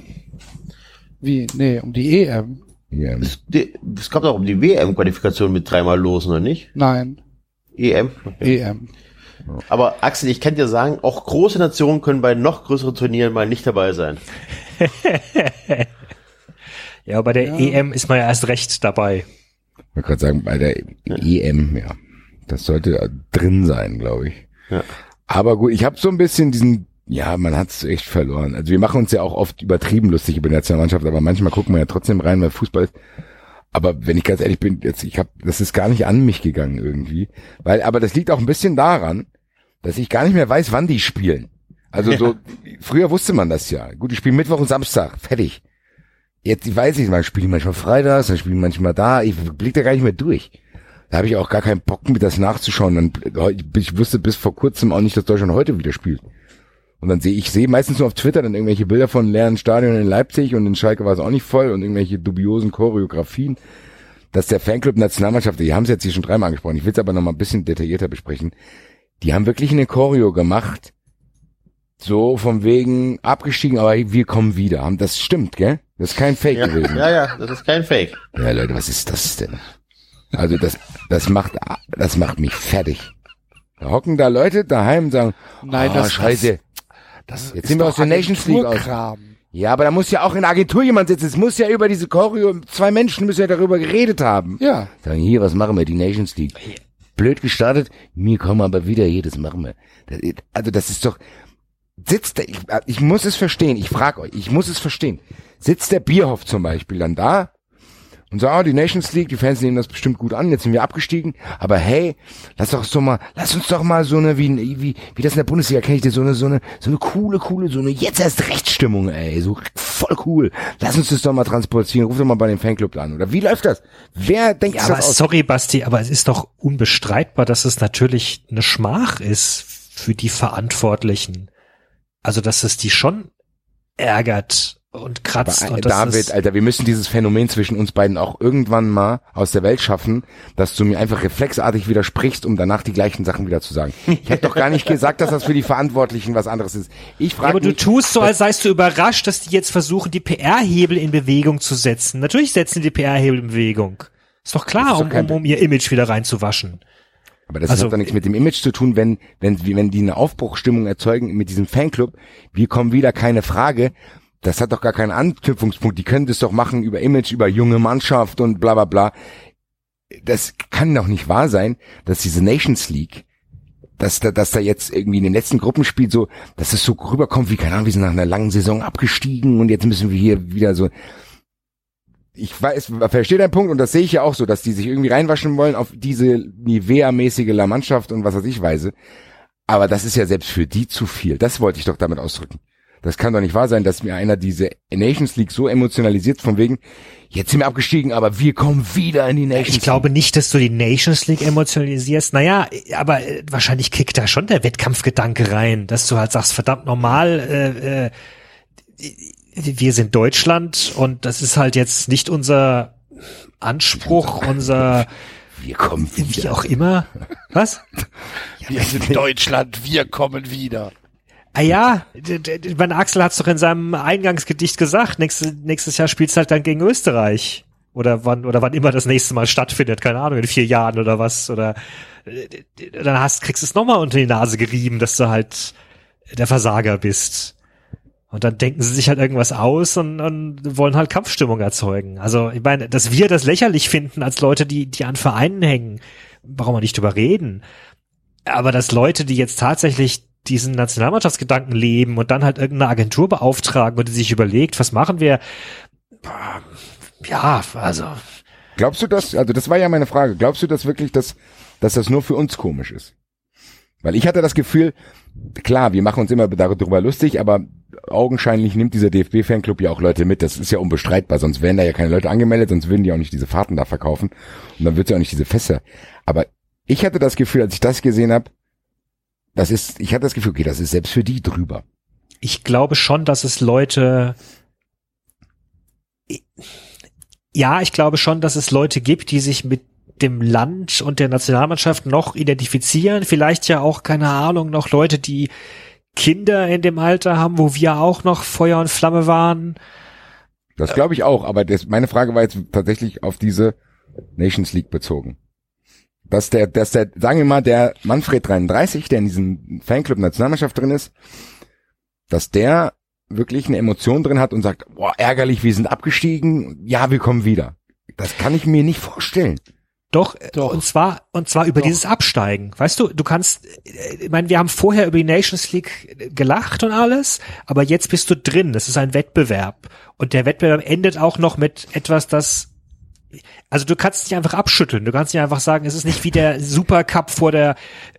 A: Wie? Nee, um die EM.
E: Ja,
F: Es, die- es gab doch um die WM-Qualifikation mit dreimal losen, oder nicht?
A: Nein,
F: EM.
A: EM.
F: Aber Axel, ich kann dir sagen, auch große Nationen können bei noch größeren Turnieren mal nicht dabei sein.
H: Ja, bei der EM ist man ja erst recht dabei.
E: Ich wollte gerade sagen, bei der EM, ja. Das sollte drin sein, glaube ich.
F: Ja.
E: Aber gut, ich habe so ein bisschen diesen, ja, man hat es echt verloren. Also wir machen uns ja auch oft übertrieben lustig über die Nationalmannschaft, aber manchmal gucken wir ja trotzdem rein, weil Fußball ist. Aber wenn ich ganz ehrlich bin, jetzt ich habe, das ist gar nicht an mich gegangen irgendwie, weil, aber das liegt auch ein bisschen daran, dass ich gar nicht mehr weiß, wann die spielen. Also so, früher wusste man das ja. Gut, die spielen Mittwoch und Samstag, fertig. Jetzt ich weiß ich, man spielen manchmal freitags, dann spielen manchmal da. Ich blick da gar nicht mehr durch. Da habe ich auch gar keinen Bock, mir das nachzuschauen. Dann, ich wusste bis vor kurzem auch nicht, dass Deutschland heute wieder spielt. Und dann sehe ich sehe meistens nur auf Twitter dann irgendwelche Bilder von leeren Stadien in Leipzig und in Schalke war es auch nicht voll und irgendwelche dubiosen Choreografien. Dass der Fanclub Nationalmannschaft, die haben es jetzt hier schon dreimal angesprochen, ich will es aber noch mal ein bisschen detaillierter besprechen. Die haben wirklich eine Choreo gemacht, so von wegen abgestiegen, aber wir kommen wieder. Das stimmt, gell? Das ist kein Fake
F: Ja,
E: gewesen.
F: ja, ja, das ist kein Fake.
E: Ja, Leute, was ist das denn? Also das, das macht, das macht mich fertig. Da hocken da Leute daheim und sagen,
A: Nein,
E: oh,
A: das-
E: scheiße.
A: Das
E: Jetzt sind wir aus der Nations League aus. Ja, aber da muss ja auch in der Agentur jemand sitzen. Es muss ja über diese Choreo, zwei Menschen müssen ja darüber geredet haben.
A: Ja,
E: Sagen, hier, was machen wir, die Nations League. Blöd gestartet, mir kommen aber wieder hier, das machen wir. Das, also das ist doch, sitzt der, ich, ich muss es verstehen, ich frage euch, ich muss es verstehen. Sitzt der Bierhoff zum Beispiel dann da und sagen, ah, die Nations League, die Fans nehmen das bestimmt gut an, jetzt sind wir abgestiegen, aber hey, lass doch so mal, lass uns doch mal so eine, wie, wie, wie das in der Bundesliga kenne ich das, so eine, so eine, so eine coole, coole, so eine jetzt erst Rechtsstimmung, ey, so voll cool. Lass uns das doch mal transportieren, ruf doch mal bei dem Fanclub an, oder wie läuft das? Wer denkt
H: Ja, aber
E: das aus?
H: sorry, Basti, aber es ist doch unbestreitbar, dass es natürlich eine Schmach ist für die Verantwortlichen. Also, dass es die schon ärgert und kratzt.
E: Aber,
H: und das
E: David, Alter, wir müssen dieses Phänomen zwischen uns beiden auch irgendwann mal aus der Welt schaffen, dass du mir einfach reflexartig widersprichst, um danach die gleichen Sachen wieder zu sagen. Ich habe doch gar nicht gesagt, dass das für die Verantwortlichen was anderes ist. Ich
H: Ja,
E: frage
H: aber du
E: mich,
H: tust so, als seist du überrascht, dass die jetzt versuchen, die PR-Hebel in Bewegung zu setzen. Natürlich setzen die PR-Hebel in Bewegung. Ist doch klar,
E: ist
H: um, um, um ihr Image wieder reinzuwaschen.
E: aber das
H: also-
E: hat doch nichts mit dem Image zu tun, wenn, wenn, wenn die eine Aufbruchstimmung erzeugen mit diesem Fanclub. Wir kommen wieder, keine Frage. Das hat doch gar keinen Anknüpfungspunkt. Die können das doch machen über Image, über junge Mannschaft und bla bla bla. Das kann doch nicht wahr sein, dass diese Nations League, dass da, dass da jetzt irgendwie in den letzten Gruppenspiel so, dass es so rüberkommt wie, keine Ahnung, wir sind nach einer langen Saison abgestiegen und jetzt müssen wir hier wieder so. Ich weiß, verstehe deinen Punkt und das sehe ich ja auch so, dass die sich irgendwie reinwaschen wollen auf diese Nivea-mäßige La Mannschaft und was weiß ich weise. Aber das ist ja selbst für die zu viel. Das wollte ich doch damit ausdrücken. Das kann doch nicht wahr sein, dass mir einer diese Nations League so emotionalisiert von wegen, jetzt sind wir abgestiegen, aber wir kommen wieder in die Nations
H: Ich glaube nicht, dass du die Nations League emotionalisierst. Naja, aber äh, wahrscheinlich kickt da schon der Wettkampfgedanke rein, dass du halt sagst, verdammt normal, äh, äh, wir sind Deutschland und das ist halt jetzt nicht unser Anspruch, unser
E: League. Wir kommen
H: wie
E: wieder.
H: auch immer. Was?
A: Wir sind Deutschland, wir kommen wieder.
H: Ah ja, mein Axel hat's doch in seinem Eingangsgedicht gesagt. Nächstes, nächstes Jahr spielst halt dann gegen Österreich. Oder wann, oder wann immer das nächste Mal stattfindet, keine Ahnung, in vier Jahren oder was. Oder äh, dann hast, kriegst du es nochmal unter die Nase gerieben, dass du halt der Versager bist. Und dann denken sie sich halt irgendwas aus und, und wollen halt Kampfstimmung erzeugen. Also ich meine, dass wir das lächerlich finden als Leute, die, die an Vereinen hängen, brauchen wir nicht drüber reden. Aber dass Leute, die jetzt tatsächlich diesen Nationalmannschaftsgedanken leben und dann halt irgendeine Agentur beauftragen und die sich überlegt, was machen wir? Ja, also
E: Glaubst du das, also das war ja meine Frage, glaubst du das wirklich, dass, dass das nur für uns komisch ist? Weil ich hatte das Gefühl, klar, wir machen uns immer darüber lustig, aber augenscheinlich nimmt dieser DFB-Fanclub ja auch Leute mit. Das ist ja unbestreitbar, sonst wären da ja keine Leute angemeldet, sonst würden die auch nicht diese Fahrten da verkaufen und dann wird ja auch nicht diese Fässer. Aber ich hatte das Gefühl, als ich das gesehen habe, das ist, ich hatte das Gefühl, okay, das ist selbst für die drüber.
H: ich glaube schon, dass es Leute ja, ich glaube schon, dass es Leute gibt, die sich mit dem Land und der Nationalmannschaft noch identifizieren. Vielleicht ja auch, keine Ahnung, noch Leute, die Kinder in dem Alter haben, wo wir auch noch Feuer und Flamme waren.
E: Das glaube ich auch, aber das, meine Frage war jetzt tatsächlich auf diese Nations League bezogen. Dass der, dass der, sagen wir mal, der Manfred 33, der in diesem Fanclub Nationalmannschaft drin ist, dass der wirklich eine Emotion drin hat und sagt, boah, ärgerlich, wir sind abgestiegen, ja, wir kommen wieder. Das kann ich mir nicht vorstellen.
H: Doch,
A: Doch.
H: und zwar und zwar über
A: Doch.
H: dieses Absteigen. Weißt du, du kannst äh, ich meine, wir haben vorher über die Nations League gelacht und alles, aber jetzt bist du drin. Das ist ein Wettbewerb und der Wettbewerb endet auch noch mit etwas, das also du kannst nicht einfach abschütteln. Du kannst nicht einfach sagen, es ist nicht wie der Supercup vor der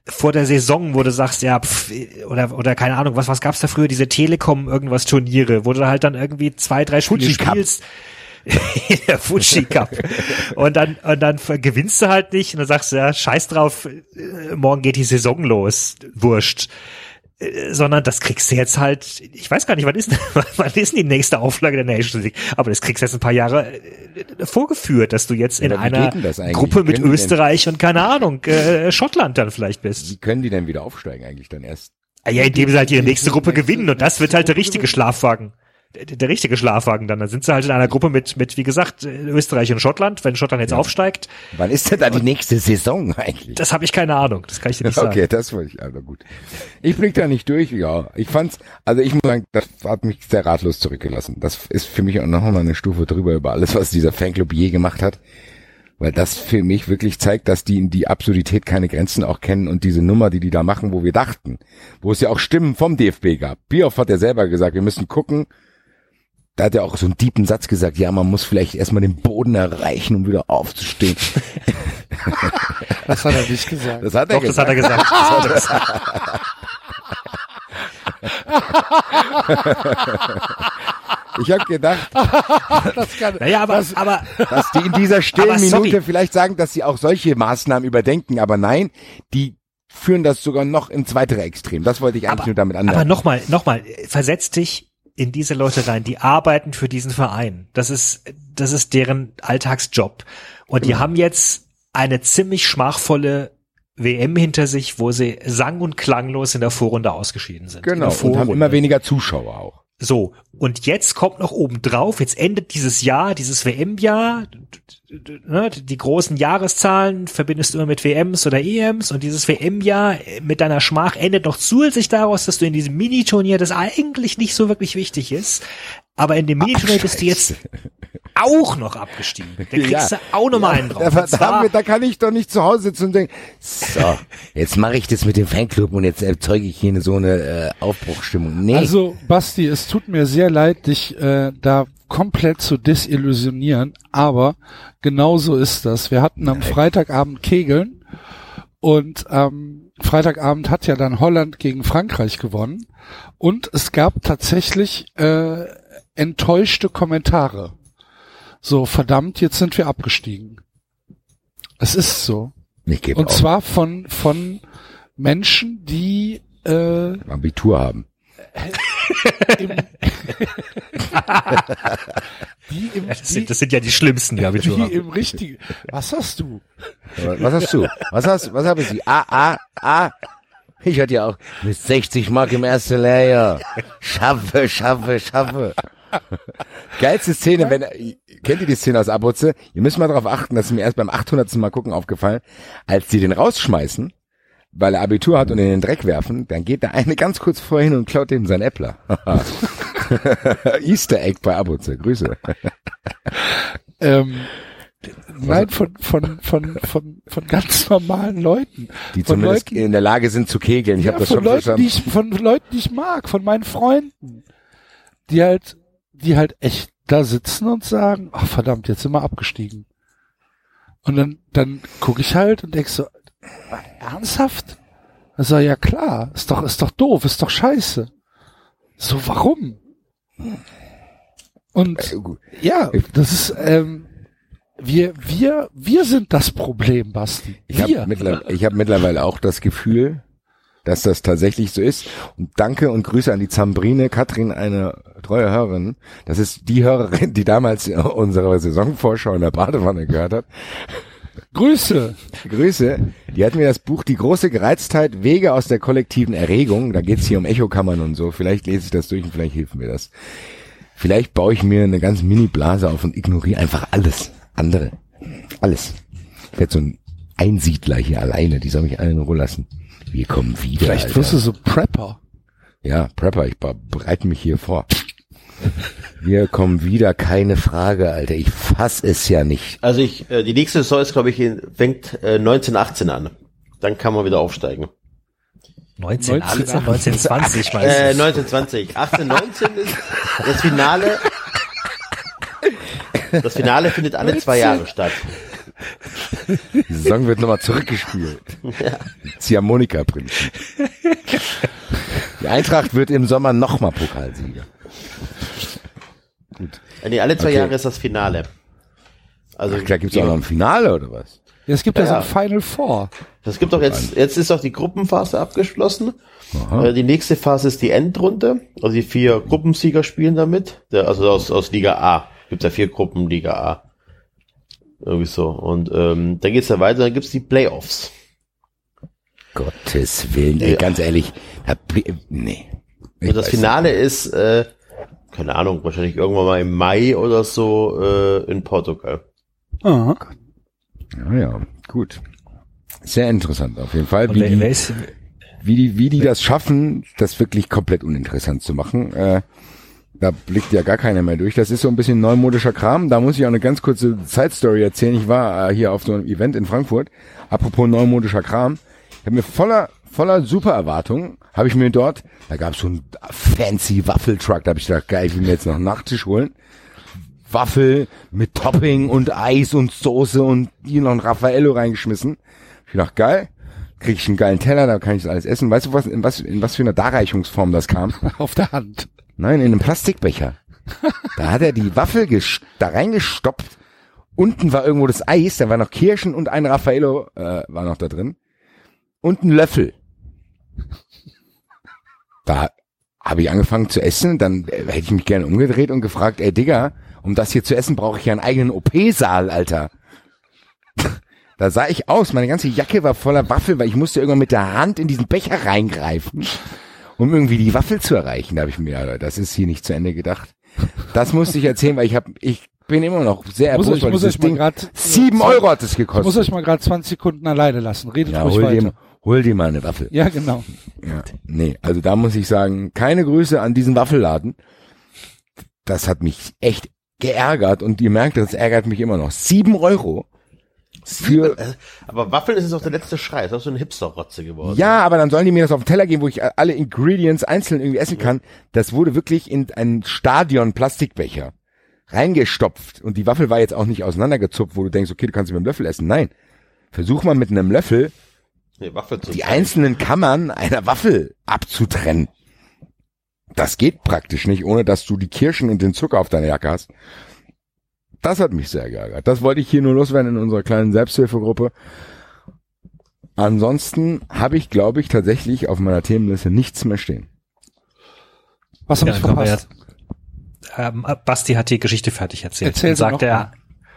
H: vor der Saison, wo du sagst, ja, pff, oder oder keine Ahnung, was was gab's da früher diese Telekom irgendwas Turniere, wo du halt dann irgendwie zwei, drei Spiele spielst. der Fuji Cup. Und dann, und dann gewinnst du halt nicht und dann sagst du, ja, scheiß drauf, äh, morgen geht die Saison los, wurscht. Äh, Sondern das kriegst du jetzt halt, ich weiß gar nicht, wann ist, wann ist denn die nächste Auflage der Nations League? Aber das kriegst du jetzt ein paar Jahre äh, vorgeführt, dass du jetzt in
E: Ja,
H: einer? Gruppe mit Österreich und keine Ahnung, äh, Schottland dann vielleicht bist.
E: Wie können die denn wieder aufsteigen eigentlich dann erst?
H: Ja, indem sie halt ihre nächste Gruppe gewinnen und das wird halt der richtige Schlafwagen. Der, richtige Schlafwagen dann. Dann sind sie halt in einer Gruppe mit, mit, wie gesagt, Österreich und Schottland. Wenn Schottland jetzt aufsteigt,
E: Wann ist denn da die nächste Saison eigentlich?
H: das habe ich keine Ahnung. Das kann ich dir nicht sagen.
E: Okay, das wollte ich, also gut. Ich blick da nicht durch, ja. Ich fand's, also ich muss sagen, das hat mich sehr ratlos zurückgelassen. Das ist für mich auch noch mal eine Stufe drüber über alles, was dieser Fanclub je gemacht hat. Weil das für mich wirklich zeigt, dass die in die Absurdität keine Grenzen auch kennen und diese Nummer, die die da machen, wo wir dachten, wo es ja auch Stimmen vom DFB gab. Bioff hat ja selber gesagt, wir müssen gucken, da hat er auch so einen tiefen Satz gesagt, ja, man muss vielleicht erstmal den Boden erreichen, um wieder aufzustehen.
A: Das hat er nicht gesagt.
E: Das hat er
H: Doch, das hat er gesagt. Das hat er gesagt.
E: Ich habe gedacht,
A: Das kann,
H: Naja, aber, aber,
E: dass die in dieser stillen
H: Aber.
E: Minute vielleicht sagen, dass sie auch solche Maßnahmen überdenken, aber nein, die führen das sogar noch ins weitere Extrem. Das wollte ich eigentlich
H: aber,
E: nur damit
H: aber
E: anmerken.
H: nochmal, nochmal, versetz dich in diese Leute rein, die arbeiten für diesen Verein. Das ist, das ist deren Alltagsjob. Und die haben jetzt eine ziemlich schmachvolle WM hinter sich, wo sie sang- und klanglos in der Vorrunde ausgeschieden sind. In
E: Genau, und haben immer weniger Zuschauer auch.
H: So, und jetzt kommt noch oben drauf, jetzt endet dieses Jahr, dieses WM-Jahr, ne, die großen Jahreszahlen verbindest du immer mit WMs oder EMs und dieses WM-Jahr mit deiner Schmach endet noch zusätzlich daraus, dass du in diesem Miniturnier, das eigentlich nicht so wirklich wichtig ist, aber in dem Miniturnier bist du jetzt auch noch abgestiegen. Da kriegst
E: Ja.
H: du auch noch mal einen drauf.
E: Da,
H: zwar-
E: da, da kann ich doch nicht zu Hause sitzen und denken, so, jetzt mache ich das mit dem Fanclub und jetzt erzeuge ich hier so eine äh, Aufbruchstimmung. Nee,
A: Also, Basti, es tut mir sehr leid, dich äh, da komplett zu desillusionieren, aber genau so ist das. Wir hatten am Freitagabend Kegeln und ähm, Freitagabend hat ja dann Holland gegen Frankreich gewonnen und es gab tatsächlich äh, enttäuschte Kommentare. So, verdammt, jetzt sind wir abgestiegen. Es ist so.
E: ich gebe
A: Und
E: auf.
A: zwar von, von Menschen, die äh,
E: Abitur haben.
A: im, die im,
H: das, sind, das sind ja die schlimmsten, die Abitur
A: die im richtigen. Was hast du?
E: Was hast du? Was hast, was haben Sie? Ah, ah, ah. Ich hatte ja auch mit 60 Mark im ersten Lehrjahr. Schaffe, schaffe, schaffe. Geilste Szene, wenn, kennt ihr die Szene aus Abrutze? Ihr müsst mal darauf achten, das ist mir erst beim 800. Mal gucken aufgefallen, als die den rausschmeißen, weil er Abitur hat und in den Dreck werfen, dann geht der eine ganz kurz vorher hin und klaut dem sein Äppler. Easter Egg bei Abrutze. Grüße.
A: Ähm, nein, von, von, von, von, von ganz normalen Leuten.
E: Die
A: von
E: zumindest
A: Leuten,
E: in der Lage sind zu kegeln. Ich
A: ja,
E: habe das
A: von
E: schon
A: Leuten,
E: verstanden.
A: die ich, von Leuten, die ich mag, von meinen Freunden, die halt, die halt echt da sitzen und sagen, ach verdammt, jetzt sind wir abgestiegen. Und dann, dann gucke ich halt und denk so, ernsthaft? Also ja klar, ist doch, ist doch doof, ist doch scheiße. So, warum? Und
E: Äh,
A: ja, das ist, ähm, wir, wir, wir sind das Problem, Basti.
E: Ich habe
A: Wir.
E: mittler ich hab mittlerweile auch das Gefühl, dass das tatsächlich so ist. Und danke und Grüße an die Zambrine, Katrin, eine treue Hörerin. Das ist die Hörerin, die damals unsere Saisonvorschau in der Badewanne gehört hat.
A: Grüße.
E: Grüße. Die hat mir das Buch Die große Gereiztheit, Wege aus der kollektiven Erregung, da geht's hier um Echokammern und so, vielleicht lese ich das durch und vielleicht hilft mir das. Vielleicht baue ich mir eine ganz Mini-Blase auf und ignoriere einfach alles andere. Alles. Ich werde so ein Einsiedler hier alleine, die soll mich alle in Ruhe lassen. Wir kommen wieder.
A: Vielleicht
E: Alter.
A: wirst du so Prepper.
E: Ja, Prepper, ich be- bereite mich hier vor. Wir kommen wieder, keine Frage, Alter. Ich fass es ja nicht.
F: Also ich, äh, die nächste Saison ist, glaube ich, in, fängt äh, 1918 an. Dann kann man wieder aufsteigen.
H: 19, 18,
A: 19,
H: 19, 20
F: Äh,
H: meistens.
F: 1920. 18, 19 ist das Finale. Das Finale findet alle zwei Jahre statt.
E: Die Saison wird nochmal zurückgespielt. Ziehharmonika-Prinzip. Die Eintracht wird im Sommer nochmal Pokalsieger.
F: Äh, nee, alle zwei
E: Okay.
F: Jahre ist das Finale. Also
E: Ach, da gibt's auch noch ein Finale oder was?
A: Ja, es gibt ja,
F: Ja,
A: so ein Final Four.
F: Das gibt doch jetzt, jetzt ist doch die Gruppenphase abgeschlossen.
E: Aha.
F: Äh, die nächste Phase ist die Endrunde. Also die vier Gruppensieger spielen damit. Also aus, aus Liga A. Gibt ja vier Gruppen Liga A. Irgendwie so. Und ähm, dann geht's ja weiter, dann gibt's die Playoffs.
E: Gottes Willen, ey,
F: Ja.
E: ganz ehrlich. bli- Nee. Ich
F: Und das Finale ist, äh, keine Ahnung, wahrscheinlich irgendwann mal im Mai oder so äh, in Portugal.
A: Aha.
E: nicht. Ja, ja, gut. Sehr interessant auf jeden Fall, wie
H: wer, wer
E: die,
H: ist,
E: wie die, wie die das schaffen, das wirklich komplett uninteressant zu machen. Äh, da blickt ja gar keiner mehr durch. Das ist so ein bisschen neumodischer Kram. Da muss ich auch eine ganz kurze Side-Story erzählen. Ich war äh, hier auf so einem Event in Frankfurt. Apropos neumodischer Kram. Ich habe mir voller, voller super Erwartungen habe ich mir dort, da gab es so einen fancy Waffeltruck, da habe ich gedacht, geil, ich will mir jetzt noch einen Nachtisch holen. Waffel mit Topping und Eis und Soße und hier noch ein Raffaello reingeschmissen. Ich gedacht, geil, krieg ich einen geilen Teller, da kann ich das alles essen. Weißt du, was, in was, in was für einer Darreichungsform das kam?
A: Auf der Hand.
E: Nein, in einem Plastikbecher. Da hat er die Waffel da reingestopft. Unten war irgendwo das Eis, da war noch Kirschen und ein Raffaello äh, war noch da drin. Und ein Löffel. Da habe ich angefangen zu essen, dann äh, hätte ich mich gerne umgedreht und gefragt, ey Digga, um das hier zu essen, brauche ich ja einen eigenen OP-Saal, Alter. Da sah ich aus, meine ganze Jacke war voller Waffel, weil ich musste irgendwann mit der Hand in diesen Becher reingreifen, um irgendwie die Waffel zu erreichen. Da habe ich mir, Alter, das ist hier nicht zu Ende gedacht. Das musste ich erzählen, weil ich habe, ich bin immer noch sehr
A: Muss
E: erbost,
A: ich,
E: weil
A: muss ich
E: Ding,
A: grad,
E: sieben Euro hat es
A: ich muss
E: gekostet.
A: euch mal gerade 20 Sekunden alleine lassen. Redet
E: Ja,
A: ruhig weiter.
E: dir, hol dir mal eine Waffel.
A: Ja, genau.
E: Ja, nee, also da muss ich sagen, keine Grüße an diesen Waffelladen. Das hat mich echt geärgert und ihr merkt, das ärgert mich immer noch. Sieben Euro für,
F: Äh, Aber Waffeln ist jetzt auch der letzte Schrei. Das ist auch so eine Hipster-Rotze geworden.
E: ja, aber dann sollen die mir das auf den Teller geben, wo ich alle Ingredients einzeln irgendwie essen kann. Das wurde wirklich in einen Stadion Plastikbecher reingestopft und die Waffel war jetzt auch nicht auseinandergezupft, wo du denkst, okay, du kannst sie mit dem Löffel essen. Nein. Versuch mal mit einem Löffel
F: Nee, Waffel zu
E: die einzelnen Kammern einer Waffel abzutrennen. Das geht praktisch nicht, ohne dass du die Kirschen und den Zucker auf deiner Jacke hast. Das hat mich sehr geärgert. Das wollte ich hier nur loswerden in unserer kleinen Selbsthilfegruppe. Ansonsten habe ich, glaube ich, tatsächlich auf meiner Themenliste nichts mehr stehen.
A: Was habe
H: Ja,
A: ich verpasst?
H: ja- Ähm, Basti hat die Geschichte fertig erzählt.
A: Erzähl
H: und
A: sie
H: sagt
A: noch
H: er,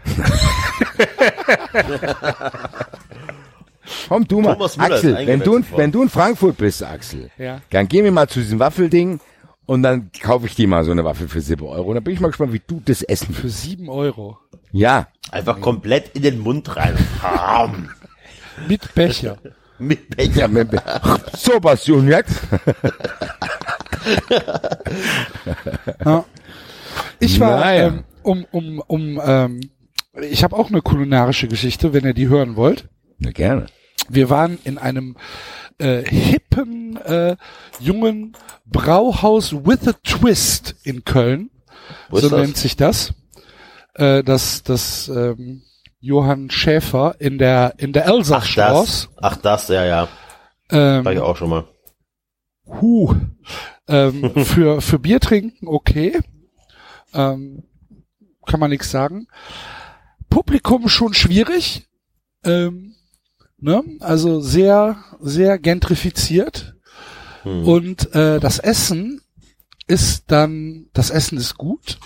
E: Komm du mal,
F: Thomas Müller ist
E: Axel, wenn du, wenn du in Frankfurt bist, Axel,
A: Ja.
E: dann gehen wir mal zu diesem Waffelding und dann kaufe ich dir mal so eine Waffel für 7 Euro. Und dann bin ich mal gespannt, wie du das essen
A: Für sieben Euro.
E: Ja,
F: Einfach komplett in den Mund rein.
A: Mit Becher.
F: Mit Becher.
E: ja mit, so was und jetzt?
A: Ja. Ich war,
E: Naja.
A: ähm, um, um, um, ähm, ich habe auch eine kulinarische Geschichte, wenn ihr die hören wollt.
E: Na gerne.
A: Wir waren in einem äh, hippen, äh, jungen Brauhaus with a Twist in Köln.
F: Wo
A: so nennt sich das. Äh, das, das ähm, Johann Schäfer in der in der
F: Ach
A: Elsassstraße.
F: das. Ach das, ja, ja.
A: Ähm,
F: War ich auch schon mal.
A: Huh. Ähm, für, für Bier trinken okay. Ähm, kann man nichts sagen. Publikum schon schwierig. Ähm, ne? Also sehr, sehr gentrifiziert.
F: Hm.
A: Und äh, das Essen ist dann, das Essen ist gut,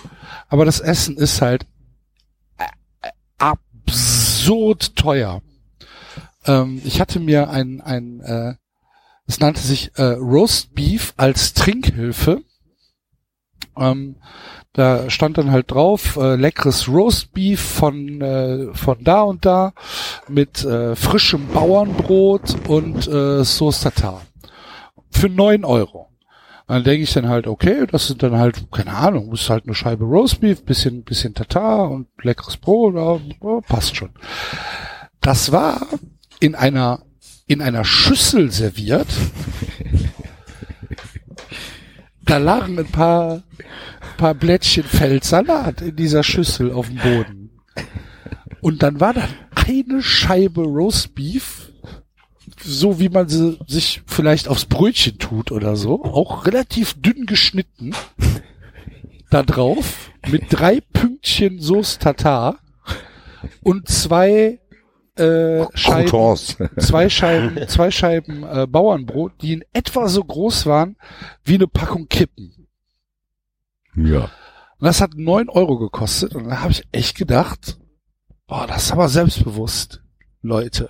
A: aber das Essen ist halt äh, absurd teuer. Ähm, ich hatte mir ein, ein äh, es nannte sich äh, Roast Beef als Trinkhilfe. Ähm, da stand dann halt drauf, äh, leckeres Roast Beef von, äh, von da und da mit äh, frischem Bauernbrot und äh, Sauce Tartar. Für neun Euro. Dann denke ich dann halt, okay, das sind dann halt, keine Ahnung, ist halt eine Scheibe Roastbeef, bisschen, bisschen Tatar und leckeres Brot, ja, passt schon. Das war in einer, in einer Schüssel serviert. Da lagen ein paar, paar Blättchen Feldsalat in dieser Schüssel auf dem Boden. Und dann war dann eine Scheibe Roastbeef, so wie man sie sich vielleicht aufs Brötchen tut oder so, auch relativ dünn geschnitten, da drauf mit drei Pünktchen Sauce Tatar und zwei äh, Scheiben, zwei Scheiben, zwei Scheiben äh, Bauernbrot, die in etwa so groß waren wie eine Packung Kippen.
E: Ja.
A: Und das hat neun Euro gekostet und da habe ich echt gedacht, boah, das ist aber selbstbewusst, Leute.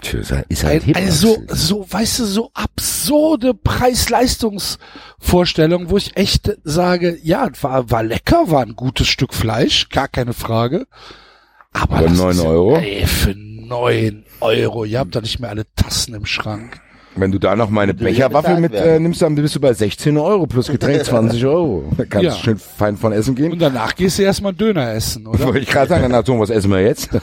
E: Tja, ist halt- halt
A: Ein, eine so, so, weißt du, so absurde Preis-Leistungs-Vorstellung, wo ich echt sage, ja, war, war lecker, war ein gutes Stück Fleisch, gar keine Frage. Aber
E: neun
A: ist,
E: Euro?
A: Ey, für neun Euro. Ihr habt doch nicht mehr alle Tassen im Schrank.
E: Wenn du da noch meine Becherwaffel mit äh, nimmst, dann bist du bei 16 Euro plus Getränk 20 Euro. Da kannst
A: Ja.
E: du schön fein von essen gehen.
A: Und danach gehst du erstmal Döner essen, oder?
E: Wollte ich gerade sagen, na so, was essen wir jetzt?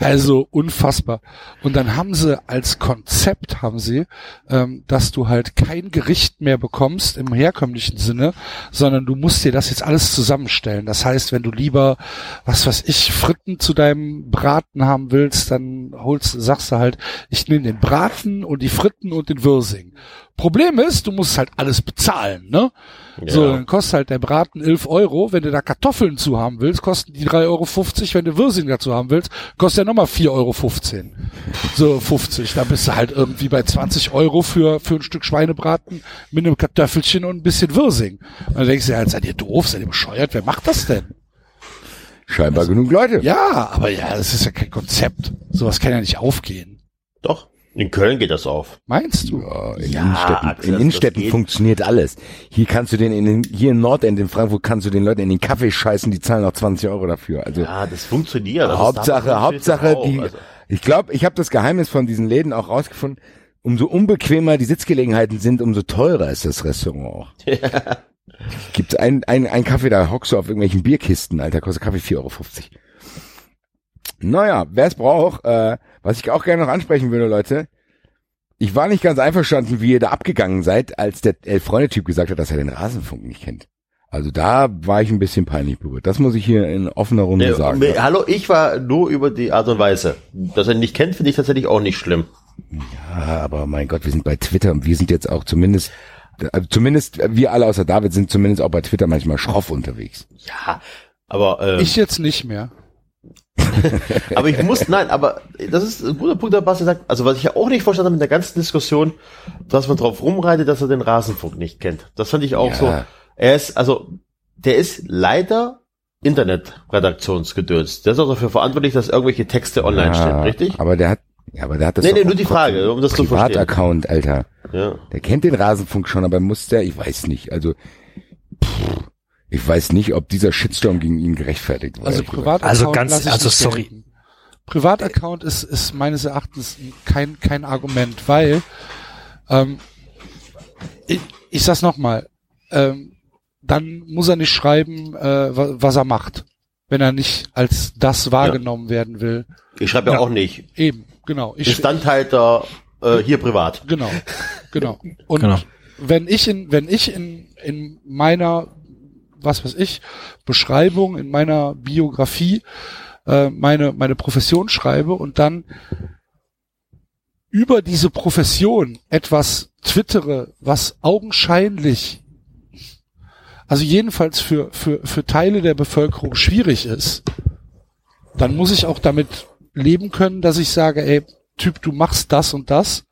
A: Also unfassbar. Und dann haben sie als Konzept haben sie, ähm, dass du halt kein Gericht mehr bekommst im herkömmlichen Sinne, sondern du musst dir das jetzt alles zusammenstellen. Das heißt, wenn du lieber, was weiß ich, Fritten zu deinem Braten haben willst, dann holst, sagst du halt, ich nehme den Braten und die Fritten und den Wirsing. Problem ist, du musst halt alles bezahlen, ne? So, dann kostet halt der Braten 11 Euro. Wenn du da Kartoffeln zu haben willst, kosten die 3,50 Euro. Wenn du Wirsing dazu haben willst, kostet ja nochmal 4,15 Euro. So 50. Da bist du halt irgendwie bei 20 Euro für, für ein Stück Schweinebraten mit einem Kartoffelchen und ein bisschen Wirsing. Und dann denkst du ja, seid ihr doof, seid ihr bescheuert? Wer macht das denn?
E: Scheinbar genug Leute.
A: Ja, aber ja, das ist ja kein Konzept. Sowas kann ja nicht aufgehen.
F: Doch. In Köln geht das auf.
A: Meinst du?
E: Ja, in
F: Ja,
E: Innenstädten,
F: Axel,
E: in
F: das-
E: Innenstädten
F: das
E: funktioniert alles. Hier kannst du den in den, hier in Nordend in Frankfurt kannst du den Leuten in den Kaffee scheißen, die zahlen auch 20 Euro dafür. Also
F: Ja, das funktioniert. Also
E: Hauptsache, Hauptsache,
F: auch.
E: die,
F: Also,
E: ich glaube, ich habe das Geheimnis von diesen Läden auch rausgefunden. Umso unbequemer die Sitzgelegenheiten sind, umso teurer ist das Restaurant auch. Gibt ein, ein, ein Kaffee, da hockst du auf irgendwelchen Bierkisten, Alter, kostet Kaffee 4,50 Euro. Naja, wer es braucht, äh, was ich auch gerne noch ansprechen würde, Leute, ich war nicht ganz einverstanden, wie ihr da abgegangen seid, als der Elf-Freunde-Typ gesagt hat, dass er den Rasenfunk nicht kennt. Also da war ich ein bisschen peinlich berührt. Das muss ich hier in offener Runde
F: Nee,
E: sagen.
F: mir- Hallo, ich war nur über die Art und Weise. Dass er ihn nicht kennt, finde ich tatsächlich auch nicht schlimm.
E: Ja, aber mein Gott, wir sind bei Twitter und wir sind jetzt auch zumindest, äh, zumindest wir alle außer David sind zumindest auch bei Twitter manchmal schroff unterwegs.
F: Ja, aber ähm,
A: Ich jetzt nicht mehr.
F: aber ich muss, nein, aber das ist ein guter Punkt, der Basti sagt. Also was ich ja auch nicht verstanden habe mit der ganzen Diskussion, dass man drauf rumreitet, dass er den Rasenfunk nicht kennt. Das fand ich auch
E: Ja.
F: so. Er ist, also, der ist leider Internetredaktionsgedöns. Der ist auch dafür verantwortlich, dass irgendwelche Texte online
E: Ja,
F: stehen, richtig?
E: Aber der hat, ja, aber der hat das
F: Nee, nee, nur die Frage, um das zu verstehen.
E: Privataccount, Alter.
F: Ja.
E: Der kennt den Rasenfunk schon, aber muss der, ich weiß nicht, also, pff, ich weiß nicht, ob dieser Shitstorm gegen ihn gerechtfertigt war.
A: Also. Privataccount
H: Also ganz- also sorry.
A: Privataccount ist, ist meines Erachtens kein, kein Argument, weil ähm, ich, ich sag's nochmal, ähm, dann muss er nicht schreiben, äh, wa- was er macht, wenn er nicht als das wahrgenommen werden will.
F: Ich schreibe ja,
H: Ja.
F: auch nicht.
A: Eben, genau. Ich,
F: Instandhalter äh, hier privat.
A: Genau, genau. Und
H: Genau.
A: wenn ich in, wenn ich in, in meiner, was weiß ich, Beschreibung, in meiner Biografie äh, meine, meine Profession schreibe und dann über diese Profession etwas twittere, was augenscheinlich, also jedenfalls für, für, für Teile der Bevölkerung schwierig ist, dann muss ich auch damit leben können, dass ich sage, ey, Typ, du machst das und das.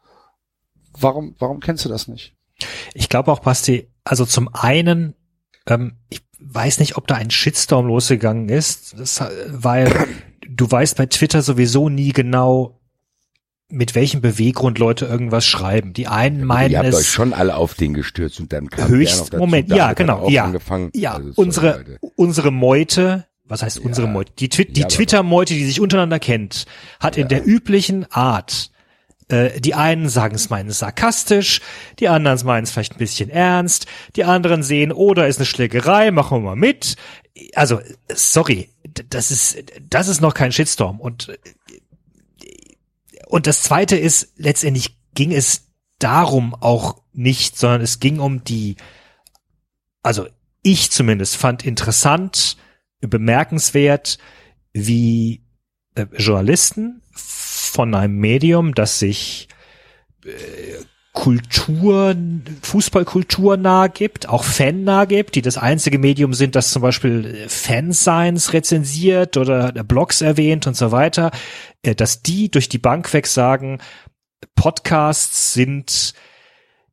A: Warum, warum kennst du das nicht?
H: Ich glaube auch, Basti, also zum einen, ähm, ich weiß nicht, ob da ein Shitstorm losgegangen ist, das, äh, weil du weißt bei Twitter sowieso nie genau, mit welchem Beweggrund Leute irgendwas schreiben. Die einen meinen
E: Ihr habt
H: es
E: euch schon alle auf den gestürzt und dann kam
H: höchst
E: der noch dazu,
H: Moment, ja, genau, ja,
E: angefangen.
H: ja,
E: Also, sorry,
H: unsere
E: Leute.
H: unsere Meute, was heißt unsere
E: Ja.
H: Meute? Die, Twi
E: Ja,
H: Twitter-Meute, die sich untereinander kennt, hat in der üblichen Art äh, die einen sagen es meinen sarkastisch, die anderen meinen es vielleicht ein bisschen ernst, die anderen sehen, oh, ist eine Schlägerei, machen wir mal mit. Also, sorry, das ist, das ist noch kein Shitstorm. Und, und das zweite ist, letztendlich ging es darum auch nicht, sondern es ging um die, also ich zumindest fand interessant, bemerkenswert, wie äh, Journalisten von einem Medium, das sich äh, Kultur, Fußballkultur nahe gibt, auch Fan nahe gibt, die das einzige Medium sind, das zum Beispiel äh, Fansigns rezensiert oder Blogs erwähnt und so weiter, äh, dass die durch die Bank weg sagen, Podcasts sind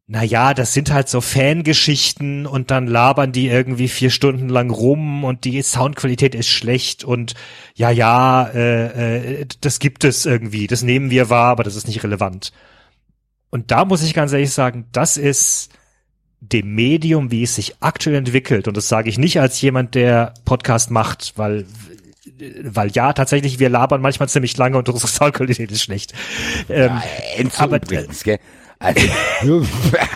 H: na ja, das sind halt so Fangeschichten und dann labern die irgendwie vier Stunden lang rum und die Soundqualität ist schlecht und ja, ja, äh, äh, das gibt es irgendwie, das nehmen wir wahr, aber das ist nicht relevant. Und da muss ich ganz ehrlich sagen, das ist dem Medium, wie es sich aktuell entwickelt, und das sage ich nicht als jemand, der Podcast macht, weil weil ja, tatsächlich, wir labern manchmal ziemlich lange und unsere Soundqualität ist schlecht. Ähm,
E: Ja,
H: aber-
E: übrigens, gell? Also,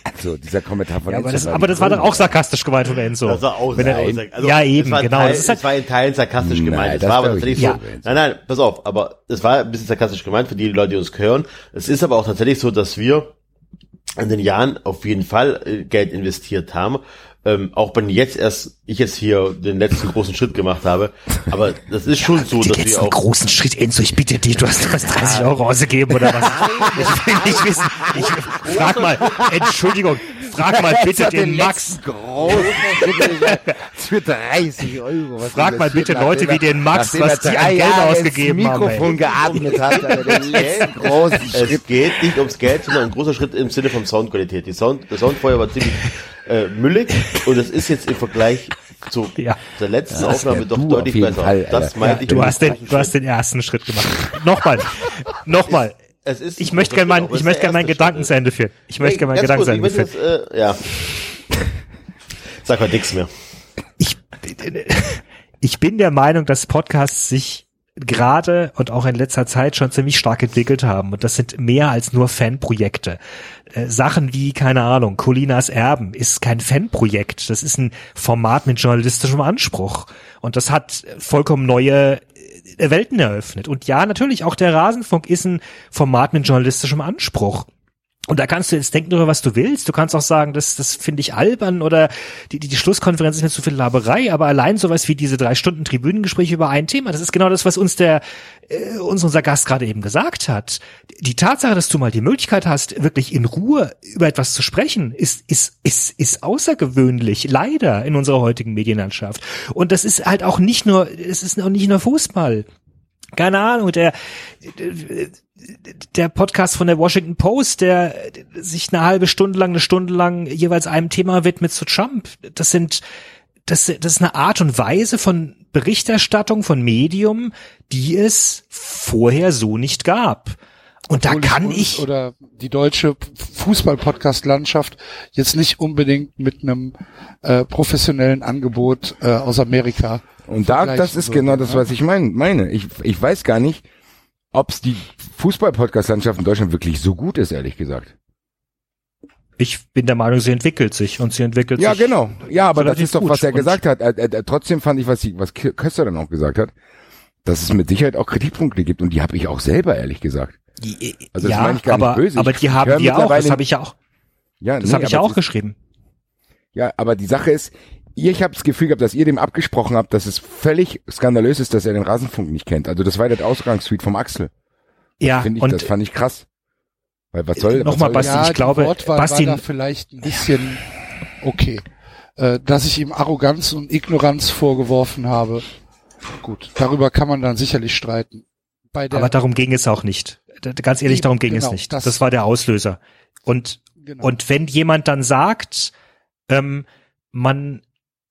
E: also dieser Kommentar von
H: ja, aber,
E: Enzo.
H: das, aber das war dann auch sarkastisch gemeint von Enzo.
F: Das war auch
H: Wenn er-
F: also,
H: ja,
F: es
H: eben, genau.
F: Teil,
H: das ist halt,
F: es war in Teilen sarkastisch
E: Nein,
F: gemeint. Es
E: das
F: war aber tatsächlich so.
E: nicht.
F: Nein, nein, pass auf, aber es war ein bisschen sarkastisch gemeint für die Leute, die uns hören. Es ist aber auch tatsächlich so, dass wir in den Jahren auf jeden Fall äh, Geld investiert haben. Ähm, auch wenn jetzt erst ich jetzt hier den letzten großen Schritt gemacht habe. Aber das ist schon so,
H: den
F: dass wir
H: letzten
F: auch
H: großen Schritt, Enzo, ich bitte dich, du hast, du hast 30 Euro ausgegeben oder was? Ich will nicht wissen. Ich frag mal, Entschuldigung, frag mal bitte den Max.
E: für 30 Euro. Was
H: Frag mal bitte Leute wie den Max, was die an Geld ausgegeben haben,
E: Mikrofon geatmet hat, den großen
F: Es
E: Schritt.
F: geht nicht ums Geld, sondern ein großer Schritt im Sinne von Soundqualität. Die Sound, der Sound vorher war ziemlich äh, müllig und es ist jetzt im Vergleich zu
H: Ja.
F: der letzten
E: Das
F: Aufnahme doch deutlich besser.
E: Fall,
F: das meinte ich.
H: Du hast den, du hast den ersten Schritt gemacht. Nochmal, nochmal.
F: Es ist
H: Ich möchte gerne mein,
F: aber
H: ich möchte gerne zu Ende führen. Ich möchte gerne meinen
F: Ganz
H: Gedanken
F: kurz,
H: zu
F: ich
H: Ende
F: möchte
H: führen.
F: äh, ja. Sag heute nichts mehr.
H: ich, ich bin der Meinung, dass Podcasts sich gerade und auch in letzter Zeit schon ziemlich stark entwickelt haben. Und das sind mehr als nur Fanprojekte. Äh, Sachen wie, keine Ahnung, Colinas Erben ist kein Fanprojekt. Das ist ein Format mit journalistischem Anspruch. Und das hat vollkommen neue äh, Welten eröffnet. Und ja, natürlich, auch der Rasenfunk ist ein Format mit journalistischem Anspruch. Und da kannst du jetzt denken darüber, was du willst. Du kannst auch sagen, das, das finde ich albern oder die, die, die Schlusskonferenz ist mir zu viel Laberei, aber allein sowas wie diese drei Stunden Tribünengespräche über ein Thema, das ist genau das, was uns der, äh, uns unser Gast gerade eben gesagt hat. Die Tatsache, dass du mal die Möglichkeit hast, wirklich in Ruhe über etwas zu sprechen, ist, ist, ist, ist außergewöhnlich, leider in unserer heutigen Medienlandschaft. Und das ist halt auch nicht nur, es ist auch nicht nur Fußball. Keine Ahnung, der, der Podcast von der Washington Post, der sich eine halbe Stunde lang, eine Stunde lang jeweils einem Thema widmet zu Trump. Das sind, das, das ist eine Art und Weise von Berichterstattung, von Medium, die es vorher so nicht gab. Und da
A: Obwohl
H: kann
A: uns
H: ich,
A: oder die deutsche Fußball-Podcast-Landschaft jetzt nicht unbedingt mit einem äh, professionellen Angebot äh, aus Amerika.
E: Und da, das ist
A: würde,
E: genau das,
A: ne?
E: was ich mein, meine. Ich, ich weiß gar nicht, ob es die Fußball-Podcast-Landschaft in Deutschland wirklich so gut ist, ehrlich gesagt.
H: ich bin der Meinung, sie entwickelt sich und sie entwickelt
E: Ja,
H: sich.
E: genau. Ja, aber das ist doch, was er gesagt hat. Er, er, er, trotzdem fand ich, was, sie, was Köster dann auch gesagt hat, dass es mit Sicherheit auch Kritikpunkte gibt und die habe ich auch selber, ehrlich gesagt. Also das
H: ja,
E: meine ich gar nicht
H: aber,
E: böse.
H: aber die haben wir auch. Das habe ich ja auch.
E: Ja,
H: Das
E: nee,
H: habe ich ja auch geschrieben.
E: Ja, aber die Sache ist, ich habe das Gefühl gehabt, dass ihr dem abgesprochen habt, dass es völlig skandalös ist, dass er den Rasenfunk nicht kennt. Also das war der Ausgangssweet vom Axel.
H: Ja,
E: Finde ich,
H: und
E: das fand ich krass. Weil was soll,
H: Nochmal,
E: was soll
H: Basti, ich
A: die
H: glaube,
A: Wortwahl
H: Basti-
A: war da vielleicht ein bisschen okay. Äh, dass ich ihm Arroganz und Ignoranz vorgeworfen habe. Gut, darüber kann man dann sicherlich streiten. Bei der,
H: Aber darum ging es auch nicht. Ganz ehrlich, darum ging es
A: genau,
H: nicht.
A: das-
H: Das, war der Auslöser. Und,
A: genau.
H: und wenn jemand dann sagt, ähm, man,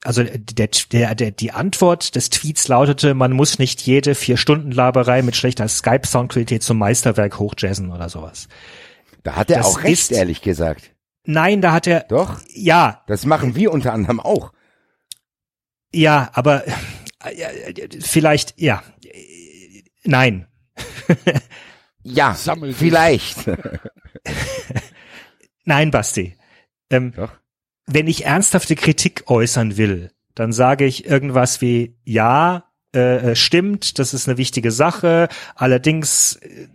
H: also der, der, der, die Antwort des Tweets lautete, man muss nicht jede vier Stunden Laberei mit schlechter Skype-Soundqualität zum Meisterwerk hochjazzen oder sowas.
E: Da hat er
H: das
E: auch recht,
H: ist-
E: ehrlich gesagt.
H: Nein, da hat er,
E: Doch,
H: ja,
E: das machen wir unter anderem auch.
H: ja, aber äh, äh, vielleicht, ja, äh, nein.
E: Ja,
A: Sammel
E: vielleicht.
H: Nein, Basti. Ähm,
E: Doch.
H: Wenn ich ernsthafte Kritik äußern will, dann sage ich irgendwas wie, ja, äh, äh, stimmt, das ist eine wichtige Sache, allerdings, äh,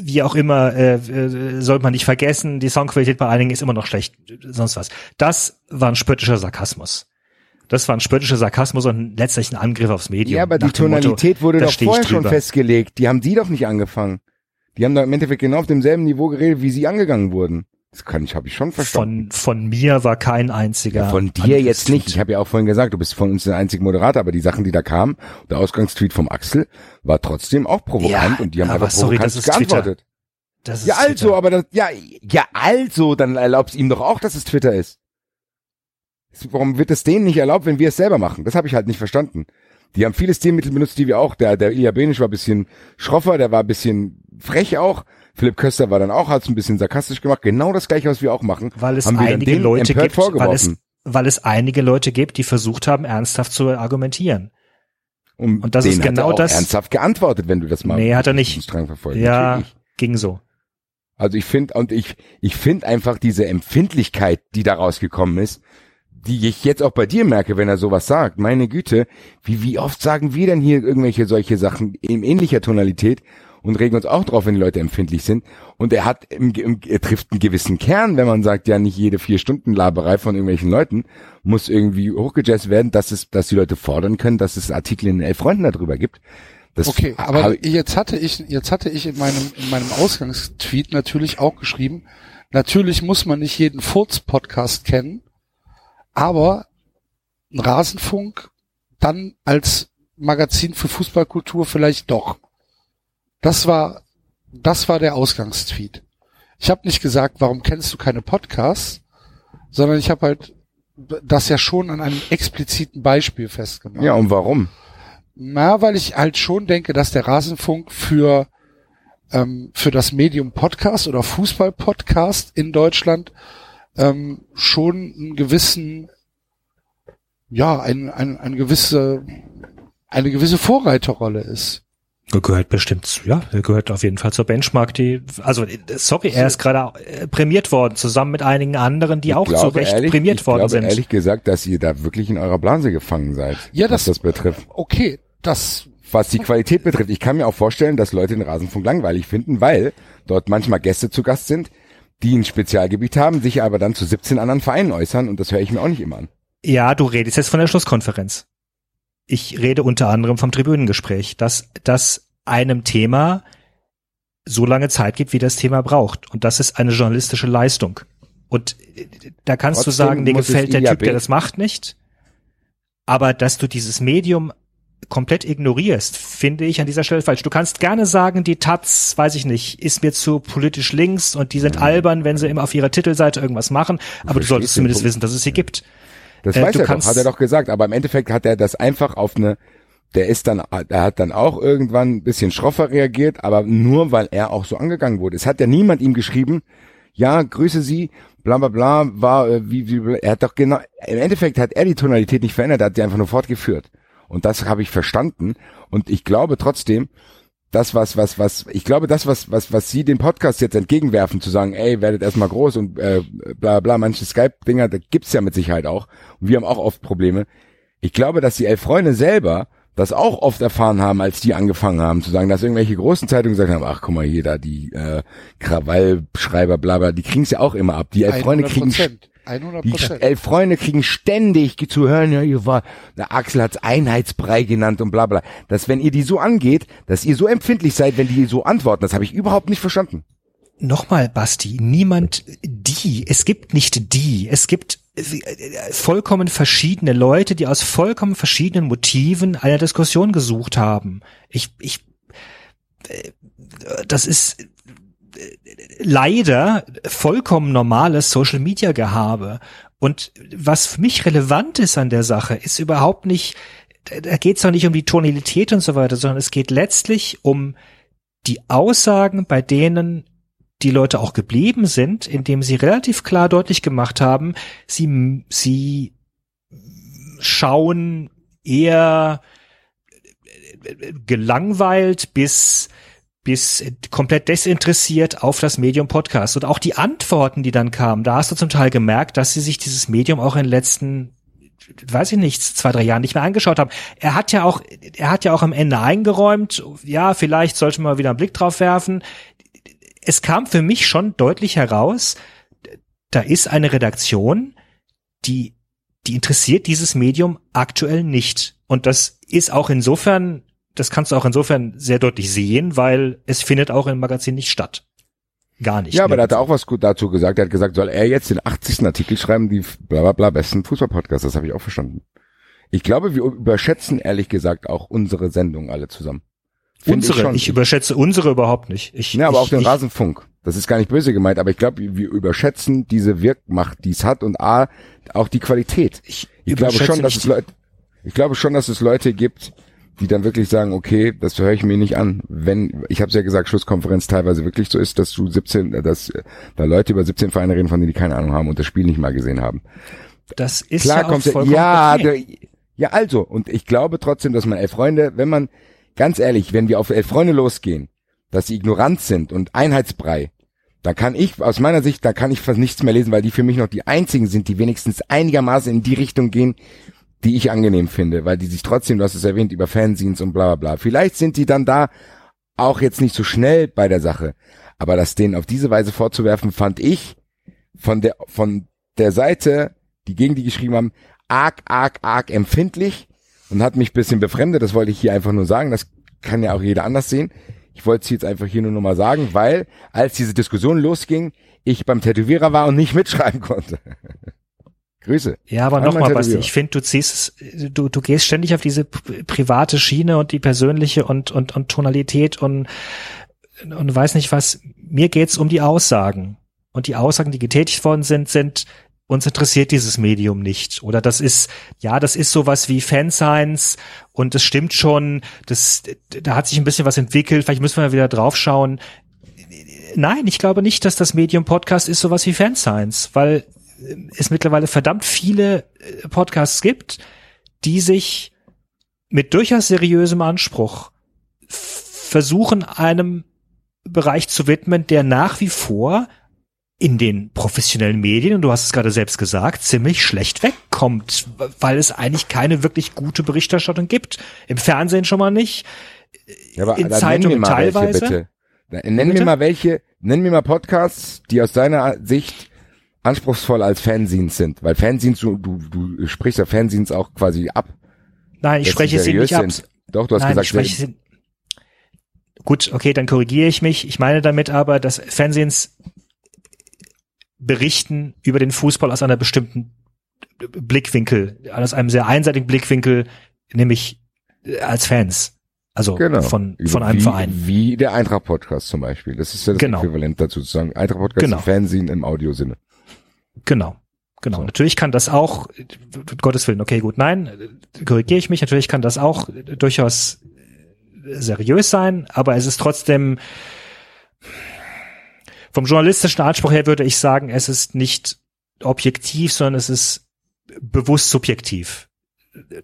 H: wie auch immer, äh, äh, sollte man nicht vergessen, die Songqualität bei einigen ist immer noch schlecht, sonst was. Das war ein spöttischer Sarkasmus. Das war ein spöttischer Sarkasmus und letztlich ein Angriff aufs Medium.
E: Ja, aber die
H: dem Motto,
E: Tonalität wurde doch vorher schon festgelegt. Die haben die doch nicht angefangen. Die haben da im Endeffekt genau auf demselben Niveau geredet, wie sie angegangen wurden. Das kann ich, habe ich schon verstanden.
H: Von, von mir war kein einziger.
E: Ja, von dir jetzt nicht. Ich habe ja auch vorhin gesagt, du bist von uns der einzige Moderator, aber die Sachen, die da kamen, der Ausgangstweet vom Axel, war trotzdem auch provokant
H: Ja,
E: und die haben
H: aber
E: einfach
H: sorry,
E: provokant
H: das ist Twitter.
E: geantwortet.
H: Das ist
E: Ja, also,
H: Twitter.
E: aber das, ja, ja, also, dann erlaubst ihm doch auch, dass es Twitter ist. Warum wird es denen nicht erlaubt, wenn wir es selber machen? Das habe ich halt nicht verstanden. Die haben viele Stilmittel benutzt, die wir auch. Der, der Ilja Benisch war ein bisschen schroffer, der war ein bisschen frech auch. Philipp Köster war dann auch, hat es ein bisschen sarkastisch gemacht. Genau das gleiche, was wir auch machen.
H: weil es einige Leute gibt, weil es, weil es einige Leute gibt, die versucht haben, ernsthaft zu argumentieren.
E: Und,
H: Und das ist
E: hat er
H: genau
E: auch
H: das-
E: ernsthaft geantwortet, wenn du das mal
H: Nee, hat er nicht. Ja,
E: Natürlich.
H: ging so.
E: Also ich finde und ich ich finde einfach diese Empfindlichkeit, die daraus gekommen ist, die ich jetzt auch bei dir merke, wenn er sowas sagt. Meine Güte, wie wie oft sagen wir denn hier irgendwelche solche Sachen in ähnlicher Tonalität und regen uns auch drauf, wenn die Leute empfindlich sind. Und er hat im, im, er trifft einen gewissen Kern, wenn man sagt, ja nicht jede vier Stunden Laberei von irgendwelchen Leuten muss irgendwie hochgejazzt werden, dass es, dass die Leute fordern können, dass es Artikel in elf Freunden darüber gibt. Das
A: Okay, aber jetzt hatte ich, jetzt hatte ich in meinem, in meinem Ausgangstweet natürlich auch geschrieben, natürlich muss man nicht jeden Furz-Podcast kennen, aber ein Rasenfunk dann als Magazin für Fußballkultur vielleicht doch. Das war, das war der Ausgangstweet. Ich habe nicht gesagt, warum kennst du keine Podcasts, sondern ich habe halt das ja schon an einem expliziten Beispiel festgemacht.
E: ja, und warum?
A: Na, weil ich halt schon denke, dass der Rasenfunk für ähm, für das Medium Podcast oder Fußball-Podcast in Deutschland ähm, schon einen gewissen, ja, ein, ein, eine gewisse, eine gewisse Vorreiterrolle ist.
H: Er gehört bestimmt, zu- ja, er gehört auf jeden Fall zur Benchmark, die, also, sorry, er ist gerade äh, prämiert worden, zusammen mit einigen anderen, die
E: Ich
H: auch zu Recht
E: ehrlich-
H: prämiert
E: ich
H: worden
E: glaube
H: sind.
E: ehrlich gesagt, dass ihr da wirklich in eurer Blase gefangen seid,
A: Ja,
E: was
A: das-
E: das betrifft.
A: Okay, das,
E: Was die Qualität betrifft, ich kann mir auch vorstellen, dass Leute den Rasenfunk langweilig finden, weil dort manchmal Gäste zu Gast sind, die ein Spezialgebiet haben, sich aber dann zu 17 anderen Vereinen äußern und das höre ich mir auch nicht immer an.
H: Ja, du redest jetzt von der Schlusskonferenz. Ich rede unter anderem vom Tribünengespräch, dass das einem Thema so lange Zeit gibt, wie das Thema braucht. Und das ist eine journalistische Leistung. Und äh, da kannst du
E: Trotzdem
H: sagen, dir gefällt der Typ, der das macht, nicht. Aber dass du dieses Medium komplett ignorierst, finde ich an dieser Stelle falsch. Du kannst gerne sagen, die Taz, weiß ich nicht, ist mir zu politisch links und die sind albern, wenn sie immer auf ihrer Titelseite irgendwas machen, aber du solltest zumindest
E: Punkt.
H: wissen, dass es sie gibt.
E: Das
H: Äh,
E: weiß er doch, hat er doch gesagt, aber im Endeffekt hat er das einfach auf eine, der ist dann, er hat dann auch irgendwann ein bisschen schroffer reagiert, aber nur weil er auch so angegangen wurde. Es hat ja niemand ihm geschrieben, ja, grüße Sie, bla bla bla, war, äh, wie, wie, er hat doch genau, im Endeffekt hat er die Tonalität nicht verändert, er hat die einfach nur fortgeführt. Und das habe ich verstanden. Und ich glaube trotzdem, das was was was ich glaube das was was was sie den Podcast jetzt entgegenwerfen zu sagen ey werdet erstmal groß und äh, bla bla manche Skype Dinger da gibt's ja mit Sicherheit auch. Und wir haben auch oft Probleme. Ich glaube dass die elf Freunde selber das auch oft erfahren haben als die angefangen haben zu sagen dass irgendwelche großen Zeitungen gesagt haben ach guck mal hier da die äh, Krawallschreiber bla bla die kriegen's ja auch immer ab. Die elf Freunde kriegen
A: 100
E: die elf Freunde kriegen ständig zu hören, ja, ihr war, der Axel hat's Einheitsbrei genannt und bla bla. Dass wenn ihr die so angeht, dass ihr so empfindlich seid, wenn die so antworten, das habe ich überhaupt nicht verstanden.
H: Nochmal, Basti, niemand die. Es gibt nicht die. Es gibt äh, vollkommen verschiedene Leute, die aus vollkommen verschiedenen Motiven eine Diskussion gesucht haben. Ich, ich, äh, das ist äh, leider vollkommen normales Social Media Gehabe. Und was für mich relevant ist an der Sache, ist überhaupt nicht, da geht es doch nicht um die Tonalität und so weiter, sondern es geht letztlich um die Aussagen, bei denen die Leute auch geblieben sind, indem sie relativ klar deutlich gemacht haben, sie, sie schauen eher gelangweilt bis bis komplett desinteressiert auf das Medium Podcast. Und auch die Antworten, die dann kamen, da hast du zum Teil gemerkt, dass sie sich dieses Medium auch in den letzten weiß ich nicht, zwei, drei Jahren nicht mehr angeschaut haben. Er hat ja auch, er hat ja auch am Ende eingeräumt, ja, vielleicht sollte man wieder einen Blick drauf werfen. Es kam für mich schon deutlich heraus, da ist eine Redaktion, die, die interessiert dieses Medium aktuell nicht. Und das ist auch insofern das kannst du auch insofern sehr deutlich sehen, weil es findet auch im Magazin nicht statt. Gar nicht.
E: Ja, aber da hat er auch was gut dazu gesagt. Er hat gesagt, soll er jetzt den 80. Artikel schreiben, die bla bla bla besten Fußballpodcasts. Das habe ich auch verstanden. Ich glaube, wir überschätzen ehrlich gesagt auch unsere Sendung alle zusammen. Finde
H: unsere,
E: schon.
H: ich, überschätze unsere überhaupt nicht. Ich,
E: Ja, aber
H: ich,
E: auch den
H: ich,
E: Rasenfunk. Das ist gar nicht böse gemeint, aber ich glaube, wir überschätzen diese Wirkmacht, die es hat und A, auch die Qualität.
H: Ich,
E: Ich glaube schon, dass es Leute, ich glaube schon, dass es Leute gibt, die dann wirklich sagen, okay, das höre ich mir nicht an. Wenn, ich habe es ja gesagt, Schlusskonferenz teilweise wirklich so ist, dass du 17, dass da Leute über 17 Vereine reden, von denen die keine Ahnung haben und das Spiel nicht mal gesehen haben.
H: Das ist
E: Klar
H: ja auch
E: kommt
H: vollkommen
E: ja,
H: okay.
E: der, Ja, also, und ich glaube trotzdem, dass man elf Freunde, wenn man, ganz ehrlich, wenn wir auf elf Freunde losgehen, dass sie ignorant sind und Einheitsbrei, da kann ich, aus meiner Sicht, da kann ich fast nichts mehr lesen, weil die für mich noch die einzigen sind, die wenigstens einigermaßen in die Richtung gehen, die ich angenehm finde, weil die sich trotzdem, du hast es erwähnt, über Fanzines und bla bla bla. Vielleicht sind die dann da auch jetzt nicht so schnell bei der Sache, aber das denen auf diese Weise vorzuwerfen, fand ich von der, von der Seite, die gegen die geschrieben haben, arg, arg, arg empfindlich und hat mich bisschen befremdet. Das wollte ich hier einfach nur sagen. Das kann ja auch jeder anders sehen. Ich wollte es jetzt einfach hier nur noch mal sagen, weil als diese Diskussion losging, ich beim Tätowierer war und nicht mitschreiben konnte. Grüße.
H: Ja, aber nochmal, Basti, ich finde, du ziehst, es- du, du gehst ständig auf diese private Schiene und die persönliche und, und, und Tonalität und, und weiß nicht was. Mir geht's um die Aussagen. Und die Aussagen, die getätigt worden sind, sind, uns interessiert dieses Medium nicht. Oder das ist, ja, das ist sowas wie Fanscience und es stimmt schon, das, da hat sich ein bisschen was entwickelt, vielleicht müssen wir wieder drauf schauen. Nein, ich glaube nicht, dass das Medium Podcast ist sowas wie Fanscience, weil es mittlerweile verdammt viele äh, Podcasts gibt, die sich mit durchaus seriösem Anspruch versuchen, einem Bereich zu widmen, der nach wie vor in den professionellen Medien, und du hast es gerade selbst gesagt, ziemlich schlecht wegkommt, weil es eigentlich keine wirklich gute Berichterstattung gibt. Im Fernsehen schon mal nicht.
E: Ja, aber
H: in Zeitungen teilweise.
E: Welche, bitte. Na, Nenn
H: Bitte?
E: mir mal welche, nenn mir mal Podcasts, die aus deiner Sicht anspruchsvoll als Fanzines sind. Weil Fanzines, du, du, du sprichst ja Fanzines auch quasi ab.
H: Nein, ich spreche
E: sie
H: sie nicht ab.
E: sind. Doch, du hast
H: Nein,
E: gesagt,
H: ich spreche sie. Gut, okay, dann korrigiere ich mich. Ich meine damit aber, dass Fernsehens berichten über den Fußball aus einer bestimmten Blickwinkel, aus einem sehr einseitigen Blickwinkel, nämlich äh, als Fans. Also
E: genau.
H: von,
E: Über-
H: von einem
E: wie,
H: Verein.
E: Wie der Eintracht-Podcast zum Beispiel. Das ist ja das
H: Genau.
E: Äquivalent dazu zu sagen. Eintracht-Podcast
H: Genau.
E: Fernsehen im Audiosinne.
H: Genau. Genau.
E: So.
H: Natürlich kann das auch, Gottes Willen, okay, gut, nein, korrigiere ich mich, natürlich kann das auch durchaus seriös sein, aber es ist trotzdem, vom journalistischen Anspruch her würde ich sagen, es ist nicht objektiv, sondern es ist bewusst subjektiv.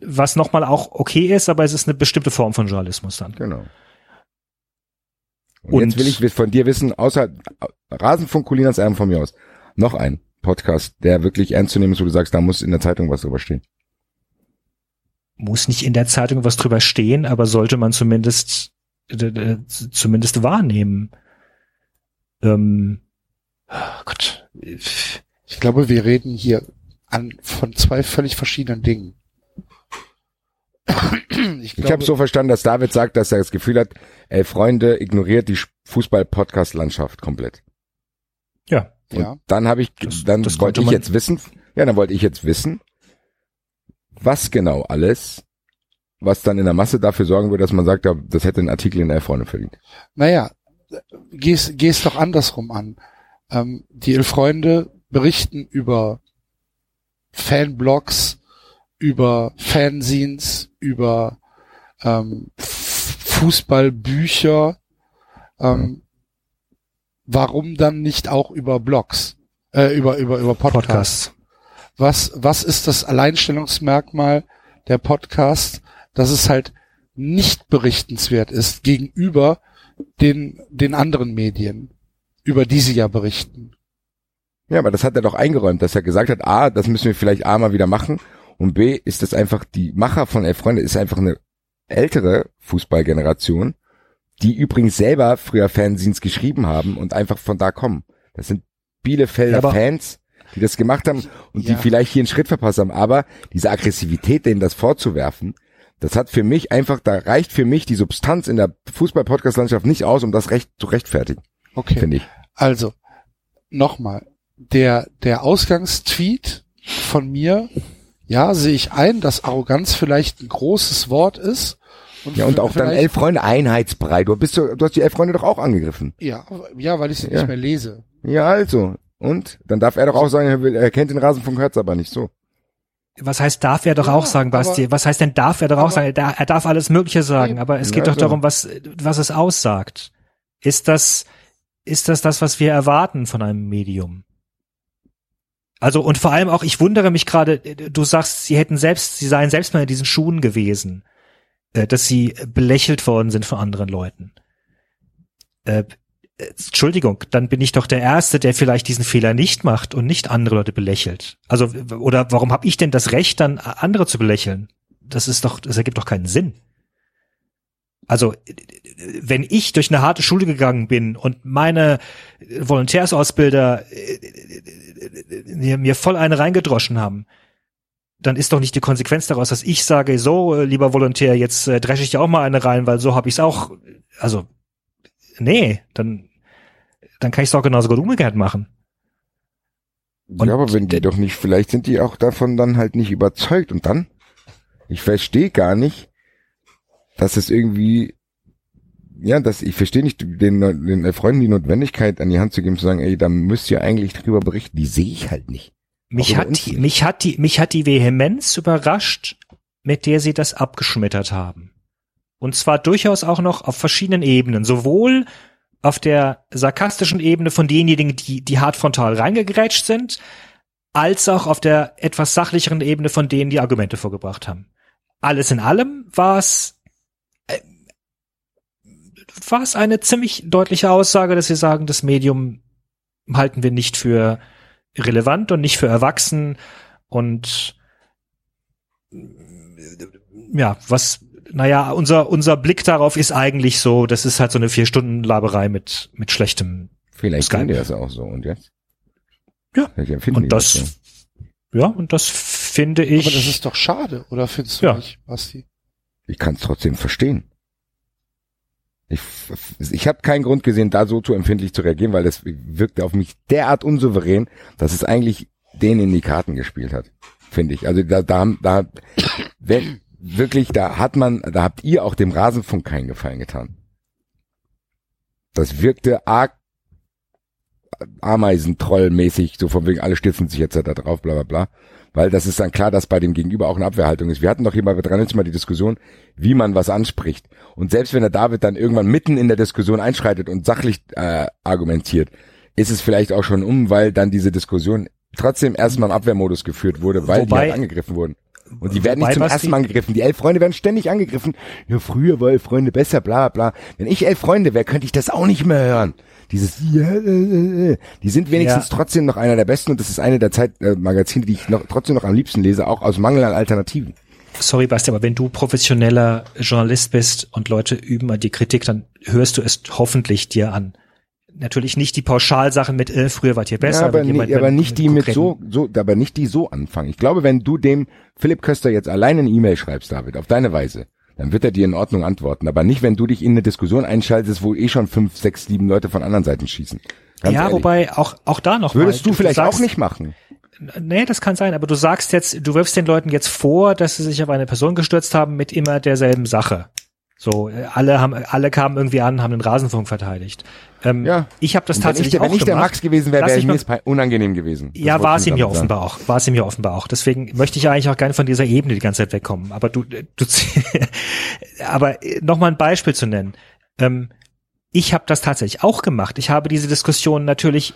H: Was nochmal auch okay ist, aber es ist eine bestimmte Form von Journalismus dann.
E: Genau. Und,
H: Und-
E: jetzt will ich von dir wissen, außer Rasenfunk Colinas Erben von mir aus, noch ein Podcast, der wirklich ernst zu nehmen ist, wo du sagst, da muss in der Zeitung was drüber stehen.
H: Muss nicht in der Zeitung was drüber stehen, aber sollte man zumindest, äh, zumindest wahrnehmen. Ähm, oh Gott.
A: Ich glaube, wir reden hier an, von zwei völlig verschiedenen Dingen. Ich,
E: Ich habe so verstanden, dass David sagt, dass er das Gefühl hat, ey Freunde, ignoriert die Fußball-Podcast-Landschaft komplett. Und
A: Ja.
E: dann habe ich,
H: Das-
E: dann
H: das
E: wollte ich jetzt wissen, ja, dann wollte ich jetzt wissen, was genau alles, was dann in der Masse dafür sorgen würde, dass man sagt, das hätte ein Artikel in der Freunde verdient.
A: Naja, geh's, geh's doch andersrum an. Ähm, die Elf Freunde berichten über Fanblogs, über Fanzines, über ähm, Fußballbücher. Ähm, warum dann nicht auch über Blogs, äh, über über über Podcasts?
H: Podcast.
A: Was was ist das Alleinstellungsmerkmal der Podcast, dass es halt nicht berichtenswert ist gegenüber den, den anderen Medien, über die sie ja berichten.
E: Ja, aber das hat er doch eingeräumt, dass er gesagt hat, A, das müssen wir vielleicht A mal wieder machen und B, ist das einfach, die Macher von Elf Freunde ist einfach eine ältere Fußballgeneration, die übrigens selber früher Fanzines geschrieben haben und einfach von da kommen. Das sind Bielefelder
H: Ja,
E: Fans, die das gemacht haben und
A: Ja.
E: die vielleicht hier einen Schritt verpasst haben, aber diese Aggressivität, denen das vorzuwerfen, das hat für mich einfach, da reicht für mich die Substanz in der Fußball-Podcast-Landschaft nicht aus, um das recht zu rechtfertigen,
A: Okay.
E: finde ich.
A: Also, nochmal, der, der Ausgangstweet von mir, ja, sehe ich ein, dass Arroganz vielleicht ein großes Wort ist.
E: Ja, und auch dann elf Freunde einheitsbrei. Du bist so, du hast die elf Freunde doch auch angegriffen.
A: Ja, ja, weil ich sie
E: Ja.
A: nicht mehr lese.
E: Ja, also. Und? Dann darf er doch auch sagen, er, will, er kennt den Rasenfunk, hört's aber nicht so.
H: Was heißt, darf er doch
A: Ja,
H: auch sagen, Basti?
A: aber-
H: Was heißt denn, darf er doch auch
A: aber-
H: sagen? Er, da- er darf alles Mögliche sagen, aber es
E: Ja,
H: geht doch
E: so.
H: darum, was, was es aussagt. Ist das, ist das das, was wir erwarten von einem Medium? Also und vor allem auch, ich wundere mich gerade, du sagst, sie hätten selbst, sie seien selbst mal in diesen Schuhen gewesen, äh, dass sie belächelt worden sind von anderen Leuten. Äh, Entschuldigung, dann bin ich doch der Erste, der vielleicht diesen Fehler nicht macht und nicht andere Leute belächelt. Also oder warum habe ich denn das Recht, dann andere zu belächeln? Das ist doch, das ergibt doch keinen Sinn. Also wenn ich durch eine harte Schule gegangen bin und meine Volontärsausbilder mir, mir voll eine reingedroschen haben, dann ist doch nicht die Konsequenz daraus, dass ich sage, so, lieber Volontär, jetzt äh, dresche ich dir auch mal eine rein, weil so habe ich es auch. Also, nee, dann, dann kann ich es auch genauso gut umgekehrt machen. Und
E: ja, aber wenn die doch nicht, vielleicht sind die auch davon dann halt nicht überzeugt und dann? Ich verstehe gar nicht, dass es irgendwie, ja, dass ich verstehe nicht den, den Freunden die Notwendigkeit an die Hand zu geben, zu sagen, ey, da müsst ihr eigentlich drüber berichten. Die sehe ich halt nicht.
H: Mich
E: über
H: hat, die, mich hat die, mich hat die Vehemenz überrascht, mit der sie das abgeschmettert haben. Und zwar durchaus auch noch auf verschiedenen Ebenen. Sowohl auf der sarkastischen Ebene von denjenigen, die, die hart frontal reingegrätscht sind, als auch auf der etwas sachlicheren Ebene von denen, die Argumente vorgebracht haben. Alles in allem war es, äh, war es eine ziemlich deutliche Aussage, dass sie sagen, das Medium halten wir nicht für relevant und nicht für erwachsen und ja, was, naja, unser, unser Blick darauf ist eigentlich so, das ist halt so eine vier Stunden Laberei mit, mit schlechtem,
E: Vielleicht
H: Skype.
E: können die das auch so und jetzt?
H: Ja. Und das,
E: so.
H: ja, und das finde ich,
A: Aber das ist doch schade, oder findest du
H: Ja.
A: nicht, Basti?
E: Ich kann es trotzdem verstehen. Ich, ich habe keinen Grund gesehen, da so zu empfindlich zu reagieren, weil das wirkte auf mich derart unsouverän, dass es eigentlich denen in die Karten gespielt hat, finde ich. Also da, da, da, wenn, wirklich, da hat man, da habt ihr auch dem Rasenfunk keinen Gefallen getan. Das wirkte arg Ameisentrollmäßig, so von wegen, alle stürzen sich jetzt da drauf, bla bla bla. Weil das ist dann klar, dass bei dem Gegenüber auch eine Abwehrhaltung ist. Wir hatten doch hier bei dran mal die Diskussion, wie man was anspricht. Und selbst wenn der David dann irgendwann mitten in der Diskussion einschreitet und sachlich äh, argumentiert, ist es vielleicht auch schon um, weil dann diese Diskussion trotzdem erstmal im Abwehrmodus geführt wurde, weil
H: Wobei-
E: die halt angegriffen wurden. Und die werden nicht zum ersten Mal angegriffen. Die elf Freunde werden ständig angegriffen. Ja, früher war elf Freunde besser, bla bla. Wenn ich elf Freunde wäre, könnte ich das auch nicht mehr hören. Dieses, äh, äh, äh. die sind wenigstens
H: Ja.
E: trotzdem noch einer der besten und das ist eine der Zeitmagazine, äh, Magazine, die ich noch trotzdem noch am liebsten lese, auch aus Mangel an Alternativen.
H: sorry Basti, aber wenn du professioneller Journalist bist und Leute üben mal die Kritik, dann hörst du es hoffentlich dir an. Natürlich nicht die Pauschalsachen mit, äh, früher wart ihr besser.
E: ja, aber,
H: jemand
E: nie, aber nicht die mit so, so, aber nicht die so anfangen. Ich glaube, wenn du dem Philipp Köster jetzt alleine eine E-Mail schreibst, David, auf deine Weise, dann wird er dir in Ordnung antworten. Aber nicht, wenn du dich in eine Diskussion einschaltest, wo eh schon fünf, sechs, sieben Leute von anderen Seiten schießen. Ganz
H: Ja,
E: ehrlich.
H: wobei auch, auch da noch
E: Würdest
H: mal,
E: du vielleicht
H: sagst,
E: auch nicht machen?
H: Nee, das kann sein, aber du sagst jetzt, du wirfst den Leuten jetzt vor, dass sie sich auf eine Person gestürzt haben mit immer derselben Sache. So, äh, alle haben, alle kamen irgendwie an, haben den Rasenfunk verteidigt. Ähm,
E: Ja.
H: Ich habe das
E: wenn ich,
H: tatsächlich
E: der- wenn
H: auch
E: ich der
H: gemacht.
E: Max gewesen wäre, wäre
H: mich
E: mir
H: mal-
E: unangenehm gewesen. Das
H: Ja, war
E: ich
H: es ihm ja
E: sagen.
H: offenbar auch. War es ihm ja offenbar auch. Deswegen möchte ich eigentlich auch nicht von dieser Ebene die ganze Zeit wegkommen. Aber du, du aber nochmal ein Beispiel zu nennen. Ähm, ich habe das tatsächlich auch gemacht. Ich habe diese Diskussion natürlich,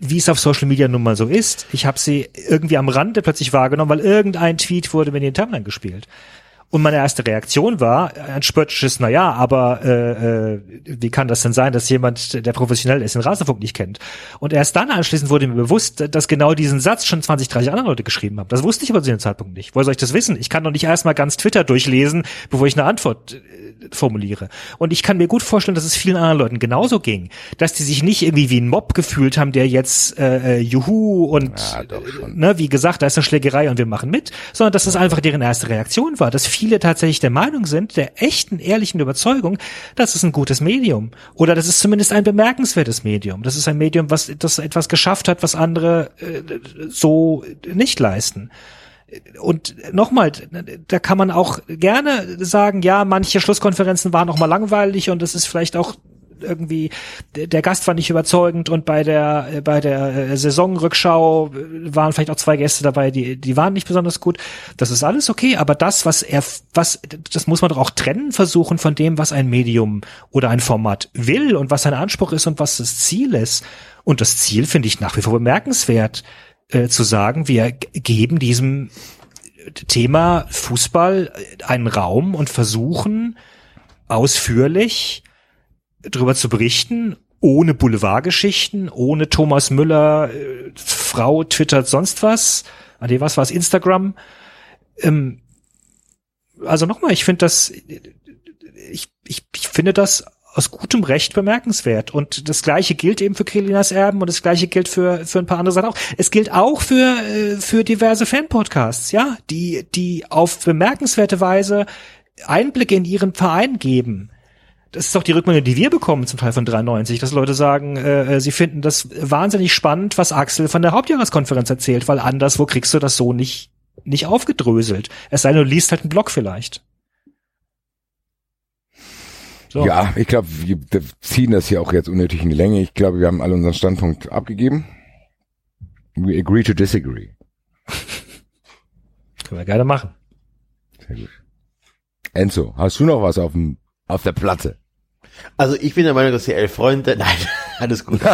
H: wie es auf Social Media nun mal so ist, ich habe sie irgendwie am Rande plötzlich wahrgenommen, weil irgendein Tweet wurde mir in den Timeline gespielt. Und meine erste Reaktion war ein spöttisches, na ja, aber äh, äh, wie kann das denn sein, dass jemand, der professionell ist, den Rasenfunk nicht kennt? Und erst dann anschließend wurde mir bewusst, dass genau diesen Satz schon 20, 30 andere Leute geschrieben haben. Das wusste ich aber zu dem Zeitpunkt nicht. Woher soll ich das wissen? Ich kann doch nicht erstmal ganz Twitter durchlesen, bevor ich eine Antwort äh, formuliere. Und ich kann mir gut vorstellen, dass es vielen anderen Leuten genauso ging, dass die sich nicht irgendwie wie ein Mob gefühlt haben, der jetzt äh, äh, Juhu und
E: Ja,
H: ne, wie gesagt, da ist eine Schlägerei und wir machen mit, sondern dass das einfach deren erste Reaktion war, dass viele tatsächlich der Meinung sind, der echten, ehrlichen Überzeugung, das ist ein gutes Medium oder das ist zumindest ein bemerkenswertes Medium. Das ist ein Medium, was das etwas geschafft hat, was andere äh, so nicht leisten. Und nochmal, da kann man auch gerne sagen, ja, manche Schlusskonferenzen waren auch mal langweilig und es ist vielleicht auch irgendwie der Gast war nicht überzeugend und bei der äh, bei der äh, Saisonrückschau äh, waren vielleicht auch zwei Gäste dabei, die die waren nicht besonders gut. Das ist alles okay, aber das was er was das muss man doch auch trennen versuchen von dem, was ein Medium oder ein Format will und was sein Anspruch ist und was das Ziel ist. Und das Ziel finde ich nach wie vor bemerkenswert äh, zu sagen, wir geben diesem Thema Fußball einen Raum und versuchen ausführlich darüber zu berichten, ohne Boulevardgeschichten, ohne Thomas Müller, äh, Frau twittert sonst was, ah nee, was war es, Instagram. Ähm, also nochmal, ich finde das, ich, ich, ich finde das aus gutem Recht bemerkenswert. Und das Gleiche gilt eben für Kilinas Erben und das Gleiche gilt für, für ein paar andere Sachen auch. Es gilt auch für, äh, für diverse Fanpodcasts, ja, die, die auf bemerkenswerte Weise Einblicke in ihren Verein geben. Das ist doch die Rückmeldung, die wir bekommen zum Teil von 93, dass Leute sagen, äh, sie finden das wahnsinnig spannend, was Axel von der Hauptjahreskonferenz erzählt, weil anderswo kriegst du das so nicht, nicht aufgedröselt. Es sei denn, du liest halt einen Blog vielleicht. So.
E: Ja, ich glaube, wir wir ziehen das hier auch jetzt unnötig in die Länge. Ich glaube, wir haben alle unseren Standpunkt abgegeben. We agree to disagree.
H: Können wir gerne machen.
E: Sehr gut. Enzo, hast du noch was auf dem auf der Platte?
F: Also ich bin der Meinung, dass die elf Freunde, nein, alles gut.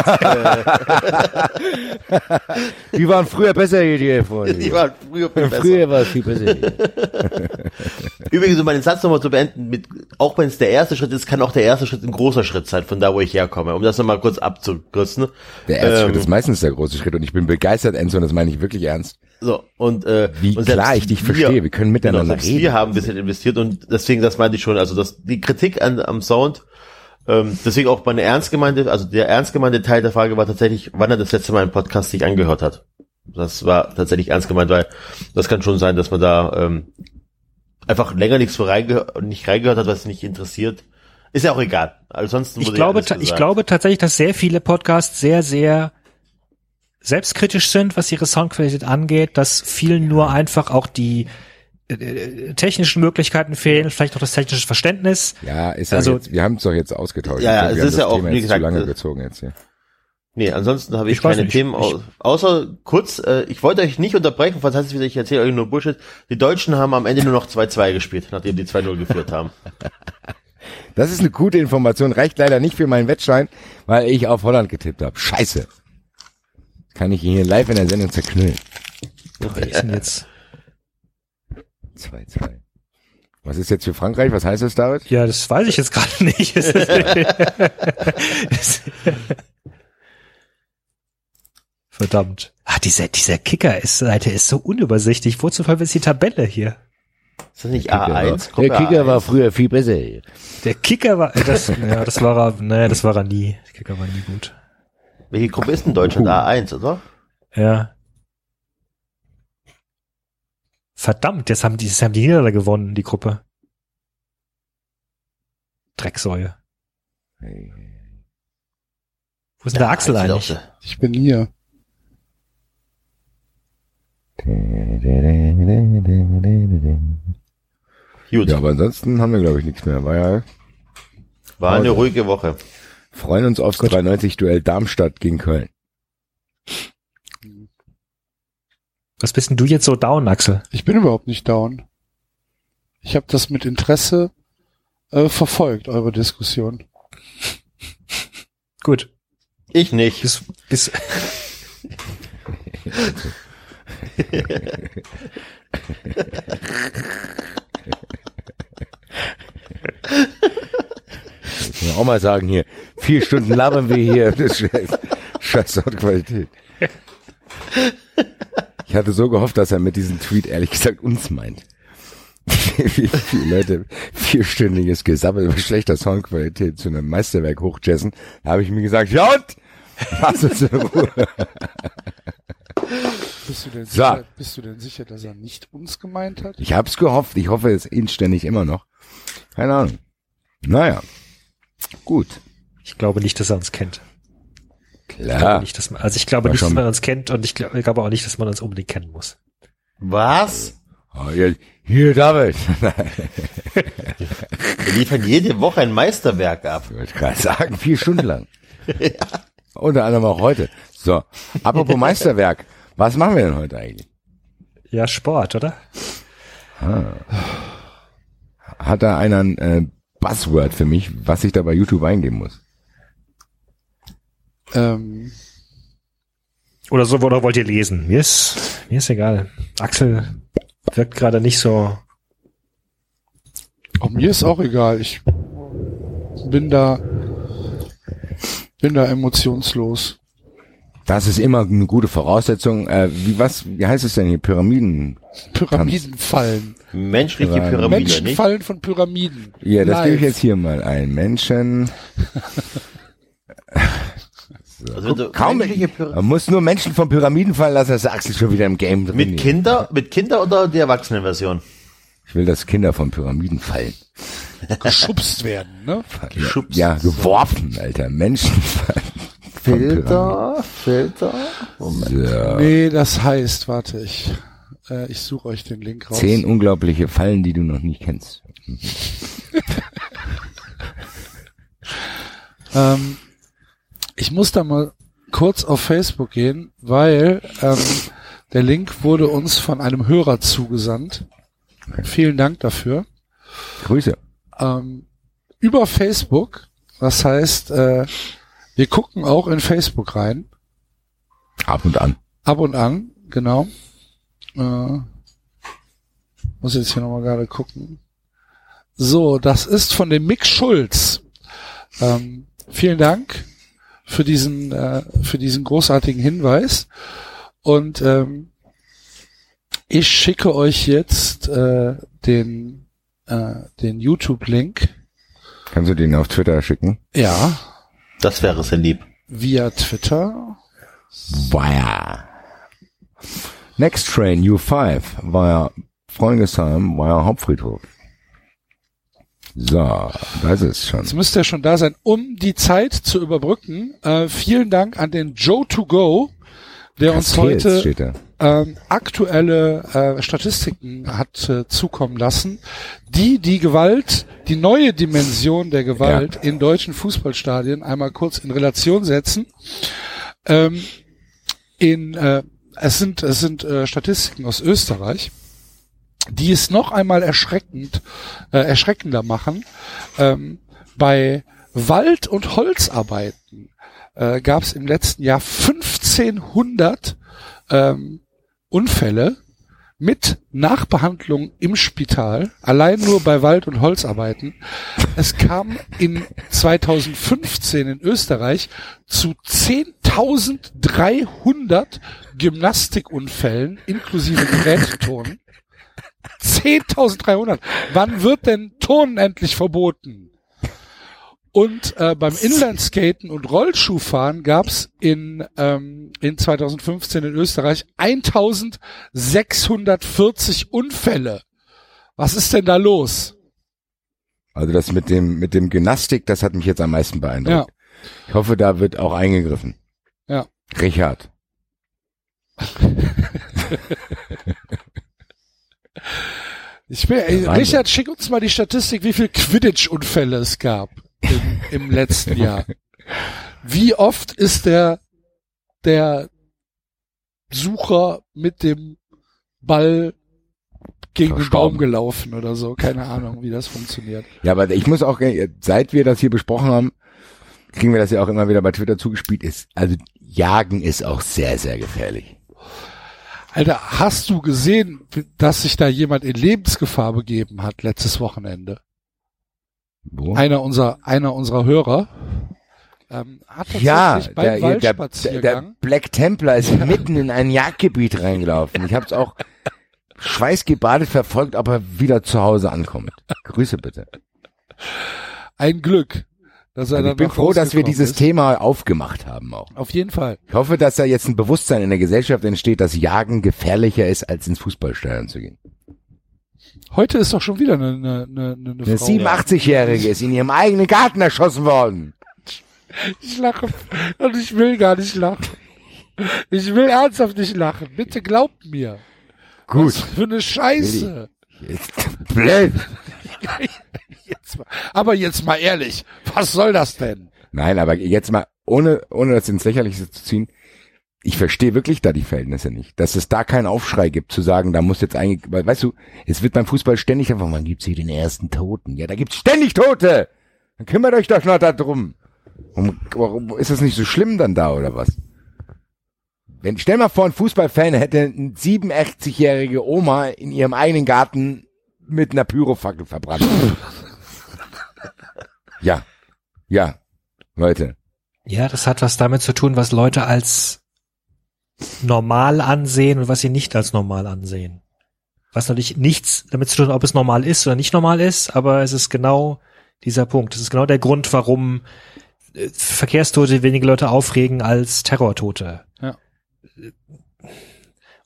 E: Die waren früher besser hier, die Freunde.
F: die waren früher viel besser.
E: Früher war es viel besser.
F: Übrigens, um meinen Satz nochmal zu beenden, mit, auch wenn es der erste Schritt ist, kann auch der erste Schritt ein großer Schritt sein, von da, wo ich herkomme, um das nochmal kurz abzukürzen.
E: Der erste
F: Ähm,
E: Schritt ist meistens der große Schritt und ich bin begeistert, Enzo, und das meine ich wirklich ernst.
F: So, und, äh,
E: Wie
F: und
E: klar ich dich verstehe, wir können miteinander
F: genau,
E: reden.
F: Wir haben ein bisschen investiert und deswegen, das meinte ich schon, also das, die Kritik an, am Sound, ähm, deswegen auch meine ernst gemeinte, also der ernst gemeinte Teil der Frage war tatsächlich, wann er das letzte Mal einen Podcast sich angehört hat. Das war tatsächlich ernst gemeint, weil das kann schon sein, dass man da ähm, einfach länger nichts reinge nicht reingehört hat, was nicht interessiert. Ist ja auch egal. Ansonsten
H: Ich
F: wurde
H: glaube, ich
F: gesagt.
H: glaube tatsächlich, dass sehr viele Podcasts sehr, sehr selbstkritisch sind, was ihre Soundqualität angeht, dass vielen nur einfach auch die äh, äh, technischen Möglichkeiten fehlen, vielleicht auch das technische Verständnis.
E: Ja, ist
H: also,
E: jetzt, wir haben es doch jetzt ausgetauscht.
F: Ja, ja es ist ja auch
E: Thema
F: wie gesagt,
E: zu lange
F: äh,
E: gezogen jetzt hier.
F: Nee, ansonsten habe ich,
H: ich
F: keine
H: nicht,
F: Themen,
H: ich,
F: außer kurz, äh, ich wollte euch nicht unterbrechen, falls heißt es wieder, ich erzähle euch nur Bullshit. Die Deutschen haben am Ende nur noch 2-2 gespielt, nachdem die 2-0 geführt haben.
E: Das ist eine gute Information, reicht leider nicht für meinen Wettschein, weil ich auf Holland getippt habe. Scheiße. Kann ich ihn hier live in der Sendung zerknüllen.
H: Ach, jetzt?
E: 2, 2. Was ist jetzt für Frankreich? Was heißt das, David?
H: Ja, das weiß ich jetzt gerade nicht. Verdammt. Ah, dieser, dieser Kicker-Seite ist so unübersichtlich. Wozu verwirrt die Tabelle hier?
F: Ist das nicht A1? Gruppe der
E: Kicker
F: A1.
E: war früher viel besser.
H: Der Kicker war, äh, das, ja, das war er, naja, das war er nie. Der Kicker war nie gut.
F: Welche Gruppe ist denn Deutschland?
E: Uh.
F: A1, oder?
H: Ja. Verdammt, jetzt haben die, jetzt haben die Niederlande gewonnen, die Gruppe. Drecksäue. Wo ist denn der Axel eigentlich?
A: Ich bin hier.
F: Gut,
E: Ja, aber ansonsten haben wir, glaube ich, nichts mehr. War ja,
F: war eine ruhige Woche.
E: freuen uns aufs 93-Duell Darmstadt gegen Köln.
H: Was bist denn du jetzt so down, Axel?
A: Ich bin überhaupt nicht down. Ich habe das mit Interesse äh, verfolgt, eure Diskussion.
H: Gut.
F: Ich nicht.
H: Bis, bis,
E: Muss man auch mal sagen hier, vier Stunden labern wir hier. Das ist scheiß, scheiß Soundqualität. Ich hatte so gehofft, dass er mit diesem Tweet ehrlich gesagt uns meint. Wie viele Leute vierstündiges Gesabbel über schlechter Soundqualität zu einem Meisterwerk hochjazzen. Da habe ich mir gesagt, ja und? Lass uns in Ruhe.
A: Bist du denn
E: So.
A: sicher, bist du denn sicher, dass er nicht uns gemeint hat?
E: Ich hab's gehofft. Ich hoffe es inständig immer noch. Keine Ahnung. Naja. Gut.
H: ich glaube nicht, dass er uns kennt. Ich glaube
E: Klar.
H: nicht, dass man, also ich glaube
E: War
H: nicht, dass man uns kennt und ich glaube, ich glaube auch nicht, dass man uns unbedingt kennen muss.
F: Was?
E: Oh, hier, hier, David.
F: Wir liefern jede Woche ein Meisterwerk ab.
E: Ich gerade sagen, vier Stunden lang. Unter anderem auch heute. So, apropos Meisterwerk. Was machen wir denn heute eigentlich?
H: Ja, Sport, oder?
E: Hat da einer ein äh, Buzzword für mich, was ich da bei YouTube eingeben muss?
A: Ähm,
H: Oder so, oder wollt ihr lesen? Mir ist, mir ist egal. Axel wirkt gerade nicht so.
A: Auch mir ist auch egal. Ich bin da, bin da emotionslos.
E: Das ist immer eine gute Voraussetzung. Äh, wie was? Wie heißt es denn hier? Pyramiden.
A: Pyramidenfallen.
F: Menschliche
E: Ja,
F: Pyramide,
A: Menschen
F: nicht?
A: fallen von Pyramiden.
E: Ja, das
A: Live.
E: gebe ich jetzt hier mal ein. Menschen.
F: Also wenn du
E: Kaum
F: menschliche
E: Man muss nur Menschen von Pyramiden fallen lassen, dass der Axel schon wieder im Game drin
F: mit
E: ist.
F: Kinder, mit Kinder oder die Erwachsenenversion?
E: Ich will, dass Kinder von Pyramiden fallen.
A: Geschubst werden, ne?
F: Geschubst.
E: Ja, geworfen, Alter. Menschen fallen. von
F: Filter, Filter. Moment.
E: Pyramiden.
A: Nee, das heißt, warte, ich, äh, ich suche euch den Link raus.
E: Zehn unglaubliche Fallen, die du noch nicht kennst.
A: Ähm, ich muss da mal kurz auf Facebook gehen, weil ähm, der Link wurde uns von einem Hörer zugesandt. Vielen Dank dafür.
E: Grüße.
A: Ähm, über Facebook, das heißt, äh, wir gucken auch in Facebook rein,
E: Ab und an.
A: ab und an, genau. Äh, muss jetzt hier nochmal gerade gucken. So, das ist von dem Mick Schulz. Ähm, vielen Dank für diesen, äh, für diesen großartigen Hinweis. Und ähm, ich schicke euch jetzt äh, den, äh, den YouTube-Link.
E: Kannst du den auf Twitter schicken?
A: Ja,
F: Das wäre sehr lieb.
A: via Twitter.
E: Via. Next Train U5 via Freundesheim via Hauptfriedhof. So, das ist schon.
A: Jetzt müsste er schon da sein, um die Zeit zu überbrücken. Äh, vielen Dank an den Joe to Go, der uns heute
E: da.
A: ähm, aktuelle äh, Statistiken hat äh, zukommen lassen, die die Gewalt, die neue Dimension der Gewalt in deutschen Fußballstadien einmal kurz in Relation setzen. Ähm, in äh, es sind es sind äh, Statistiken aus Österreich, die es noch einmal erschreckend äh, erschreckender machen. Ähm, bei Wald- und Holzarbeiten äh, gab es im letzten Jahr 1500 ähm, Unfälle mit Nachbehandlung im Spital, allein nur bei Wald- und Holzarbeiten. Es kam in 2015 in Österreich zu 10.300 Gymnastikunfällen inklusive Geräteturnen. 10.300. Wann wird denn Turnen endlich verboten? Und äh, beim Inlineskaten und Rollschuhfahren gab's in, ähm, in 2015 in Österreich 1640 Unfälle. Was ist denn da los?
E: Also das mit dem, mit dem Gymnastik, das hat mich jetzt am meisten beeindruckt. Ich hoffe, da wird auch eingegriffen.
A: Ja.
E: Richard.
A: Ich will, ey. Richard, schick uns mal die Statistik, wie viel Quidditch-Unfälle es gab im, im letzten Jahr. Wie oft ist der, der Sucher mit dem Ball gegen den. Baum gelaufen oder so? Keine Ahnung, wie das funktioniert.
E: Ja, aber ich muss auch, seit wir das hier besprochen haben, kriegen wir das ja auch immer wieder bei Twitter zugespielt, ist, also Jagen ist auch sehr, sehr gefährlich.
A: Alter, hast du gesehen, dass sich da jemand in Lebensgefahr begeben hat letztes Wochenende?
E: Wo?
A: Einer unserer, einer unserer Hörer ähm,
E: ja, der, der, der, Black Templar ist mitten in ein Jagdgebiet reingelaufen. Ich habe es auch schweißgebadet verfolgt, ob er wieder zu Hause ankommt. Grüße bitte.
A: ein Glück, dass er
E: Also ich bin froh, dass wir dieses
A: ist.
E: Thema aufgemacht haben auch.
A: Auf jeden Fall.
E: Ich hoffe, dass da jetzt ein Bewusstsein in der Gesellschaft entsteht, dass Jagen gefährlicher ist, als ins Fußballstadion zu gehen.
A: Heute ist doch schon wieder eine, eine, eine, eine
E: Eine
A: Frau.
E: 87-Jährige ist in ihrem eigenen Garten erschossen worden.
A: Ich lache und ich will gar nicht lachen. Ich will ernsthaft nicht lachen. Bitte glaubt mir.
E: Gut.
A: Was für eine Scheiße.
E: Blöd.
A: Jetzt mal, aber jetzt mal ehrlich, was soll das denn?
E: Nein, aber jetzt mal, ohne, ohne das ins Lächerliche zu ziehen, ich verstehe wirklich da die Verhältnisse nicht. Dass es da keinen Aufschrei gibt, zu sagen, da muss jetzt eigentlich, weil, weißt du, es wird beim Fußball ständig einfach, man gibt's hier den ersten Toten. Ja, da gibt's ständig Tote! Dann kümmert euch doch noch da drum. Warum, warum ist das nicht so schlimm dann da, oder was? wenn, stell mal vor, ein Fußballfan hätte eine 87-jährige Oma in ihrem eigenen Garten mit einer Pyrofackel verbrannt. ja. Ja. Leute.
H: Ja, das hat was damit zu tun, was Leute als normal ansehen und was sie nicht als normal ansehen. Was natürlich nichts damit zu tun, hat, ob es normal ist oder nicht normal ist, aber es ist genau dieser Punkt. Das ist genau der Grund, warum äh, Verkehrstote weniger Leute aufregen als Terrortote.
A: Ja.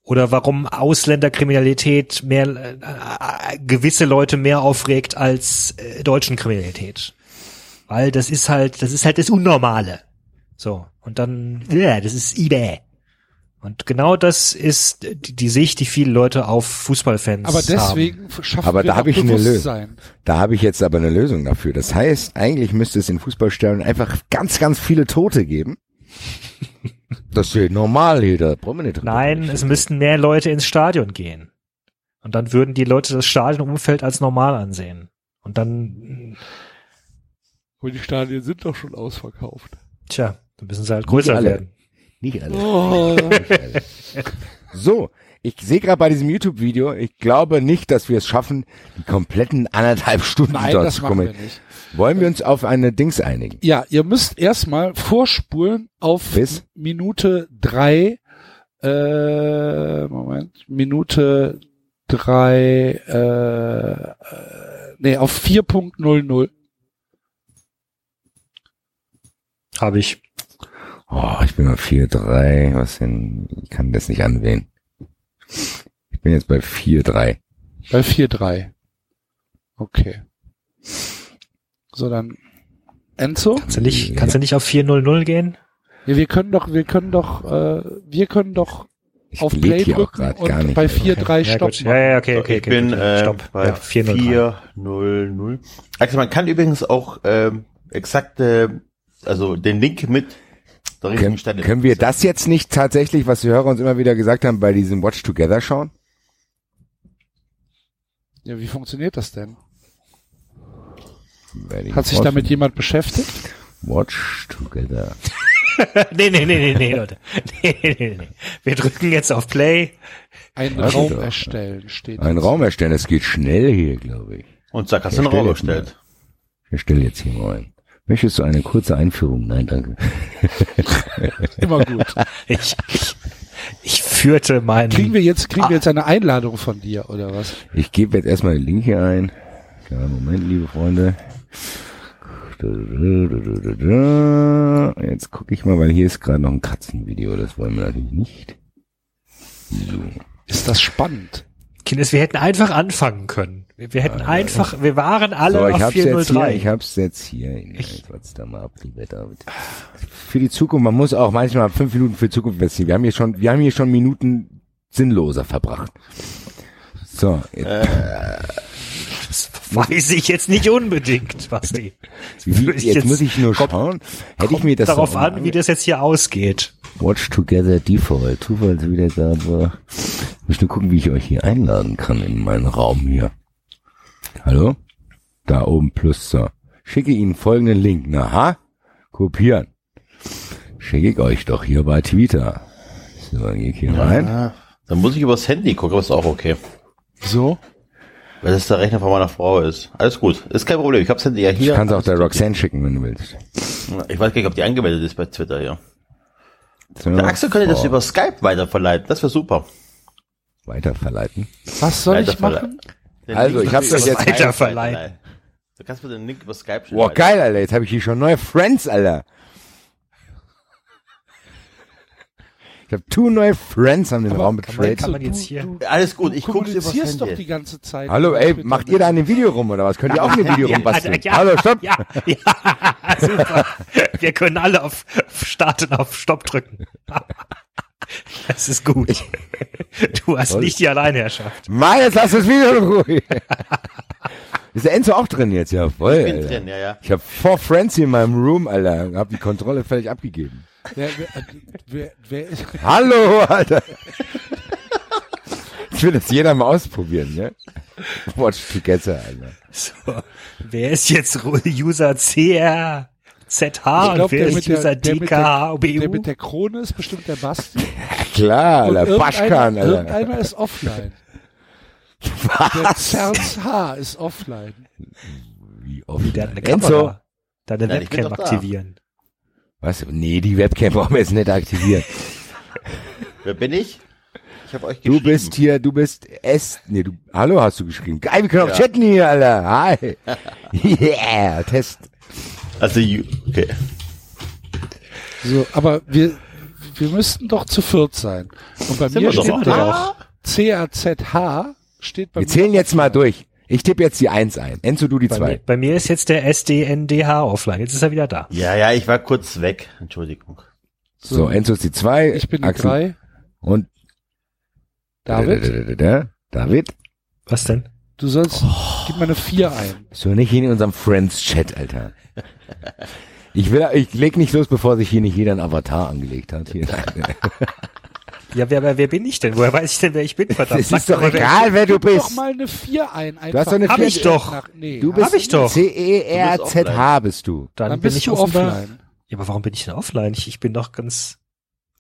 H: Oder warum Ausländerkriminalität mehr äh, äh, gewisse Leute mehr aufregt als äh, deutschen Kriminalität. Weil das ist halt, das ist halt das Unnormale. So. Und dann, ja, das ist eBay. Und genau das ist die, die Sicht, die viele Leute auf Fußballfans
A: Aber
H: haben.
A: deswegen schaffen
E: Aber
A: wir
E: da
A: doch
E: hab ich eine Lösung. Da habe ich jetzt aber eine Lösung dafür. Das heißt, eigentlich müsste es in Fußballstellen einfach ganz, ganz viele Tote geben. Das ist normal hier, da brauchen wir nicht
H: Nein, es müssten mehr Leute ins Stadion gehen. Und dann würden die Leute das Stadionumfeld als normal ansehen. Und dann,
A: Und die Stadien sind doch schon ausverkauft.
H: tja, dann müssen sie halt größer
E: alle.
H: werden.
E: Nicht alle.
A: Oh.
E: Nicht alle. So, ich sehe gerade bei diesem YouTube-Video, ich glaube nicht, dass wir es schaffen, die kompletten anderthalb Stunden
A: Nein,
E: dort
A: das
E: zu
A: machen
E: kommen.
A: wir nicht.
E: Wollen wir uns auf eine Dings einigen?
A: Ja, ihr müsst erstmal vorspulen auf
E: Bis?
A: Minute drei, äh, Moment, Minute drei, äh, äh, nee, auf 4.00.
H: Habe ich.
E: Oh, ich bin bei 4-3. Was denn? Ich kann das nicht anwählen. Ich bin jetzt bei 4-3.
A: Bei 4.3. Okay. So, dann Enzo?
H: Kannst du nicht, kannst du nicht auf 400 gehen?
A: Ja, wir können doch, wir können doch, äh, wir können doch
E: Ich
A: auf Play drücken
E: grad gar
A: und
E: nicht,
A: bei
E: Alter.
A: 4.3
H: Ja,
A: Stopp
H: gut.
A: machen.
H: Ja, ja, okay, okay.
F: ich bin
H: okay,
F: äh,
H: Stopp.
F: bei
H: Ja, 403.
F: 400. Also man kann übrigens auch ähm, exakte, also den Link mit der richtigen
E: Können,
F: Stelle.
E: können wir das jetzt nicht tatsächlich, was die Hörer uns immer wieder gesagt haben, bei diesem Watch Together schauen?
A: Ja, wie funktioniert das denn? Hat sich damit jemand beschäftigt?
E: Watch Together.
H: nee, nee, nee, nee, nee, Leute. Nee, nee, nee, nee. Wir drücken jetzt auf Play.
A: Einen
E: Warte
A: Raum
E: doch.
A: erstellen steht. Jetzt.
E: Raum erstellen, das geht schnell hier, glaube ich.
F: Und zack, hast du einen Raum erstellt.
E: Ich stelle jetzt hier mal ein. Möchtest du eine kurze Einführung? Nein, danke.
A: Immer gut.
H: Ich, ich, ich führte meinen.
A: Kriegen wir jetzt, kriegen wir jetzt eine Einladung von dir, oder was?
E: Ich gebe jetzt erstmal den Link hier ein. Kleiner Moment, liebe Freunde. Jetzt gucke ich mal, weil hier ist gerade noch ein Katzenvideo. Das wollen wir natürlich nicht. So.
A: Ist das spannend?
H: Kindes, wir hätten einfach anfangen können. Wir, wir hätten einfach, wir waren alle
E: So, ich
H: auf
E: hab's jetzt hier,
H: 403.
E: ich hab's jetzt hier. Jetzt wart's da mal ab, lieber David. Für die Zukunft, man muss auch manchmal fünf Minuten für die Zukunft investieren. Wir haben hier schon, wir haben hier schon Minuten sinnloser verbracht. So, jetzt,
H: das weiß ich jetzt nicht unbedingt, würde ich
E: jetzt,
H: jetzt-
E: muss ich nur
H: kommt-
E: schauen. Hätte ich mir das
H: darauf an, wie das jetzt hier ausgeht.
E: Watch Together Default. Zufallswiedergabe. Ich muss nur gucken, wie ich euch hier einladen kann in meinen Raum hier. Hallo? Da oben plus so. Schicke Ihnen folgenden Link. Na, ha? Kopieren. Schicke ich euch doch hier bei Twitter. So, dann gehe ich hier rein.
F: Ah, dann muss ich übers Handy gucken, aber ist auch okay.
A: So?
F: Weil das der Rechner von meiner Frau ist. Alles gut. Ist kein Problem. Ich hab's Handy ja
E: Ich
F: hier.
E: kann es auch der Roxanne schicken, wenn du willst.
F: Ich weiß gar nicht, ob die angemeldet ist bei Twitter hier.
E: So,
F: Der Axel könnte das über Skype weiterverleiten. Das wäre super.
E: Weiterverleiten.
A: Was soll ich machen?
F: Den
E: Also,
F: Link
E: ich hab's
F: über
E: euch jetzt
H: weiterverleiten.
F: Du kannst mir den Link über Skype
E: Boah,
F: weiterleiten.
E: geil, Alter. Jetzt habe ich hier schon neue Friends, Alter. Habe two neue Friends an den Raum betreten.
H: kann man jetzt hier,
F: Alles gut, ich guck's übers
A: kommunizierst doch die ganze Zeit.
E: Hallo, ey, macht ihr da dem Video rum oder was? Könnt ihr auch ein Video rumbasteln?
H: ja,
E: Hallo, stopp!
H: Ja, ja, super. Wir können alle auf, auf Start und auf Stopp drücken. Das ist gut. Du hast
E: Toll.
H: nicht die Alleinherrschaft.
E: Mann, jetzt lass das Video in Ruhe. Ist der Enzo auch drin jetzt? Ja, voll,
F: Ich bin
E: Alter.
F: drin, ja, ja.
E: Ich habe four Friends hier in meinem Room, Alter. Hab die Kontrolle völlig abgegeben.
A: Wer, wer, äh, wer, wer ist,
E: Hallo, Alter. Ich will das jeder mal ausprobieren, ne? Watch together, Alter.
H: So. Wer ist jetzt User CR ZH
A: glaube,
H: wer
A: der, mit
H: ist
A: der,
H: dieser
A: der, mit der, der
H: DKHBU?
A: mit der Krone ist bestimmt der Basti.
E: Ja, klar,
A: Und
E: Alter. Baschkan, Alter.
A: irgendeiner ist offline. Der
E: Was?
A: Zerns H ist offline.
E: Wie oft?
H: Der hat eine
E: Enzo.
H: Kamera. Deine
F: ich bin
H: Webcam aktivieren.
E: Was? Nee, die Webcam brauchen wir jetzt nicht aktivieren.
F: Wer bin ich? Ich habe euch
E: Du
F: geschrieben.
E: bist hier, du bist S. Nee, du. Hallo hast du geschrieben. Geil, wir können auch
F: Ja.
E: chatten hier, Alter. Hi. Yeah, Test.
F: Also, you- okay.
A: So, aber wir, wir müssten doch zu viert sein. Und bei
F: Sind
A: mir
F: wir doch
A: steht der CAZH steht bei
E: Wir
A: mir
E: zählen jetzt mal durch. Ich tippe jetzt die Eins ein. Enzo, du die
H: Bei mir,
E: zwei.
H: bei mir ist jetzt der SDNDH offline. Jetzt ist er wieder da.
F: Ja, ja, ich war kurz weg. Entschuldigung.
E: So, Enzo ist die zwei.
A: Ich bin die
E: Axel
A: drei.
E: Und
A: David,
E: David.
H: Was denn?
A: du sollst, gib mal eine vier ein.
E: So nicht hier in unserem Friends-Chat, Alter. Ich will, ich leg nicht los, bevor sich hier nicht jeder ein Avatar angelegt hat. Hier.
H: Ja, wer, wer, wer bin ich denn? Woher weiß ich denn, wer ich bin? Verdammt.
E: Es ist doch
H: mal, wer
E: egal, wer du
A: Gib doch
E: bist.
A: mal eine vier ein. Einfach.
E: Du hast doch eine
H: Hab
E: vier.
H: ich doch.
A: Nach, nee,
E: Du
A: hab
E: bist
H: ich doch.
E: C-E-R-Z-H bist du.
H: Dann,
A: Dann
H: bin
A: bist
H: ich
A: du offline.
H: Ja, aber warum bin ich denn offline? Ich, ich bin doch ganz.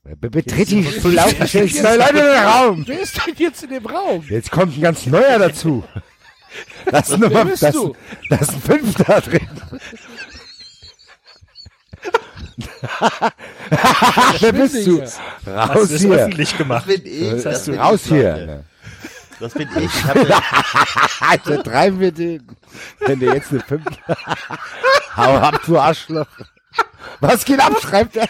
E: Be- Betritt die
A: jetzt-
E: zwei Leute in den Raum.
A: Wer ist denn jetzt in dem Raum?
E: Jetzt kommt ein ganz neuer dazu. Das ist Nummer,
A: bist
E: das, das ist ein Fünfter drin. Wer bist du? Raus
H: du das
E: hier.
H: öffentlich gemacht?
F: bin ich. Das bin
E: Raus
F: ich,
E: hier.
F: Das bin ich. ich
E: Alter, treiben wir den. Wenn der jetzt eine Fünf. Hau ab, du Arschloch. Was geht ab, schreibt er.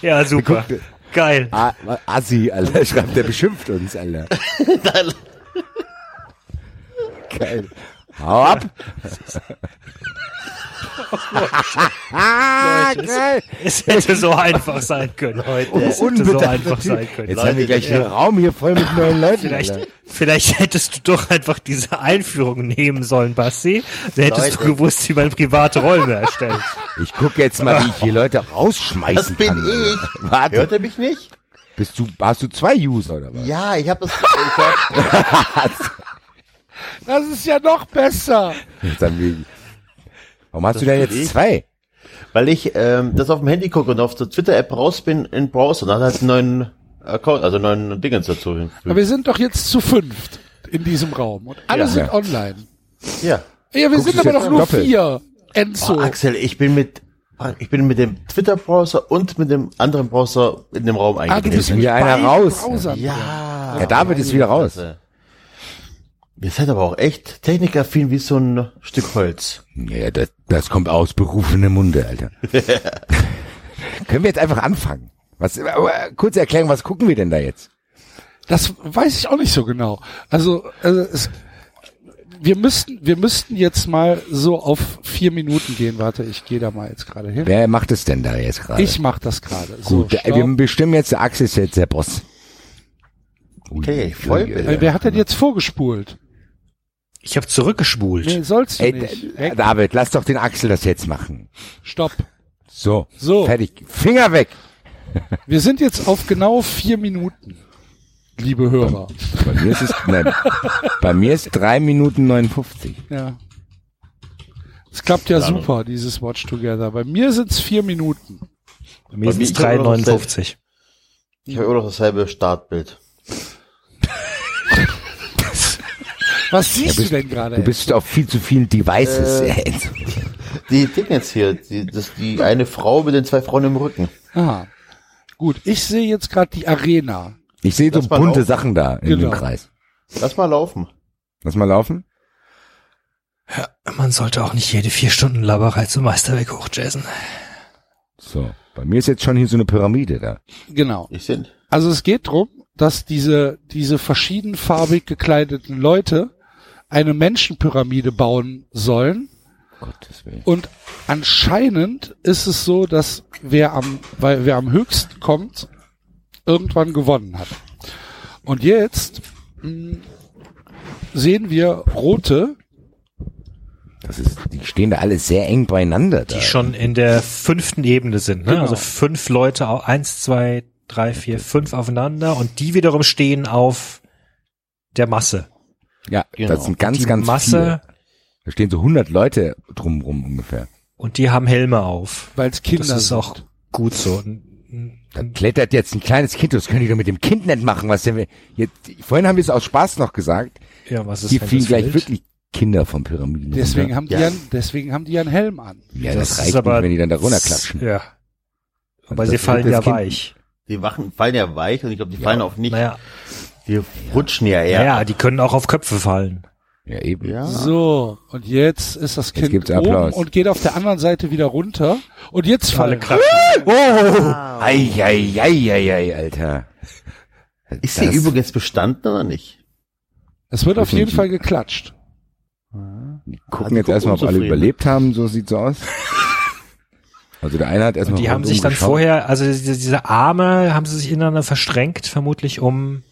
H: Ja, super.
E: Guck,
H: Geil.
E: Ah, Assi, Alter, schreibt der beschimpft uns, Alter. Geil. Hau ab. ah, geil.
H: Es hätte so einfach sein können heute. Es hätte so einfach sein können.
E: Jetzt haben wir gleich einen Raum hier voll mit neuen Leuten.
H: Vielleicht, vielleicht hättest du doch einfach diese Einführung nehmen sollen, Basti. Dann hättest du
F: Leute.
H: gewusst, wie man private Räume erstellt.
E: Ich guck jetzt mal, wie ich hier Leute rausschmeißen
F: das bin
E: kann.
F: ich.
E: Warte,
F: Hört ihr mich nicht?
E: bist du, hast du zwei User oder was?
F: Ja, ich habe das. Ich hab,
A: Das ist ja noch besser.
E: Wir, warum hast
F: Das
E: du denn jetzt
F: ich.
E: zwei?
F: weil ich ähm, das auf dem Handy gucke und auf der Twitter-App raus bin in Browser. Dann hat einen neuen Account, also einen neuen Dingens dazu
A: Aber wir sind doch jetzt zu fünft in diesem Raum und alle
F: Ja.
A: sind
E: Ja.
A: online.
F: Ja.
A: Ja, wir
E: Guckst
A: sind aber doch nur
E: doppelt?
A: vier. Enzo.
F: Oh, Axel, ich bin mit ich bin mit dem Twitter-Browser und mit dem anderen Browser in dem Raum
A: ah, du
F: eingetreten.
A: bist
E: wieder einer raus.
A: Browsern.
F: ja.
E: Ja, David ist wieder raus.
F: Wir seid aber auch echt technikaffin wie so ein Stück Holz.
E: Ja, das, das kommt aus berufenem Munde, Alter. Können wir jetzt einfach anfangen? Was, aber, kurze Erklärung, was gucken wir denn da jetzt?
A: Das weiß ich auch nicht so genau. Also, also es, wir müssten, wir müssten jetzt mal so auf vier Minuten gehen. Warte, ich gehe da mal jetzt gerade hin.
E: Wer macht es denn da jetzt gerade?
A: Ich mache das gerade. So,
E: Gut,
A: stopp.
E: wir bestimmen jetzt, der Axel ist jetzt der Boss.
F: Okay,
E: ui.
A: Äh, Wer hat denn jetzt vorgespult?
H: Ich habe zurückgespult.
A: Nee, sollst du
E: Ey,
A: nicht. Weg.
E: David, lass doch den Axel das jetzt machen.
A: Stopp.
E: So,
A: So.
E: fertig. Finger weg.
A: Wir sind jetzt auf genau vier Minuten, liebe Hörer.
E: Bei mir ist es, nein, bei mir ist drei Minuten 59.
A: Ja. Es klappt ja super, dieses Watch Together. Bei mir sind es vier Minuten.
H: Bei mir sind es
F: Bei mir-
H: 3,59.
F: Ich habe immer noch dasselbe Startbild.
A: Was siehst
E: bist-
A: du denn gerade?
E: Du bist auf viel zu vielen Devices.
F: Äh. Die Dingens hier, die, das, die eine Frau mit den zwei Frauen im Rücken.
A: Aha. Gut, ich sehe jetzt gerade die Arena.
E: Ich sehe so bunte
F: laufen.
E: Sachen da in
A: Genau.
E: dem Kreis.
F: Lass mal laufen.
E: Lass mal laufen.
H: Man sollte auch nicht jede vier Stunden Laberei zum Meisterwerk hochjazzen.
E: So, bei mir ist jetzt schon hier so eine Pyramide da.
A: Genau.
F: Ich sind.
A: Also es geht drum, dass diese, diese verschiedenfarbig gekleideten Leute eine Menschenpyramide bauen sollen.
E: Gottes Willen.
A: Und anscheinend ist es so, dass wer am, weil wer am höchsten kommt, irgendwann gewonnen hat. Und jetzt mh, sehen wir rote,
E: Das ist, die stehen da alle sehr eng beieinander da.
H: Die schon in der fünften Ebene sind. Ne?
A: Genau.
H: Also fünf Leute, eins, zwei, drei, vier, fünf aufeinander und die wiederum stehen auf der Masse.
E: Ja,
F: Genau.
E: das sind ganz,
H: die
E: ganz
H: Masse,
E: Da stehen so 100 Leute drumrum ungefähr.
H: Und die haben Helme auf.
A: Weil es Kinder
H: Das ist
A: sind.
H: auch gut so.
E: Da klettert jetzt ein kleines Kind, das können die doch mit dem Kind nicht machen, was denn wir, jetzt, vorhin haben wir es aus Spaß noch gesagt,
H: Ja, was ist,
E: hier fliegen gleich
H: fällt?
E: wirklich Kinder von Pyramiden.
A: Deswegen
E: runter.
A: haben die
F: Ja.
A: ja, deswegen haben die ja einen Helm an.
E: ja, das,
H: das
E: reicht
H: aber-
E: nicht, wenn die dann da runterklatschen.
H: Ja. Aber sie fallen ja
E: Kind-
H: weich.
F: Die Wachen fallen ja weich und ich glaube, die fallen auch nicht.
H: Naja,
F: Die rutschen ja eher.
H: naja, die können auch auf Köpfe fallen.
E: Ja, eben.
F: Ja.
A: So, und jetzt ist das Kind
E: gibt's
A: oben
E: Applaus.
A: und geht auf der anderen Seite wieder runter. Und jetzt
H: Alle
A: fallen.
H: klatschen.
E: Oh! Ei, ei, ei, ei, ei, Alter.
F: Ist die
E: Das-
F: Übung jetzt bestanden oder nicht?
A: Es wird auf jeden. Fall geklatscht.
E: Die gucken
F: die
E: jetzt erstmal, ob alle überlebt haben, so sieht's so aus. Also der eine hat erstmal
H: Und die haben sich dann
E: geschaut.
H: vorher, also diese, diese Arme haben sie sich ineinander verschränkt, vermutlich um,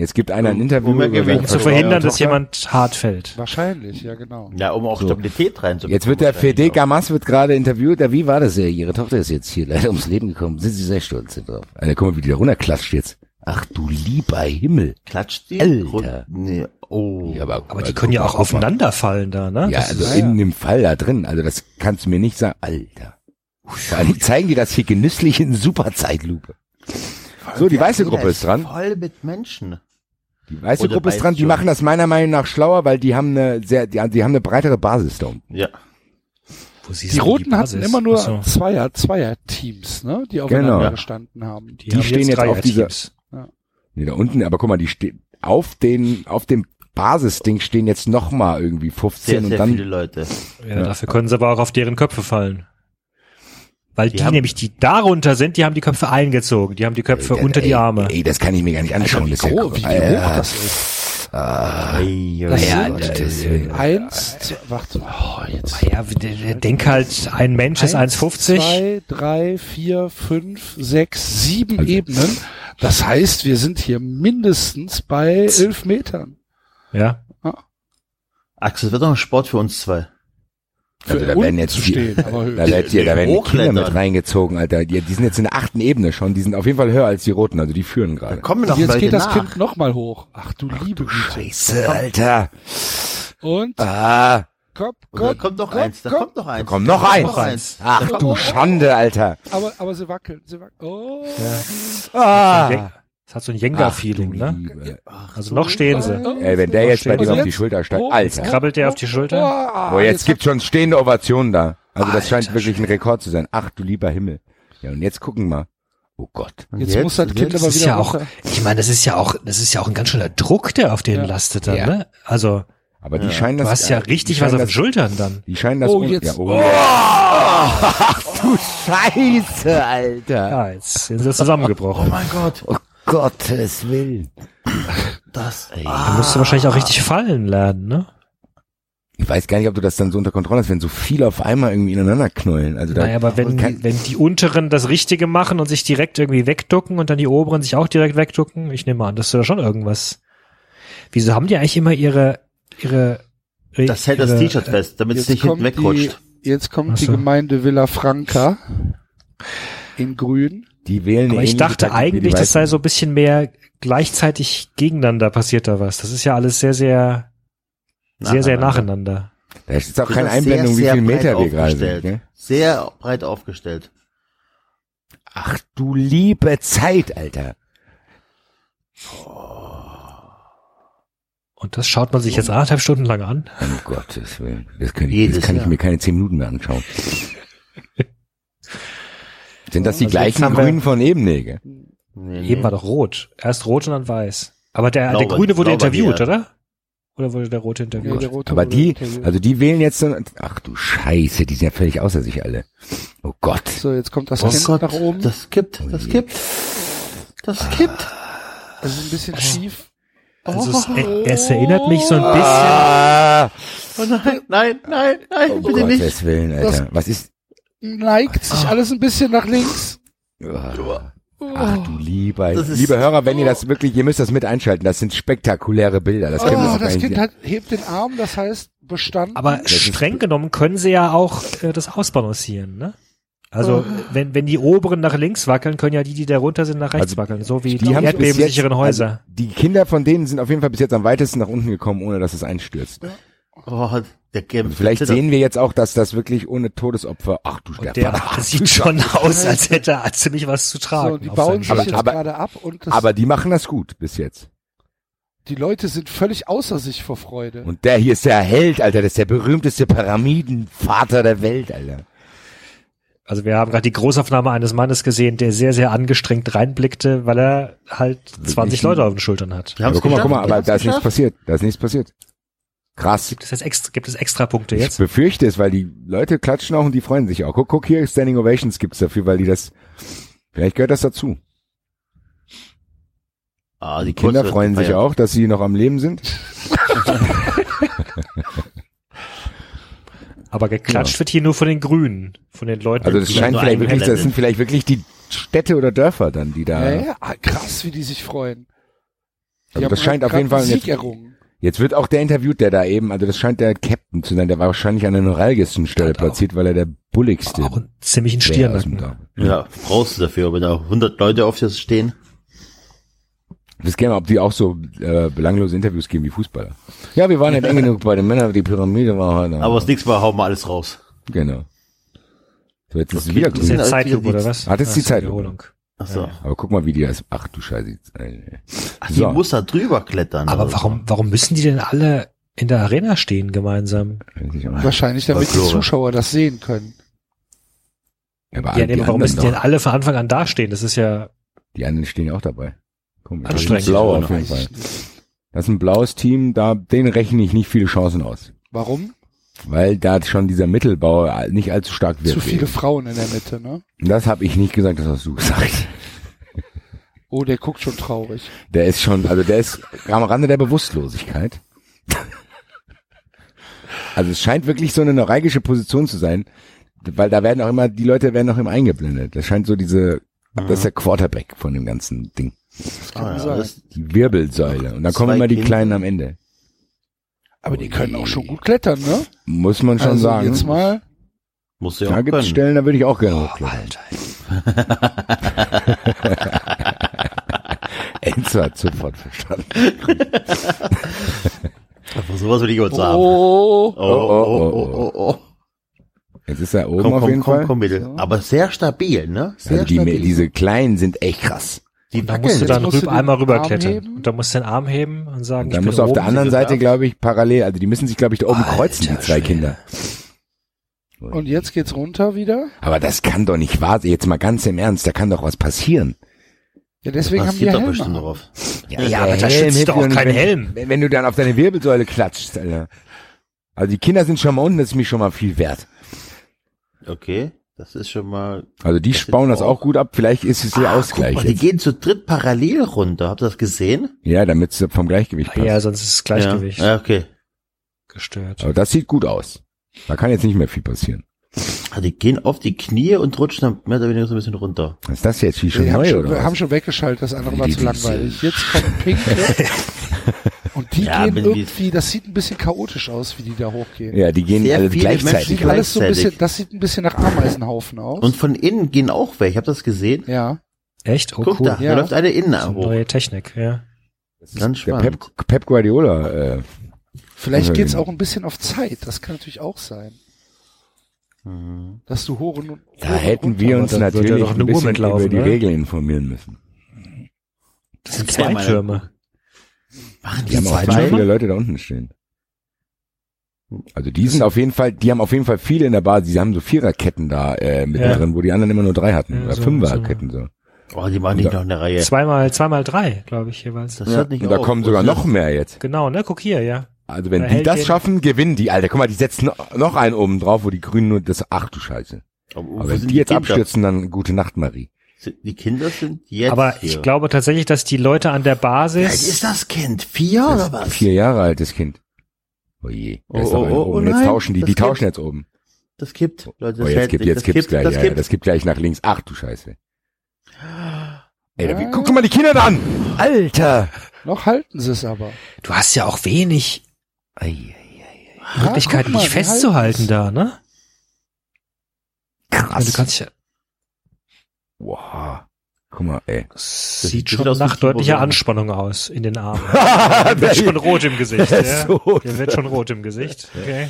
E: Jetzt gibt einer ein Interview
F: Um
H: um zu verhindern, dass jemand hart fällt.
A: Wahrscheinlich, ja genau.
F: Ja, um auch
E: So.
F: Stabilität reinzubekommen.
E: Jetzt wird der Fede. Gamas wird gerade interviewt. Ja, wie war das? Ja, ihre Tochter ist jetzt hier leider ums Leben gekommen. Sind Sie sehr stolz drauf? Alter, guck mal, wie die da runterklatscht jetzt. Ach du lieber Himmel.
F: Klatscht die?
E: Alter.
F: Nee. Oh.
E: Ja, aber,
H: Aber die können ja auch aufeinander fallen da, ne?
E: Ja,
H: Das
E: also
H: ist-
E: in dem Fall da drin. Also das kannst du mir nicht sagen. Alter. Vor allem zeigen die das hier genüsslich in super Zeitlupe. So, die weiße Gruppe ist dran.
F: Voll mit Menschen.
E: Die weiße
F: Oder
E: Gruppe ist dran. Die machen das meiner Meinung nach schlauer, weil die haben eine sehr, die, die haben eine breitere Basis da unten.
F: Ja.
H: Wo siehst
A: Die Roten hatten
H: Basis?
A: immer nur
H: so.
A: Zweier, Zweier-Teams, ne? Die aufeinander
E: Genau.
A: gestanden haben.
H: Die,
E: die
H: haben
E: stehen jetzt auf dieser-
H: Dreierteams.
E: Nee, da unten, aber guck mal, die stehen auf den, auf dem Basisding stehen jetzt noch mal irgendwie 15
F: Sehr,
E: und
F: sehr
E: dann
F: viele Leute.
H: Ja,
E: Ja.
H: dafür können sie aber auch auf deren Köpfe fallen. Weil die,
F: Die haben-
H: nämlich, die darunter sind, die haben die Köpfe eingezogen. Die haben die Köpfe
E: Ey,
H: unter
E: ey,
H: die Arme.
E: Ey, das kann ich mir gar nicht anschauen.
A: wie
E: das ist ja,
A: groß- wie
E: Alter.
A: hoch das ist.
E: Ah,
A: Das
E: ja,
A: sind eins, zwei, warte, oh, jetzt.
H: Ja, d- d- denk halt, ein Mensch ist
A: Eins,
H: 1,50.
A: Zwei, drei, vier, fünf, sechs, sieben
E: Also-
A: Ebenen. Das heißt, wir sind hier mindestens bei elf Metern.
H: Ja.
F: Axel, das wird doch ein Sport für uns zwei.
A: Für
E: Also da
A: unten
E: werden jetzt
A: zu
E: die-. Da, wird, hier, da werden die Kinder mit reingezogen, Alter. Die, die sind jetzt in der achten Ebene schon. Die sind auf jeden Fall höher als die Roten. Also die führen
F: Da
E: gerade.
F: kommen doch
A: Jetzt geht das
F: nach.
A: Kind nochmal hoch. Ach du liebe Güte.
E: Scheiße, Alter.
A: Und
E: Ah,
A: komm,
F: Und da
A: komm,
F: kommt noch
A: komm,
F: eins, da
A: komm.
F: kommt noch eins.
E: da kommt noch
F: Da
E: eins.
F: kommt noch eins.
E: Ach du Schande, Alter.
A: Aber, aber sie wackeln, sie wackeln. Oh.
E: Ah.
H: Das hat so ein
E: Ach,
H: Jenga-Feeling, ne?
E: Liebe.
H: Also noch stehen sie.
E: Ey, wenn der jetzt bei dir auf
A: jetzt-
E: die Schulter steigt,
A: oh,
E: Alter.
H: Krabbelt der auf die Schulter?
A: Ah,
E: Boah, jetzt gibt's schon stehende Ovationen da. Also das
A: Alter
E: scheint wirklich ein Rekord zu sein. Ach du lieber Himmel. Ja, und jetzt gucken wir. Oh Gott.
A: Jetzt, muss das Kind
F: jetzt
A: aber
H: Das ist
A: wieder
H: ja auch, ich meine, das ist ja auch, das ist ja auch ein ganz schöner Druck, der auf denen
A: Ja.
H: lastet dann,
E: Ja.
H: ne? Also,
E: Aber die scheinen das.
H: du hast ja richtig was auf den
E: das,
H: Schultern dann.
E: Die scheinen das.
A: Oh, jetzt-
E: Ja, oh, Ach du Scheiße, Alter.
H: Ja, jetzt sind sie zusammengebrochen.
F: Oh mein Gott.
E: Oh Gottes Willen.
F: Das, ey.
H: Da musst du wahrscheinlich auch richtig fallen lernen, ne?
E: Ich weiß gar nicht, ob du das dann so unter Kontrolle hast, wenn so viele auf einmal irgendwie ineinander knullen. Also da,
H: Naja, aber wenn,
E: kann,
H: wenn die unteren das Richtige machen und sich direkt irgendwie wegducken und dann die oberen sich auch direkt wegducken, ich nehme an, das ist ja schon irgendwas. Wieso haben die eigentlich immer ihre, ihre,
F: Das hält das
H: ihre-
F: T-Shirt fest, damit es nicht hinten
A: kommt, die,
F: wegrutscht.
A: jetzt kommt
H: Ach
A: die
H: so.
A: Gemeinde Villa Franca in grün.
E: Die wählen
H: Aber ich dachte eigentlich, das sei so ein bisschen mehr gleichzeitig gegeneinander passiert da was. Das ist ja alles sehr, sehr, sehr, sehr nacheinander.
E: Da ist auch
F: Wir
E: keine Einblendung,
F: sehr,
E: wie viel Meter wir gerade sind. Gell?
F: Sehr breit aufgestellt.
E: Ach du liebe Zeit, Alter.
H: Und das schaut man sich jetzt anderthalb Stunden lang an.
E: Um Gottes Willen. Das kann ich, das kann ich mir keine zehn Minuten mehr anschauen. Sind das die
H: Also
E: gleichen Grünen von eben? Nee?
F: Nee,
H: Eben war doch rot. Erst rot und dann weiß. Aber der, der
F: Glaube-
H: Grüne wurde interviewt, oder? Oder wurde der Rote
A: Ja,
H: interviewt?
A: der rote
E: Aber die,
A: interviewt.
E: also die wählen jetzt so, ach du Scheiße, die sind ja völlig außer sich alle. Oh Gott.
A: so, jetzt kommt das
F: Oh
A: Kind
F: Gott,
A: nach oben.
F: das kippt, das
E: je.
F: kippt. Das kippt.
A: Das ist ein bisschen schief.
H: Also es, es erinnert mich so ein bisschen.
E: Ah,
F: Oh nein, nein, nein, nein,
E: oh
F: bitte nicht.
E: Gottes Willen, Alter. Was ist?
A: Neigt sich alles ein bisschen nach links.
E: Ach du lieber,
F: Das
E: liebe Hörer, wenn ihr das wirklich, ihr müsst das mit einschalten, das sind spektakuläre Bilder. Das
A: Oh, das
E: nicht
A: Kind hat, hebt den Arm, das heißt bestanden.
H: Aber streng genommen können sie ja auch äh, das ausbalancieren, ne? Also wenn, wenn die oberen nach links wackeln, können ja die, die darunter sind, nach rechts
E: Also,
H: wackeln, so wie
E: Die
H: die erdbebensicheren Häuser.
E: Also, die Kinder von denen sind auf jeden Fall bis jetzt am weitesten nach unten gekommen, ohne dass es einstürzt.
F: Oh, Der kämpft.
E: Vielleicht
F: zittert.
E: sehen wir jetzt auch, dass das wirklich ohne Todesopfer, ach du Stefan,
H: der
E: ach,
H: sieht schon aus, als hätte er ziemlich was zu tragen.
A: So, die bauen sich
E: Aber-
A: jetzt
E: aber-
A: gerade ab und das,
E: Aber die machen das gut bis jetzt.
A: die Leute sind völlig außer sich vor Freude.
E: Und der hier ist der Held, Alter, das ist der berühmteste Pyramidenvater der Welt, Alter.
H: Also wir haben gerade die Großaufnahme eines Mannes gesehen, der sehr, sehr angestrengt reinblickte, weil er halt 20 Leute auf den Schultern hat.
E: Aber guck mal, guck mal, aber da ist nichts passiert. Da ist nichts passiert. Krass.
H: Gibt es jetzt extra, gibt es extra Punkte
E: Ich
H: jetzt?
E: befürchte es, weil die Leute klatschen auch und die freuen sich auch. Guck, guck hier, Standing Ovations gibt's dafür, weil die das, vielleicht gehört das dazu.
F: Ah,
E: Die Kinder freuen sich auch, dass sie noch am Leben sind.
H: Aber geklatscht wird hier nur von den Grünen, von den Leuten.
E: Also das
H: die
E: scheint vielleicht wirklich, das sind vielleicht wirklich die Städte oder Dörfer dann, die da.
A: ja, ja, ah, krass, wie die sich freuen. Die
E: Also
A: haben
E: das scheint auf
A: grad
E: jeden Fall jetzt-
A: Sieg errungen.
E: Jetzt wird auch der interviewt, der da eben, also das scheint der Captain zu sein, der war wahrscheinlich an der neuralgischsten Stelle
H: Hat auch-
E: platziert, weil er der bulligste
H: auch einen ziemlichen Stirnacken.
E: Dorf.
F: Ja, brauchst du dafür, wenn da 100 Leute auf dir stehen.
E: Ich weiß gerne, ob die auch so äh, belanglose Interviews geben wie Fußballer. Ja, wir waren nicht eng genug bei den Männern, die Pyramide war halt.
F: Aber das nächste Mal hauen wir alles raus.
E: Genau. So, jetzt ist es
F: Okay,
E: wieder
F: das
H: Das ist Zeitlupe
F: wir
H: oder
F: die-
H: was?
E: Ah, das ist die
H: die
E: Zeitlupe.
F: Ach so.
E: Aber guck mal, wie die das. Ach du Scheiße.
F: Ach, die
E: So.
F: muss da drüber klettern.
H: Aber warum, warum müssen die denn alle in der Arena stehen gemeinsam?
A: Wahrscheinlich, damit die. Zuschauer das sehen können.
E: Aber
H: Ja, nee, warum müssen die denn alle von Anfang an dastehen? Das ist ja,
E: die anderen stehen auch dabei. Komisch.
H: Anstrengend.
E: Das ist blau auf jeden Fall. Das ist ein blaues Team, da den rechne ich nicht viele Chancen aus.
A: Warum?
E: Weil da schon dieser Mittelbau nicht allzu stark wird.
A: Zu viele Frauen in der Mitte, ne?
E: Das habe ich nicht gesagt, das hast du gesagt.
A: Oh, der guckt schon traurig.
E: Der ist schon, also der ist am Rande der Bewusstlosigkeit. Also es scheint wirklich so eine neuralgische Position zu sein, weil da werden auch immer, die Leute werden auch immer eingeblendet. Das scheint so diese, das ist der Quarterback von dem ganzen Ding.
F: Ah, ja,
A: sein.
F: das,
E: Die Wirbelsäule. Und dann kommen immer die
F: Kinder.
E: Kleinen am Ende.
A: Aber die können auch schon gut klettern, ne?
E: Muss man schon
A: also
E: sagen.
A: jetzt mal.
F: musst du ja
E: Da
F: auch
E: gibt es
F: können.
E: Stellen, da würde ich auch gerne hochklettern.
H: Alter.
E: Enzo hat sofort verstanden.
F: Aber sowas will ich jetzt sagen.
A: Oh,
F: Oh, oh, oh, oh, oh, oh.
E: Jetzt ist er oben
F: Komm,
E: auf
F: komm,
E: jeden
F: komm,
E: Fall.
F: komm, bitte. Aber sehr stabil, ne? Sehr
E: also die,
F: stabil.
E: diese Kleinen sind echt krass.
F: Die
H: Da musst du dann
A: musst du
H: einmal rüberklettern. Und da musst du den Arm heben und sagen,
E: Und
H: ich
E: dann musst du auf
H: oben.
E: der anderen Seite, glaube ich, parallel, also die müssen sich, glaube ich, da oben
H: Alter
E: kreuzen, die zwei
H: Schwede.
E: Kinder.
A: und jetzt geht's runter wieder.
E: Aber das kann doch nicht wahr sein. Jetzt mal ganz im Ernst, da kann doch was passieren.
A: Ja, deswegen haben ja
F: doch
A: Helme.
F: bestimmt drauf.
E: Ja,
H: Ja, aber da schützt doch auch
E: nicht,
H: kein Helm.
E: Wenn, wenn du dann auf deine Wirbelsäule klatschst, Alter. Also die Kinder sind schon mal unten, das ist mir schon mal viel wert.
F: Okay, das ist schon mal.
E: Also die
F: Das
E: bauen das
F: auch-
E: auch gut ab. Vielleicht ist es der Ausgleich.
F: Guck mal, die gehen zu dritt parallel runter. Habt ihr das gesehen?
E: Ja, damit es vom Gleichgewicht passt.
H: Ja, sonst ist das Gleichgewicht
F: Ja, ja okay.
H: gestört.
E: Aber das sieht gut aus. Da kann jetzt nicht mehr viel passieren.
F: Ah, Die gehen auf die Knie und rutschen dann mehr oder weniger so ein bisschen runter.
E: Was ist das jetzt? Wie schon
A: Wir haben
E: neu
A: schon,
E: oder
A: wir
E: was?
A: haben schon weggeschaltet, das andere war
E: Die-
A: zu langweilig. Jetzt kommt Pink. und die
F: Ja,
A: gehen irgendwie, das sieht ein bisschen chaotisch aus, wie die da hochgehen.
E: ja, die gehen alle gleichzeitig.
A: Sieht alles so ein
F: gleichzeitig.
A: bisschen, das sieht ein bisschen nach Ameisenhaufen aus.
F: Und von innen gehen auch welche. Habt ihr das gesehen?
A: ja.
H: Echt? Oh,
F: Guck
H: cool.
F: da,
A: Ja.
F: da läuft eine innen hoch.
H: neue Technik, ja.
F: Ganz
E: Der
F: spannend.
E: Pep, Pep Guardiola. Äh,
A: Vielleicht geht's auch ein bisschen auf Zeit. Das kann natürlich auch sein.
F: Mhm.
A: Dass du hoch und, hoch
E: da hätten wir uns natürlich ein bisschen über die
H: oder?
E: Regeln informieren müssen.
H: Das sind zwei. Türme.
F: Machen
E: Die haben auch
F: zwei
E: viele Leute da unten stehen. Also die sind auf jeden Fall, die haben auf jeden Fall viele in der Basis. Die haben so Viererketten da äh, mit
H: Ja.
E: drin, wo die anderen immer nur drei hatten.
H: Ja,
E: oder
H: so-
E: Fünferketten so.
F: Oh, die machen nicht noch eine Reihe.
H: Zweimal, zweimal drei, glaube ich, jeweils.
F: Das
E: Ja.
F: hört nicht
E: Und da
F: auf.
E: kommen sogar noch mehr jetzt.
H: Genau, ne? Guck hier, ja.
E: Also wenn
H: Da
E: die das schaffen, gewinnen die, Alter. Guck mal, die setzen noch- einen oben drauf, wo die Grünen nur das, ach du Scheiße.
F: Aber
E: Aber wenn die jetzt
F: Kinder?
E: abstürzen, dann gute Nacht, Marie.
F: Die Kinder sind jetzt
H: Aber
F: hier.
H: ich glaube tatsächlich, dass die Leute an der
F: Wie alt
H: Basis,
F: ist das Kind? Vier oder was?
E: Vier Jahre altes Kind. Oh je. Da ist
F: Oh,
E: doch
F: oh, oh,
E: oben.
F: oh
E: jetzt
F: nein,
E: tauschen die,
F: das
E: die
F: Kind-
E: tauschen jetzt oben.
F: Das kippt. Leute,
E: Oh,
F: das
E: jetzt
F: hält
E: gibt,
F: nicht.
E: jetzt
F: das
E: gibt's
F: kippt,
E: gleich,
F: das
E: ja,
F: kippt.
E: das gibt gleich nach links. Ach du Scheiße. Ey, da,
A: Ja.
E: guck doch mal die Kinder da an! Alter!
A: Noch halten sie es aber.
H: du hast ja auch wenig
E: Ei, ei, ei.
H: Möglichkeiten, dich festzuhalten da, ne?
E: Krass.
H: Du kannst ja,
E: Wow. Guck mal, ey.
H: das
F: sieht
H: sieht schon nach deutlicher. Anspannung aus in den Armen.
E: Der
H: wird schon rot im Gesicht,
E: Der
H: ja. Der wird schon rot im Gesicht, okay.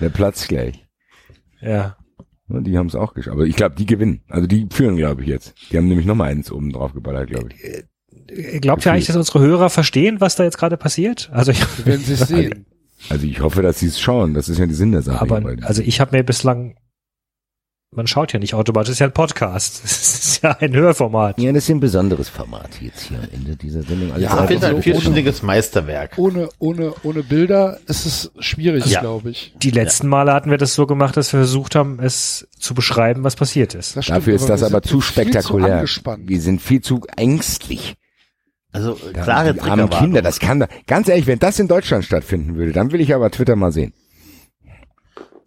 E: Der Platz gleich.
H: Ja.
E: Die haben es auch geschafft. Aber ich glaube, die gewinnen. Also die führen, glaube ich, jetzt. Die haben nämlich noch mal eins oben drauf geballert, glaube ich.
H: Glaubt ihr eigentlich, dass unsere Hörer verstehen, was da jetzt gerade passiert? Also ich,
A: werden sie sehen.
E: Also ich hoffe, dass sie es schauen. Das ist ja die Sinn der Sache.
H: aber also ich habe mir bislang man schaut ja nicht automatisch, das ist ja ein Podcast. Das ist ja ein Hörformat.
J: Ja, das ist ein besonderes Format jetzt hier am Ende dieser Sendung. Alles
A: Ja, so
F: ein vierstündiges Meisterwerk.
A: Ohne, ohne, ohne Bilder ist es schwierig,
F: Ja.
A: glaube ich.
H: Die letzten Male hatten wir das so gemacht, dass wir versucht haben, es zu beschreiben, was passiert ist.
A: Das stimmt,
E: Dafür ist das aber zu spektakulär.
A: angespannt.
E: Wir sind viel zu ängstlich.
F: Also klare
E: die armen. Kinder, das kann da, ganz ehrlich, wenn das in Deutschland stattfinden würde, dann will ich aber Twitter mal sehen.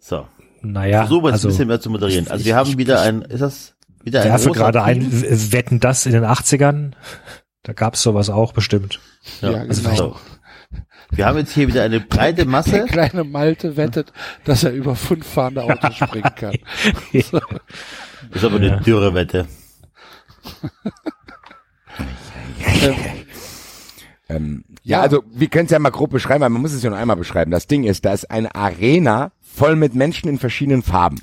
F: So,
H: Naja,
F: so jetzt
H: also
F: ein bisschen mehr zu moderieren. Also wir
H: ich-
F: haben
H: ich-
F: wieder ein, ist das wieder ein
H: werfe gerade ein Wetten das in den 80ern. Da gab's sowas auch bestimmt.
A: Ja,
F: also
A: genau.
F: so. Wir haben jetzt hier wieder eine breite
A: Der
F: Masse.
A: kleine Malte wettet, dass er über fünf fahrende Autos springen kann.
F: Ist aber eine dürre Wette.
E: Ähm, ja, also wir können es ja mal grob beschreiben, weil man muss es ja nur einmal beschreiben. Das Ding ist, da ist eine Arena voll mit Menschen in verschiedenen Farben.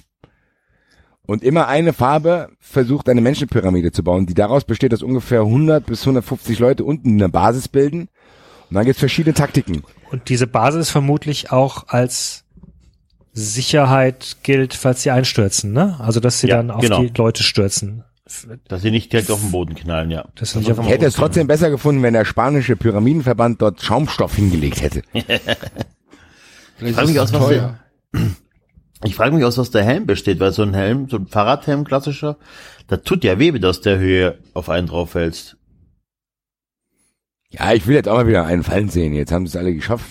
E: Und immer eine Farbe versucht eine Menschenpyramide zu bauen, die daraus besteht, dass ungefähr 100 bis 150 Leute unten eine Basis bilden. Und dann gibt's verschiedene Taktiken.
H: Und diese Basis vermutlich auch als Sicherheit gilt, falls sie einstürzen, ne? Also dass sie
F: Ja,
H: dann auf
F: genau.
H: die Leute stürzen.
F: Dass sie nicht direkt auf den Boden knallen, ja.
H: Das
F: man
E: Ich hätte es trotzdem besser gefunden, wenn der spanische Pyramidenverband dort Schaumstoff hingelegt hätte.
A: Vielleicht
F: frag
A: ist
F: mich aus, was
A: teuer.
F: Ich frage mich, aus was der Helm besteht, weil so ein Helm, so ein Fahrradhelm klassischer, da tut ja weh, wenn du aus der Höhe auf einen drauf fällst.
E: Ja, ich will jetzt auch mal wieder einen fallen sehen. Jetzt haben sie es alle geschafft.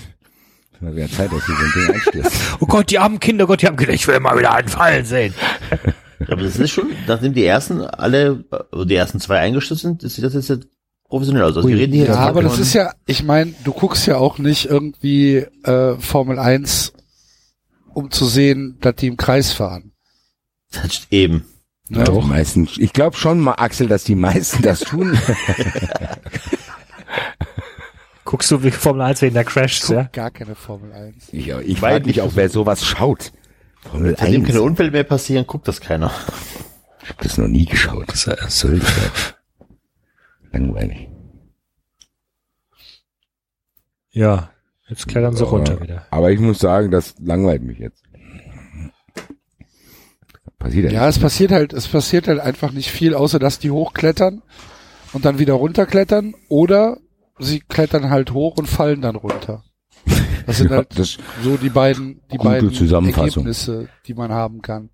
E: Ist mal wieder Zeit, dass sie so ein Ding einstürzt.
H: Oh Gott, die armen Kinder, Gott, die haben Kinder, ich will mal wieder einen Fallen sehen.
F: Aber das ist schon, nachdem die ersten alle, die ersten zwei eingestürzt sind, sieht das jetzt professionell aus. Also wir reden hier
A: Ja, aber das ist ja, ich meine, du guckst ja auch nicht irgendwie äh, Formel 1, um zu sehen, dass die im Kreis fahren.
F: Das eben.
A: Ne?
E: Die meisten, ich glaube schon mal, Axel, dass die meisten das tun.
H: Guckst du wie Formel 1 wegen der Crashs,
A: Guck
H: ja?
A: gar keine Formel 1.
E: Ich, ich mich
F: nicht
E: auch, wer sowas schaut. Formel
F: Seitdem
E: 1.
F: keine Unfälle mehr passieren, guckt das keiner.
E: Ich habe das noch nie geschaut. Was soll das? Langweilig.
H: Ja. Jetzt klettern sie runter wieder.
E: Aber ich muss sagen, das langweilt mich jetzt. Passiert ja,
A: Ja, es passiert halt, es passiert halt einfach nicht viel, außer dass die hochklettern und dann wieder runterklettern oder sie klettern halt hoch und fallen dann runter. Das sind
E: Ja,
A: halt
E: das-
A: so die beiden, die beiden
E: Zusammenfassung.
A: Ergebnisse, die man haben kann.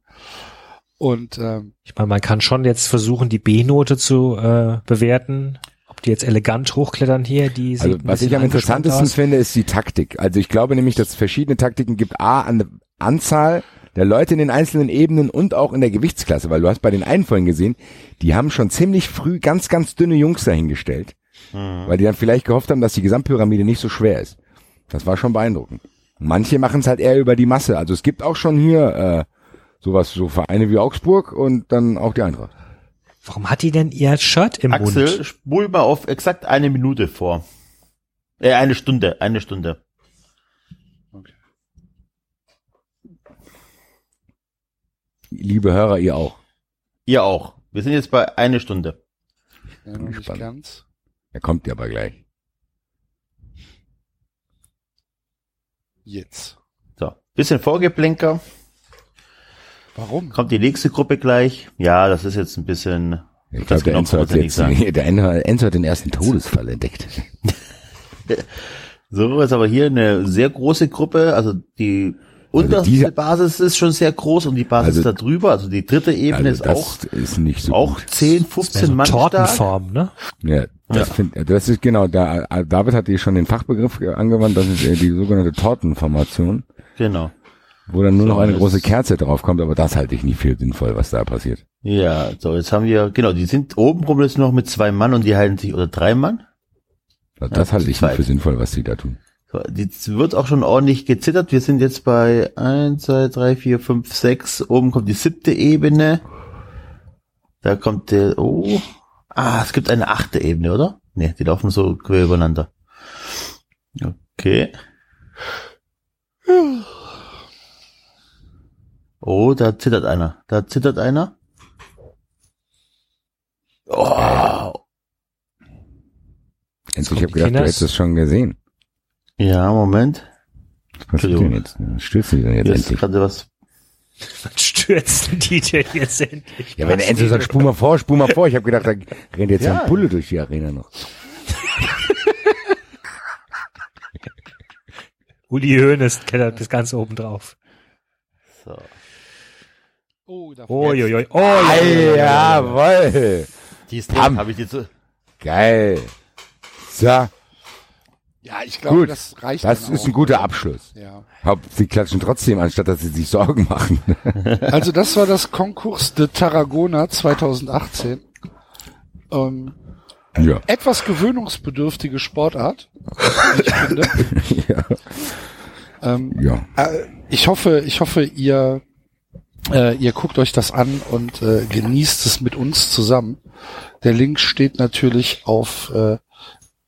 A: Und ähm,
H: Ich meine, man kann schon jetzt versuchen, die B-Note zu äh, bewerten. Die jetzt elegant hochklettern hier, die
E: Also, was ich am interessantesten
H: aus.
E: finde, ist die Taktik. Also ich glaube nämlich, dass es verschiedene Taktiken gibt. A, an der Anzahl der Leute in den einzelnen Ebenen und auch in der Gewichtsklasse. Weil du hast bei den einen vorhin gesehen, die haben schon ziemlich früh ganz, ganz dünne Jungs dahingestellt. Weil die dann vielleicht gehofft haben, dass die Gesamtpyramide nicht so schwer ist. Das war schon beeindruckend. Manche machen es halt eher über die Masse. Also es gibt auch schon hier äh, sowas, so Vereine wie Augsburg und dann auch die Eintracht.
H: Warum hat die denn ihr Shirt im
F: Axel,
H: Mund?
F: spul mal auf exakt eine Minute vor. Äh, eine Stunde, eine Stunde.
E: Liebe Hörer, ihr auch.
F: Ihr auch. Wir sind jetzt bei eine Stunde.
A: ja, nicht
E: gespannt.
A: ganz.
E: Er kommt ja aber gleich.
A: Jetzt.
F: So, bisschen Vorgeplänker.
A: Warum?
F: Kommt die nächste Gruppe gleich. Ja, das ist jetzt ein bisschen.
E: Ich glaube, der Enzo hat jetzt, der Enzo, Enzo hat den ersten Todesfall entdeckt.
F: So, jetzt aber hier eine sehr große Gruppe. Also die unterste
E: diese-
F: Basis ist schon sehr groß und die Basis
E: Also-
F: da drüber, also die dritte Ebene
E: Also
F: ist auch,
E: ist nicht so
F: auch
E: gut.
F: 10,
H: Wäre
F: 15
H: so
F: Mann stark.
H: Tortenform, ne?
E: Ja, das,
F: Ja.
E: Find, das ist genau, da, David hat hier schon den Fachbegriff angewandt, das ist die sogenannte Tortenformation,
F: Genau.
E: Wo dann nur
F: So,
E: noch eine große Kerze draufkommt, aber das halte ich nicht für sinnvoll, was da passiert.
F: Ja, so, jetzt haben wir, genau, die sind oben rum jetzt noch mit zwei Mann und die halten sich, oder drei Mann.
E: Das
F: Ja,
E: halte ich nicht
F: zweit.
E: für sinnvoll, was die da tun.
F: So, jetzt wird auch schon ordentlich gezittert. Wir sind jetzt bei eins, zwei, drei, vier, fünf, sechs. Oben kommt die siebte Ebene. Da kommt der, oh. Ah, es gibt eine achte Ebene, oder? Nee, die laufen so quer übereinander. Okay. Oh, da zittert einer. Da zittert einer. Oh.
E: Endlich, ich habe
H: die
E: gedacht, du
H: Kinders.
E: hättest es schon gesehen.
F: Ja, Moment.
E: Was passiert denn jetzt? Stürzt du denn jetzt
F: Hier ist
E: endlich?
F: gerade was.
H: Was stürzen die denn jetzt endlich?
E: Ja, wenn der Enzo sagt, spul mal vor, spul mal vor. Ich habe gedacht, da rennt jetzt
F: Ja.
E: ein Bulle durch die Arena noch.
H: Uli Hoeneß kellert das Ganze oben drauf.
F: So.
A: Oh, da
H: Uiuiui. Oh,
E: Ei, jawoll.
F: Die ist drin, habe ich die zu.
E: Geil. So,
A: ja, ich glaube,
E: Gut.
A: das reicht.
E: das
A: dann
E: ist
A: auch.
E: ein guter Abschluss.
A: Ja.
E: Haupt, sie klatschen trotzdem, anstatt dass sie sich Sorgen machen.
A: Also das war das Konkurs de Tarragona 2018. Ähm,
E: ja.
A: etwas gewöhnungsbedürftige Sportart. Ich finde.
E: ja.
A: Ähm,
E: Ja.
A: äh, ich hoffe, ich hoffe, ihr, äh, ihr guckt euch das an und äh, genießt es mit uns zusammen. Der Link steht natürlich auf äh,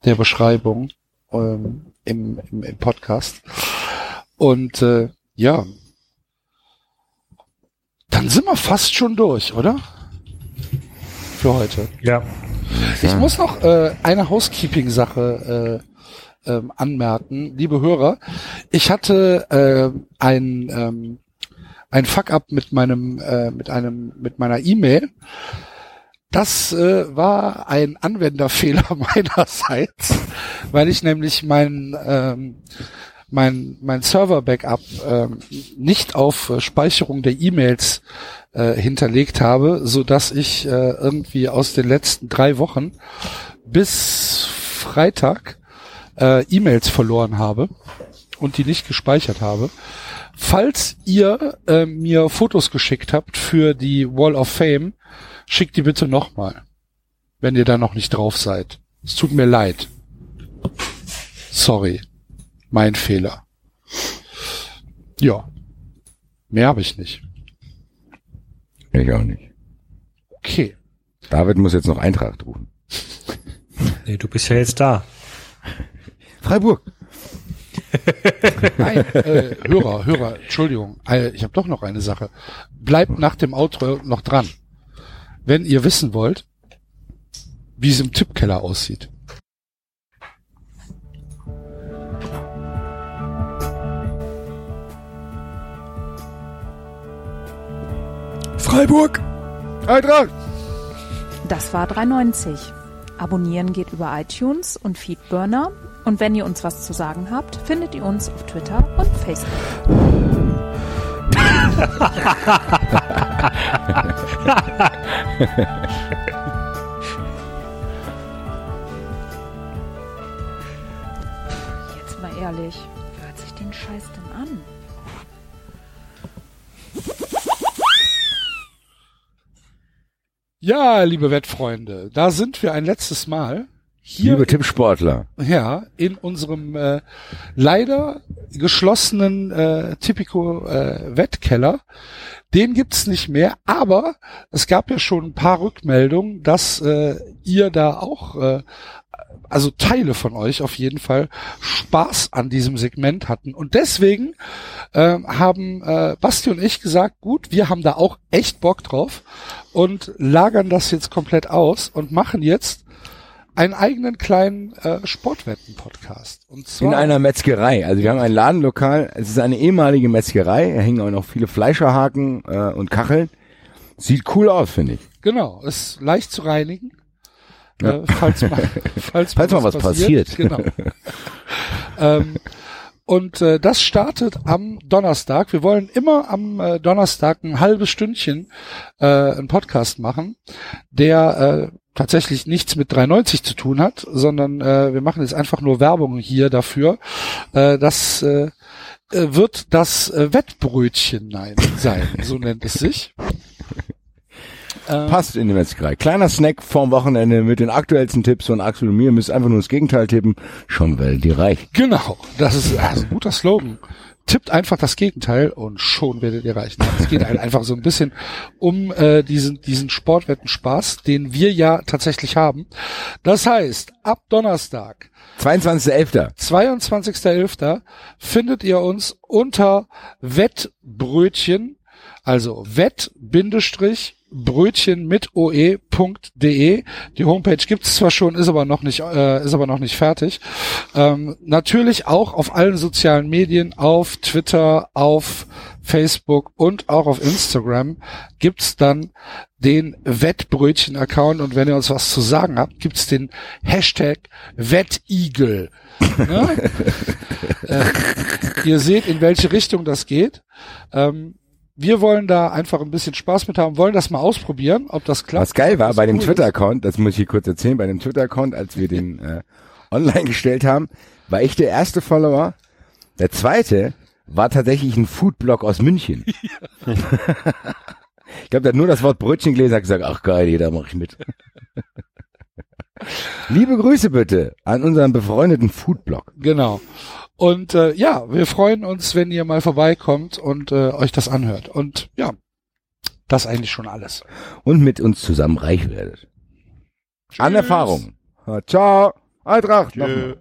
A: der Beschreibung ähm, im, im, im Podcast. Und äh, ja, dann sind wir fast schon durch, oder? Für heute.
H: Ja.
A: Ich muss noch äh, eine Housekeeping-Sache äh, ähm, anmerken, liebe Hörer. Ich hatte äh, ein ähm, ein Fuck-up mit meinem äh, mit einem mit meiner E-Mail. Das äh, war ein Anwenderfehler meinerseits, weil ich nämlich mein ähm, mein mein Server-Backup ähm, nicht auf äh, Speicherung der E-Mails äh, hinterlegt habe, so dass ich äh, irgendwie aus den letzten drei Wochen bis Freitag äh, E-Mails verloren habe und die nicht gespeichert habe. Falls ihr äh, mir Fotos geschickt habt für die Wall of Fame, schickt die bitte nochmal, wenn ihr da noch nicht drauf seid. Es tut mir leid. Sorry. Mein Fehler. Ja. Mehr habe ich nicht.
E: Ich auch nicht.
A: Okay.
E: David muss jetzt noch Eintracht rufen.
H: Nee, du bist ja jetzt da.
E: Freiburg.
A: Nein, äh, Hörer, Hörer, Entschuldigung, äh, ich habe doch noch eine Sache. Bleibt nach dem Outro noch dran. Wenn ihr wissen wollt, wie es im Tippkeller aussieht.
E: Freiburg. Eintracht.
D: Das war 3,90. Abonnieren geht über iTunes und Feedburner. Und wenn ihr uns was zu sagen habt, findet ihr uns auf Twitter und Facebook. Jetzt mal ehrlich, wer hört sich den Scheiß denn an?
A: Ja, liebe Wettfreunde, da sind wir ein letztes Mal. Hier
E: Liebe Tippsportler.
A: Ja, in unserem äh, leider geschlossenen äh, Tipico äh, Wettkeller. Den gibt's nicht mehr, aber es gab ja schon ein paar Rückmeldungen, dass äh, ihr da auch, äh, also Teile von euch auf jeden Fall Spaß an diesem Segment hatten. Und deswegen äh, haben äh, Basti und ich gesagt, gut, wir haben da auch echt Bock drauf und lagern das jetzt komplett aus und machen jetzt einen eigenen kleinen äh, Sportwetten-Podcast. Und zwar
E: In einer Metzgerei. Also wir haben ein Ladenlokal. Es ist eine ehemalige Metzgerei. Da hängen auch noch viele Fleischerhaken äh, und Kacheln. Sieht cool aus, finde ich.
A: genau, ist leicht zu reinigen.
E: Ja.
A: Äh, falls mal, falls,
E: Falls mal was passiert.
A: Genau. ähm, und äh, das startet am Donnerstag. Wir wollen immer am äh, Donnerstag ein halbes Stündchen äh, einen Podcast machen, der äh, tatsächlich nichts mit 390 zu tun hat, sondern äh, wir machen jetzt einfach nur Werbung hier dafür. Äh, das äh, äh, wird das äh, Wettbrötchen nein, sein, so nennt es sich.
E: Passt in die Metzgerei. Kleiner Snack vorm Wochenende mit den aktuellsten Tipps von Axel und mir. Müsst einfach nur das Gegenteil tippen. Schon werdet ihr reich.
A: Genau, das ist also ein guter Slogan. Tippt einfach das Gegenteil und schon werdet ihr reichen. Es geht halt einfach so ein bisschen um äh, diesen, diesen Sportwetten-Spaß, den wir ja tatsächlich haben. Das heißt, ab Donnerstag,
E: 22.11.
A: 22.11. findet ihr uns unter Wettbrötchen Also wett Brötchen mit oe.de. Die Homepage gibt's zwar schon, ist aber noch nicht, äh, ist aber noch nicht fertig. Ähm, natürlich auch auf allen sozialen Medien, auf Twitter, auf Facebook und auch auf Instagram gibt's dann den Wettbrötchen-Account und wenn ihr uns was zu sagen habt, gibt's den Hashtag Wettigel. ne? äh, ihr seht, in welche Richtung das geht. Ähm, wir wollen da einfach ein bisschen Spaß mit haben, wollen das mal ausprobieren, ob das klappt.
E: Was geil war bei dem
A: cool.
E: Twitter-Account, das muss ich hier kurz erzählen, bei dem Twitter-Account, als wir den äh, online gestellt haben, war ich der erste Follower. Der zweite war tatsächlich ein Foodblog aus München. ich glaube, der hat nur das Wort Brötchen gelesen hat gesagt, ach geil, da mache ich mit. Liebe Grüße bitte an unseren befreundeten Foodblog.
A: Genau. Und äh, ja, wir freuen uns, wenn ihr mal vorbeikommt und äh, euch das anhört. Und ja, das eigentlich schon alles.
E: Und mit uns zusammen reich werdet. An Erfahrung. Ciao. Eintracht. Nochmal.